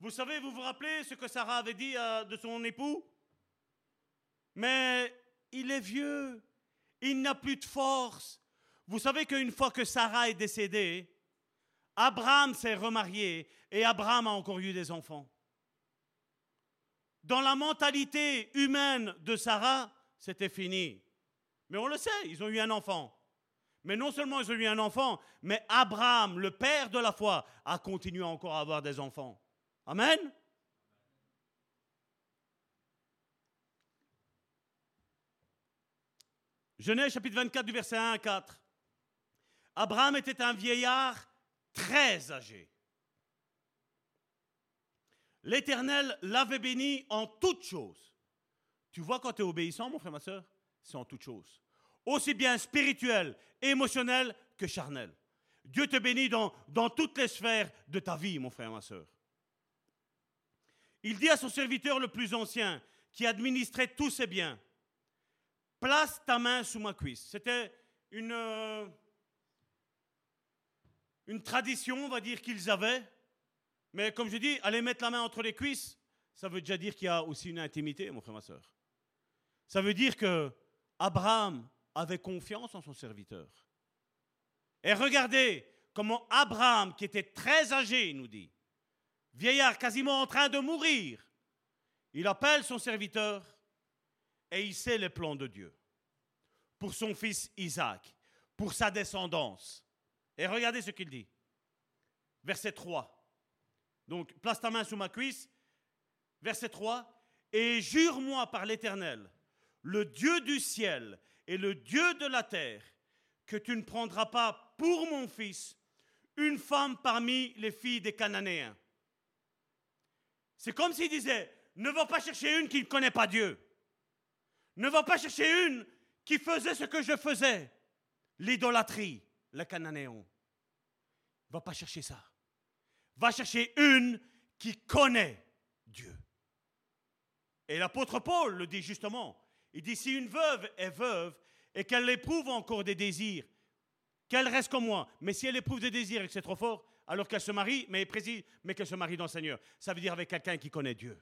Speaker 4: Vous savez, vous vous rappelez ce que Sarah avait dit euh, de son époux? Mais il est vieux, il n'a plus de force. Vous savez qu'une fois que Sarah est décédée, Abraham s'est remarié et Abraham a encore eu des enfants. Dans la mentalité humaine de Sarah, c'était fini. Mais on le sait, ils ont eu un enfant. Mais non seulement ils ont eu un enfant, mais Abraham, le père de la foi, a continué encore à avoir des enfants. Amen. Genèse chapitre 24 du verset 1 à 4. Abraham était un vieillard très âgé. L'Éternel l'avait béni en toutes choses. Tu vois quand tu es obéissant, mon frère, ma soeur, c'est en toutes choses. Aussi bien spirituel, émotionnel que charnel. Dieu te bénit dans, toutes les sphères de ta vie, mon frère, ma soeur. Il dit à son serviteur le plus ancien, qui administrait tous ses biens, place ta main sous ma cuisse. C'était une, euh, une tradition, on va dire, qu'ils avaient. Mais comme je dis, aller mettre la main entre les cuisses, ça veut déjà dire qu'il y a aussi une intimité, mon frère, ma soeur. Ça veut dire que Abraham avait confiance en son serviteur. Et regardez comment Abraham, qui était très âgé, nous dit, vieillard quasiment en train de mourir, il appelle son serviteur et il sait les plans de Dieu pour son fils Isaac, pour sa descendance. Et regardez ce qu'il dit. Verset 3. Donc, place ta main sous ma cuisse. Verset 3. Et jure-moi par l'Éternel, le Dieu du ciel et le Dieu de la terre, que tu ne prendras pas pour mon fils une femme parmi les filles des Cananéens. C'est comme s'il disait, ne va pas chercher une qui ne connaît pas Dieu. Ne va pas chercher une qui faisait ce que je faisais, l'idolâtrie, le cananéon. Va pas chercher ça. Va chercher une qui connaît Dieu. Et l'apôtre Paul le dit justement. Il dit si une veuve est veuve et qu'elle éprouve encore des désirs, qu'elle reste comme moi. Mais si elle éprouve des désirs et que c'est trop fort, alors qu'elle se marie, mais, mais qu'elle se marie dans le Seigneur. Ça veut dire avec quelqu'un qui connaît Dieu.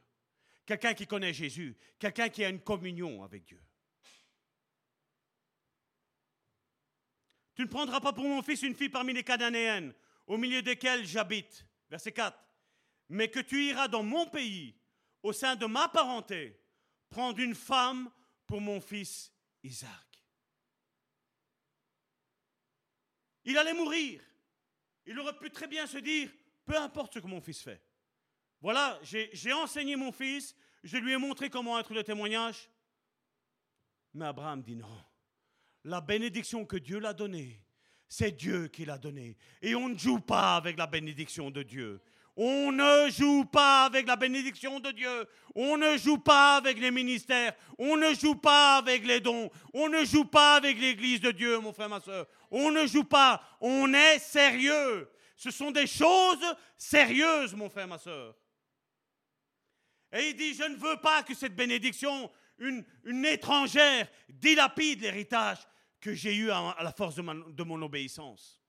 Speaker 4: Quelqu'un qui connaît Jésus. Quelqu'un qui a une communion avec Dieu. Tu ne prendras pas pour mon fils une fille parmi les Cananéennes, au milieu desquelles j'habite. Verset 4. Mais que tu iras dans mon pays, au sein de ma parenté, prendre une femme pour mon fils Isaac. Il allait mourir. Il aurait pu très bien se dire, peu importe ce que mon fils fait. Voilà, j'ai enseigné mon fils, je lui ai montré comment être le témoignage. Mais Abraham dit non. La bénédiction que Dieu l'a donnée, c'est Dieu qui l'a donnée. Et on ne joue pas avec la bénédiction de Dieu. On ne joue pas avec la bénédiction de Dieu. On ne joue pas avec les ministères. On ne joue pas avec les dons. On ne joue pas avec l'Église de Dieu, mon frère, ma soeur. On ne joue pas. On est sérieux. Ce sont des choses sérieuses, mon frère, ma soeur. Et il dit, je ne veux pas que cette bénédiction, une, étrangère, dilapide l'héritage que j'ai eu à, la force de mon obéissance.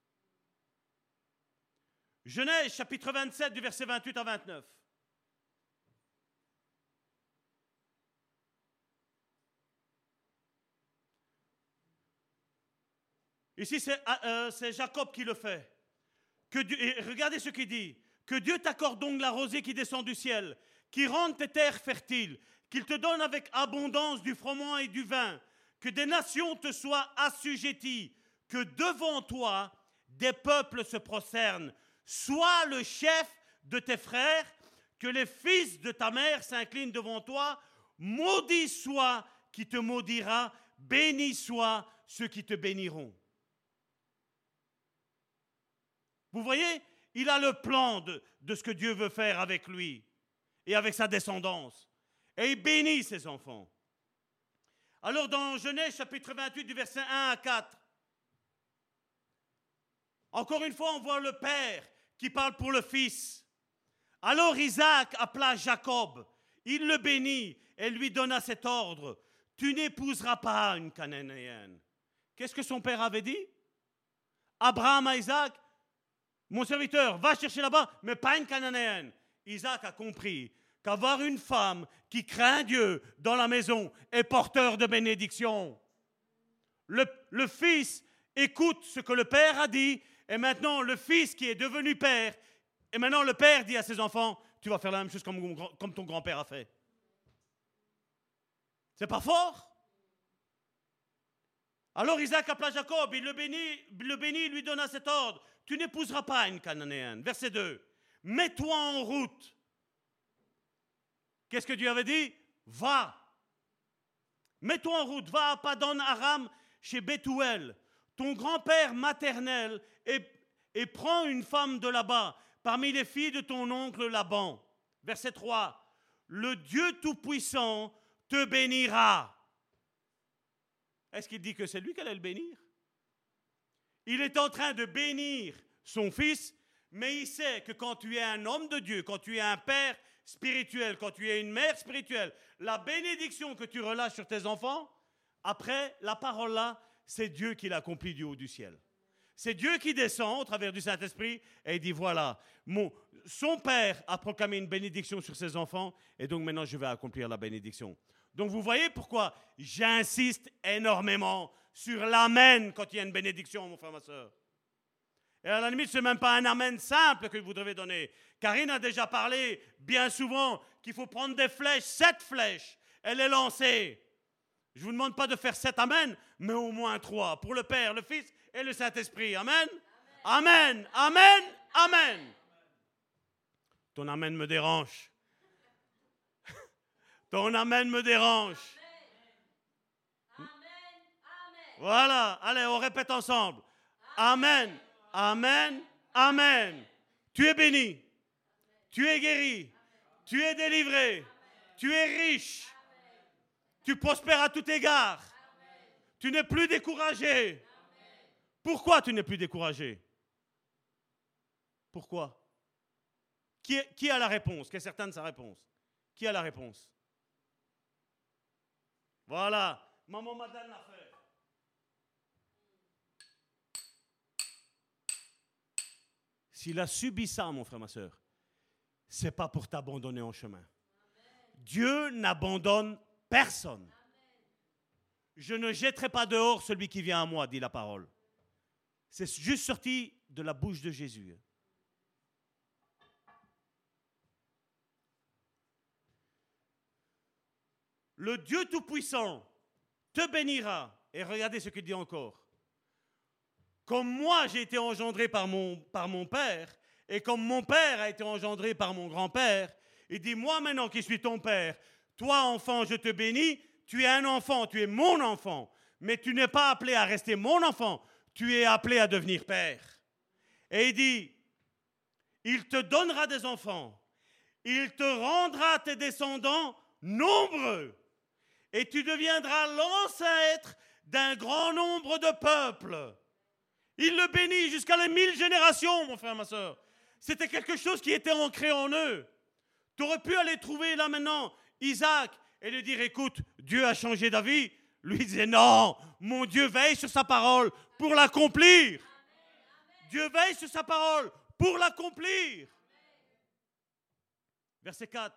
Speaker 4: Genèse chapitre 27 du verset 28 à 29. Ici, euh, c'est Jacob qui le fait. Regardez ce qu'il dit. Que Dieu t'accorde donc la rosée qui descend du ciel, qui rende tes terres fertiles, qu'il te donne avec abondance du froment et du vin, que des nations te soient assujetties, que devant toi des peuples se prosternent, Sois le chef de tes frères, que les fils de ta mère s'inclinent devant toi. Maudit soit qui te maudira, béni soit ceux qui te béniront. Vous voyez, il a le plan de, ce que Dieu veut faire avec lui et avec sa descendance. Et il bénit ses enfants. Alors dans Genèse chapitre 28 du verset 1 à 4, encore une fois on voit le Père qui parle pour le Fils. Alors Isaac appela Jacob, il le bénit et lui donna cet ordre, tu n'épouseras pas une cananéenne. Qu'est-ce que son père avait dit? Abraham à Isaac, mon serviteur, va chercher là-bas, mais pas une cananéenne. Isaac a compris qu'avoir une femme qui craint Dieu dans la maison est porteur de bénédiction. Le, fils écoute ce que le père a dit et maintenant, le fils qui est devenu père, et maintenant le père dit à ses enfants, tu vas faire la même chose comme, comme ton grand-père a fait. C'est pas fort? Alors Isaac appela Jacob, il le bénit, le bénit, lui donna cet ordre. Tu n'épouseras pas une cananéenne. Verset 2. Mets-toi en route. Qu'est-ce que Dieu avait dit? Va. Mets-toi en route, va à Padon Aram chez Bethuel ton grand-père maternel et, prends une femme de là-bas, parmi les filles de ton oncle Laban. Verset 3. Le Dieu Tout-Puissant te bénira. Est-ce qu'il dit que c'est lui qui allait le bénir? Il est en train de bénir son fils, mais il sait que quand tu es un homme de Dieu, quand tu es un père spirituel, quand tu es une mère spirituelle, la bénédiction que tu relâches sur tes enfants, après, la parole là, c'est Dieu qui l'accomplit du haut du ciel. C'est Dieu qui descend au travers du Saint-Esprit et il dit voilà, mon, son père a proclamé une bénédiction sur ses enfants et donc maintenant je vais accomplir la bénédiction. Donc vous voyez pourquoi j'insiste énormément sur l'amen quand il y a une bénédiction, mon frère, ma soeur. Et à la limite, ce n'est même pas un amen simple que vous devez donner. Karine a déjà parlé bien souvent qu'il faut prendre des flèches, sept flèches, elle est lancée. Je ne vous demande pas de faire sept amen, mais au moins trois, pour le Père, le Fils et le Saint-Esprit. Amen? Amen. Amen. Amen. Ton amen me dérange. Ton amen me dérange. Voilà, allez, on répète ensemble. Amen, amen, amen. Tu es béni, tu es guéri, tu es délivré, tu es riche, tu prospères à tout égard, tu n'es plus découragé. Pourquoi tu n'es plus découragé? Pourquoi? Qui, a la réponse? Qui est certain de sa réponse? Qui a la réponse? Voilà, maman madame l'a. S'il a subi ça, mon frère, ma soeur, c'est pas pour t'abandonner en chemin. Dieu n'abandonne personne. Je ne jetterai pas dehors celui qui vient à moi, dit la parole. C'est juste sorti de la bouche de Jésus. Le Dieu Tout-Puissant te bénira. Et regardez ce qu'il dit encore. Comme moi j'ai été engendré par mon, père, et comme mon père a été engendré par mon grand-père, il dit, moi maintenant qui suis ton père, toi enfant, je te bénis, tu es un enfant, tu es mon enfant, mais tu n'es pas appelé à rester mon enfant, tu es appelé à devenir père. Et il dit, il te donnera des enfants, il te rendra tes descendants nombreux, et tu deviendras l'ancêtre d'un grand nombre de peuples. Il le bénit jusqu'à les mille générations, mon frère, ma soeur. C'était quelque chose qui était ancré en eux. Tu aurais pu aller trouver là maintenant Isaac et lui dire, écoute, Dieu a changé d'avis. Lui disait, non, mon Dieu veille sur sa parole pour l'accomplir. Dieu veille sur sa parole pour l'accomplir. Verset 4.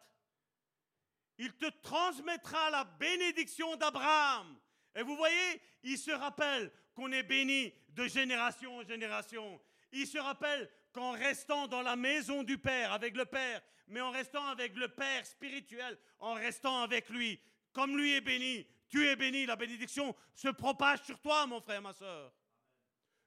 Speaker 4: Il te transmettra la bénédiction d'Abraham. Et vous voyez, il se rappelle qu'on est béni de génération en génération. Il se rappelle qu'en restant dans la maison du Père, avec le Père, mais en restant avec le Père spirituel, en restant avec lui, comme lui est béni, tu es béni, la bénédiction se propage sur toi, mon frère, ma soeur.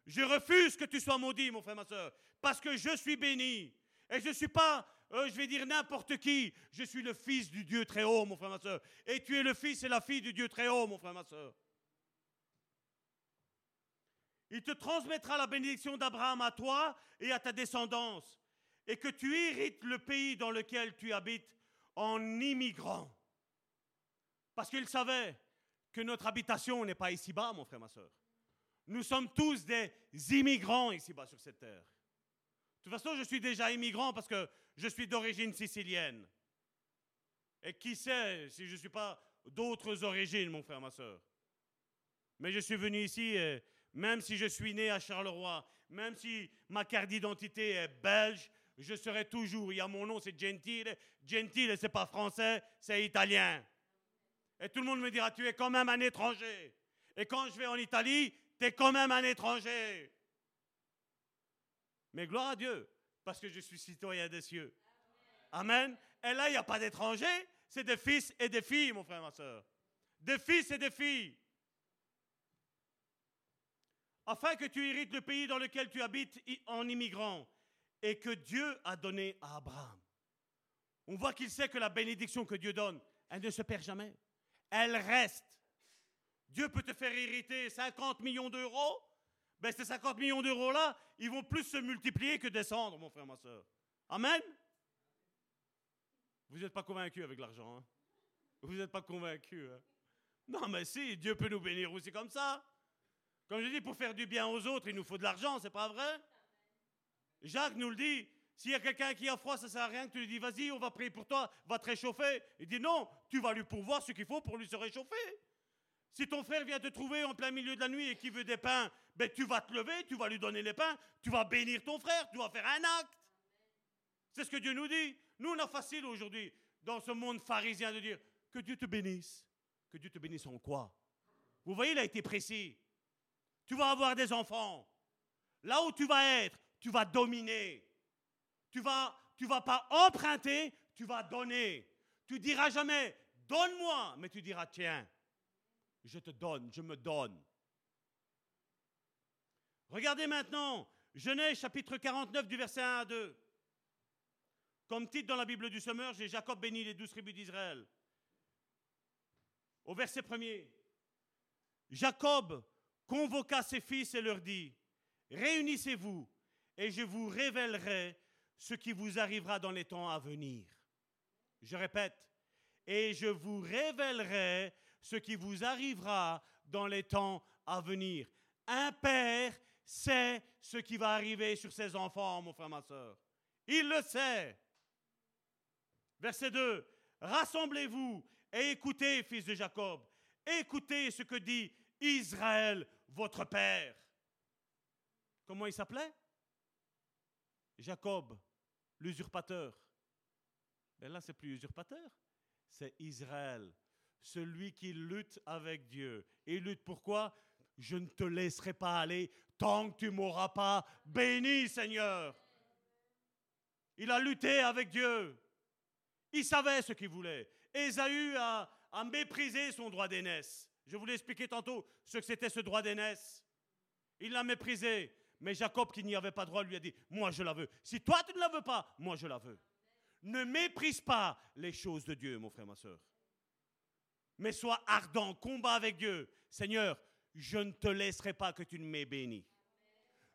Speaker 4: Je refuse que tu sois maudit, mon frère, ma soeur, parce que je suis béni. Et je ne suis pas, euh, je vais dire n'importe qui, je suis le fils du Dieu très haut, mon frère, ma soeur. Et tu es le fils et la fille du Dieu très haut, mon frère, ma soeur. Il te transmettra la bénédiction d'Abraham à toi et à ta descendance, et que tu hérites le pays dans lequel tu habites en immigrant. Parce qu'il savait que notre habitation n'est pas ici-bas, mon frère, ma soeur. Nous sommes tous des immigrants ici-bas sur cette terre. De toute façon, je suis déjà immigrant parce que je suis d'origine sicilienne. Et qui sait si je ne suis pas d'autres origines, mon frère, ma soeur. Mais je suis venu ici et même si je suis né à Charleroi, même si ma carte d'identité est belge, je serai toujours, il y a mon nom, c'est Gentile. Gentile, c'est pas français, c'est italien. Et tout le monde me dira, tu es quand même un étranger. Et quand je vais en Italie, tu es quand même un étranger. Mais gloire à Dieu, parce que je suis citoyen des cieux. Amen. Et là, il n'y a pas d'étrangers, c'est des fils et des filles, mon frère, ma soeur. Des fils et des filles afin que tu hérites le pays dans lequel tu habites en immigrant et que Dieu a donné à Abraham. On voit qu'il sait que la bénédiction que Dieu donne, elle ne se perd jamais. Elle reste. Dieu peut te faire hériter 50 millions d'euros. Ben, ces 50 millions d'euros-là, ils vont plus se multiplier que descendre, mon frère, ma soeur. Amen. Vous n'êtes pas convaincu avec l'argent. Hein? Vous n'êtes pas convaincu. Hein? Non, mais si, Dieu peut nous bénir aussi comme ça. Comme je dis, pour faire du bien aux autres, il nous faut de l'argent, c'est pas vrai? Jacques nous le dit. S'il y a quelqu'un qui a froid, ça sert à rien que tu lui dis vas-y, on va prier pour toi, va te réchauffer. Il dit non, tu vas lui pourvoir ce qu'il faut pour lui se réchauffer. Si ton frère vient te trouver en plein milieu de la nuit et qui veut des pains, ben tu vas te lever, tu vas lui donner les pains, tu vas bénir ton frère, tu vas faire un acte. C'est ce que Dieu nous dit. Nous, on a facile aujourd'hui, dans ce monde pharisien, de dire que Dieu te bénisse. Que Dieu te bénisse en quoi? Vous voyez, il a été précis. Tu vas avoir des enfants. Là où tu vas être, tu vas dominer. Tu vas, tu vas pas emprunter, tu vas donner. Tu diras jamais, donne-moi, mais tu diras, tiens, je te donne, je me donne. Regardez maintenant, Genèse chapitre 49 du verset 1 à 2. Comme titre dans la Bible du Semeur, j'ai Jacob béni les douze tribus d'Israël. Au verset premier, Jacob convoqua ses fils et leur dit, Réunissez-vous et je vous révélerai ce qui vous arrivera dans les temps à venir. Je répète, et je vous révélerai ce qui vous arrivera dans les temps à venir. Un père sait ce qui va arriver sur ses enfants, mon frère, ma soeur. Il le sait. Verset 2. Rassemblez-vous et écoutez, fils de Jacob. Écoutez ce que dit Israël, votre père. Comment il s'appelait? Jacob, l'usurpateur. Mais ben là, c'est plus usurpateur, c'est Israël, celui qui lutte avec Dieu. Et il lutte pourquoi? Je ne te laisserai pas aller tant que tu m'auras pas béni, Seigneur. Il a lutté avec Dieu. Il savait ce qu'il voulait. Ésaü a, a méprisé son droit d'aînesse. Je vous l'ai expliqué tantôt ce que c'était ce droit d'aînesse. Il l'a méprisé. Mais Jacob, qui n'y avait pas droit, lui a dit, moi je la veux. Si toi tu ne la veux pas, moi je la veux. Ne méprise pas les choses de Dieu, mon frère, ma soeur. Mais sois ardent, combat avec Dieu. Seigneur, je ne te laisserai pas que tu ne m'aies béni.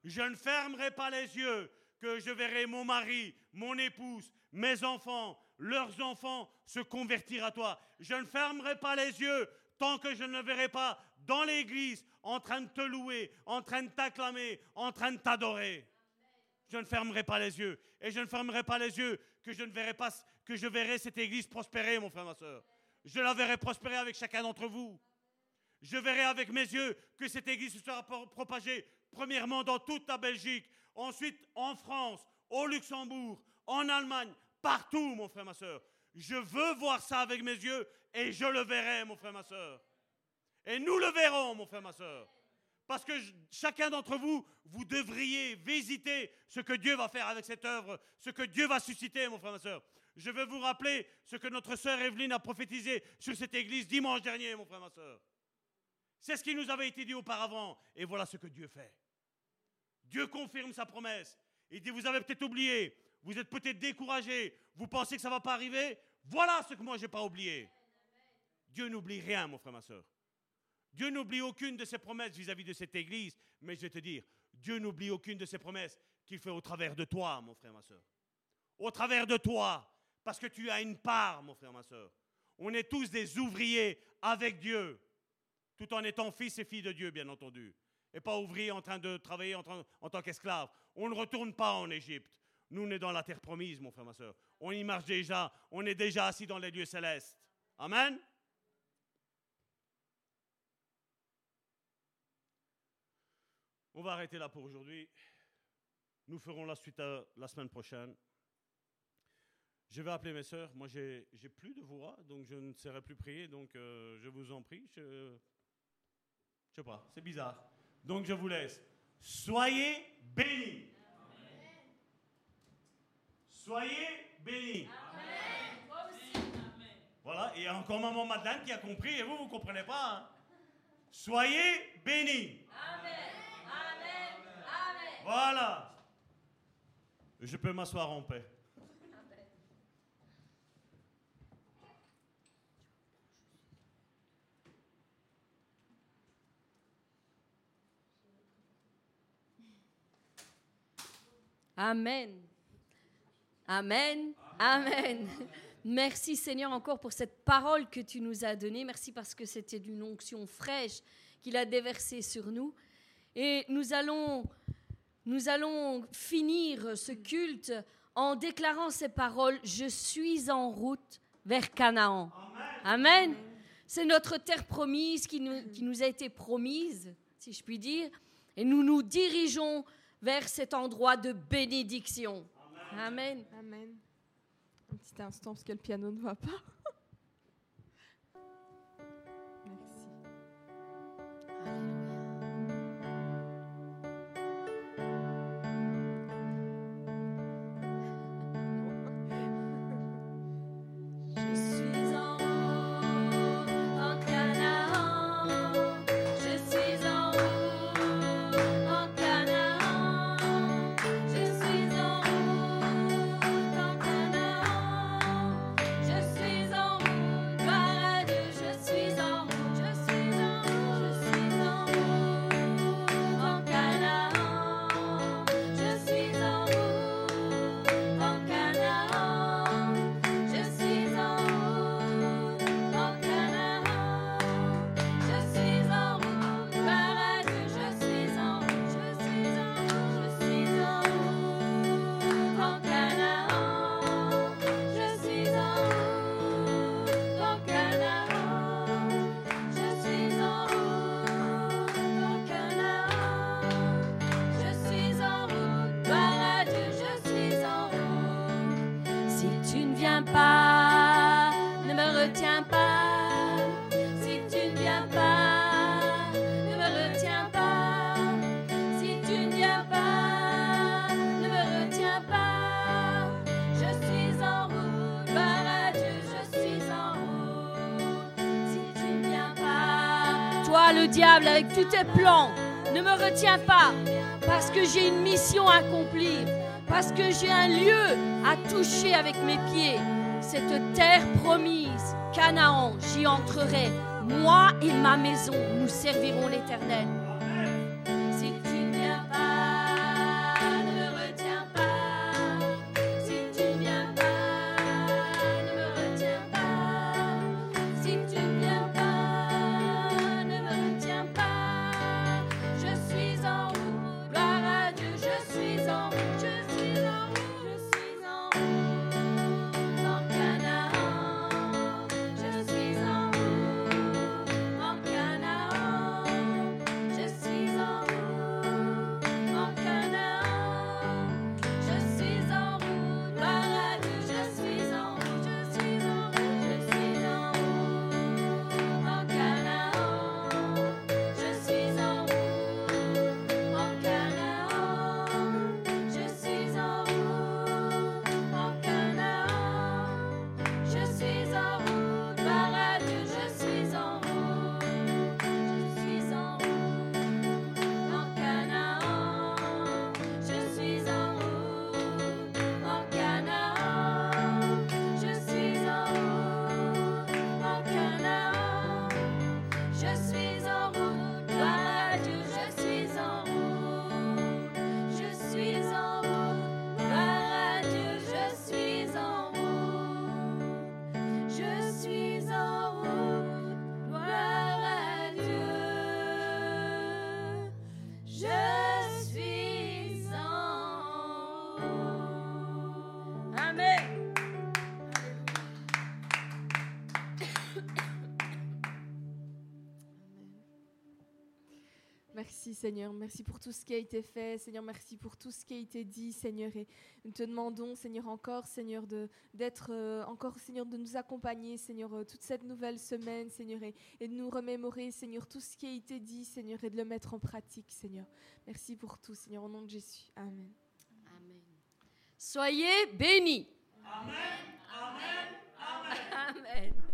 Speaker 4: Je ne fermerai pas les yeux que je verrai mon mari, mon épouse, mes enfants, leurs enfants se convertir à toi. Je ne fermerai pas les yeux tant que je ne verrai pas dans l'église en train de te louer, en train de t'acclamer, en train de t'adorer. Je ne fermerai pas les yeux. Et je ne fermerai pas les yeux que je ne verrai pas, que je verrai cette église prospérer, mon frère, ma soeur. Je la verrai prospérer avec chacun d'entre vous. Je verrai avec mes yeux que cette église sera propagée, premièrement dans toute la Belgique, ensuite en France, au Luxembourg, en Allemagne, partout, mon frère, ma soeur. Je veux voir ça avec mes yeux et je le verrai, mon frère, ma soeur. Et nous le verrons, mon frère, ma soeur. Parce que chacun d'entre vous, vous devriez visiter ce que Dieu va faire avec cette œuvre, ce que Dieu va susciter, mon frère, ma soeur. Je veux vous rappeler ce que notre sœur Evelyne a prophétisé sur cette église dimanche dernier, mon frère, ma soeur. C'est ce qui nous avait été dit auparavant. Et voilà ce que Dieu fait. Dieu confirme sa promesse. Il dit, vous avez peut-être oublié, vous êtes peut-être découragé, vous pensez que ça ne va pas arriver. Voilà ce que moi, je n'ai pas oublié. Dieu n'oublie rien, mon frère, ma soeur. Dieu n'oublie aucune de ses promesses vis-à-vis de cette église, mais je vais te dire, Dieu n'oublie aucune de ses promesses qu'il fait au travers de toi, mon frère, ma soeur. Au travers de toi, parce que tu as une part, mon frère, ma soeur. On est tous des ouvriers avec Dieu, tout en étant fils et filles de Dieu, bien entendu. Et pas ouvriers en train de travailler en, en tant qu'esclaves. On ne retourne pas en Égypte. Nous, on est dans la terre promise, mon frère, ma soeur. On y marche déjà. On est déjà assis dans les lieux célestes. Amen. On va arrêter là pour aujourd'hui. Nous ferons la suite la semaine prochaine. Je vais appeler mes sœurs. Moi, j'ai plus de voix, donc je ne serai plus prier. Donc, euh, je vous en prie. Je ne sais pas, c'est bizarre. Donc, je vous laisse. Soyez bénis. Soyez bénis. Voilà, il y a encore maman Madeleine qui a compris, et vous, vous ne comprenez pas. Hein. Soyez bénis. Amen. Voilà. Je peux m'asseoir en paix.
Speaker 1: Amen. Amen. Amen. Merci Seigneur encore pour cette parole que tu nous as donnée. Merci parce que c'était d'une onction fraîche qu'il a déversée sur nous. Et nous allons, nous allons finir ce culte en déclarant ces paroles. Je suis en route vers Canaan. Amen. Amen. C'est notre terre promise qui nous, qui nous a été promise, si je puis dire. Et nous nous dirigeons vers cet endroit de bénédiction. Amen.
Speaker 5: Un petit instant, parce que le piano ne va pas.
Speaker 1: avec tous tes plans. Ne me retiens pas parce que j'ai une mission à accomplir, parce que j'ai un lieu à toucher avec mes pieds. Cette terre promise, Canaan, j'y entrerai. Moi et ma maison, nous servirons l'Éternel.
Speaker 5: Seigneur, merci pour tout ce qui a été fait. Seigneur, merci pour tout ce qui a été dit, Seigneur. Et nous te demandons, Seigneur, encore, Seigneur, d'être euh, encore, Seigneur, de nous accompagner, Seigneur, euh, toute cette nouvelle semaine, Seigneur, et, de nous remémorer, Seigneur, tout ce qui a été dit, Seigneur, et de le mettre en pratique, Seigneur. Merci pour tout, Seigneur, au nom de Jésus. Amen.
Speaker 1: Amen. Soyez bénis. Amen. Amen. Amen.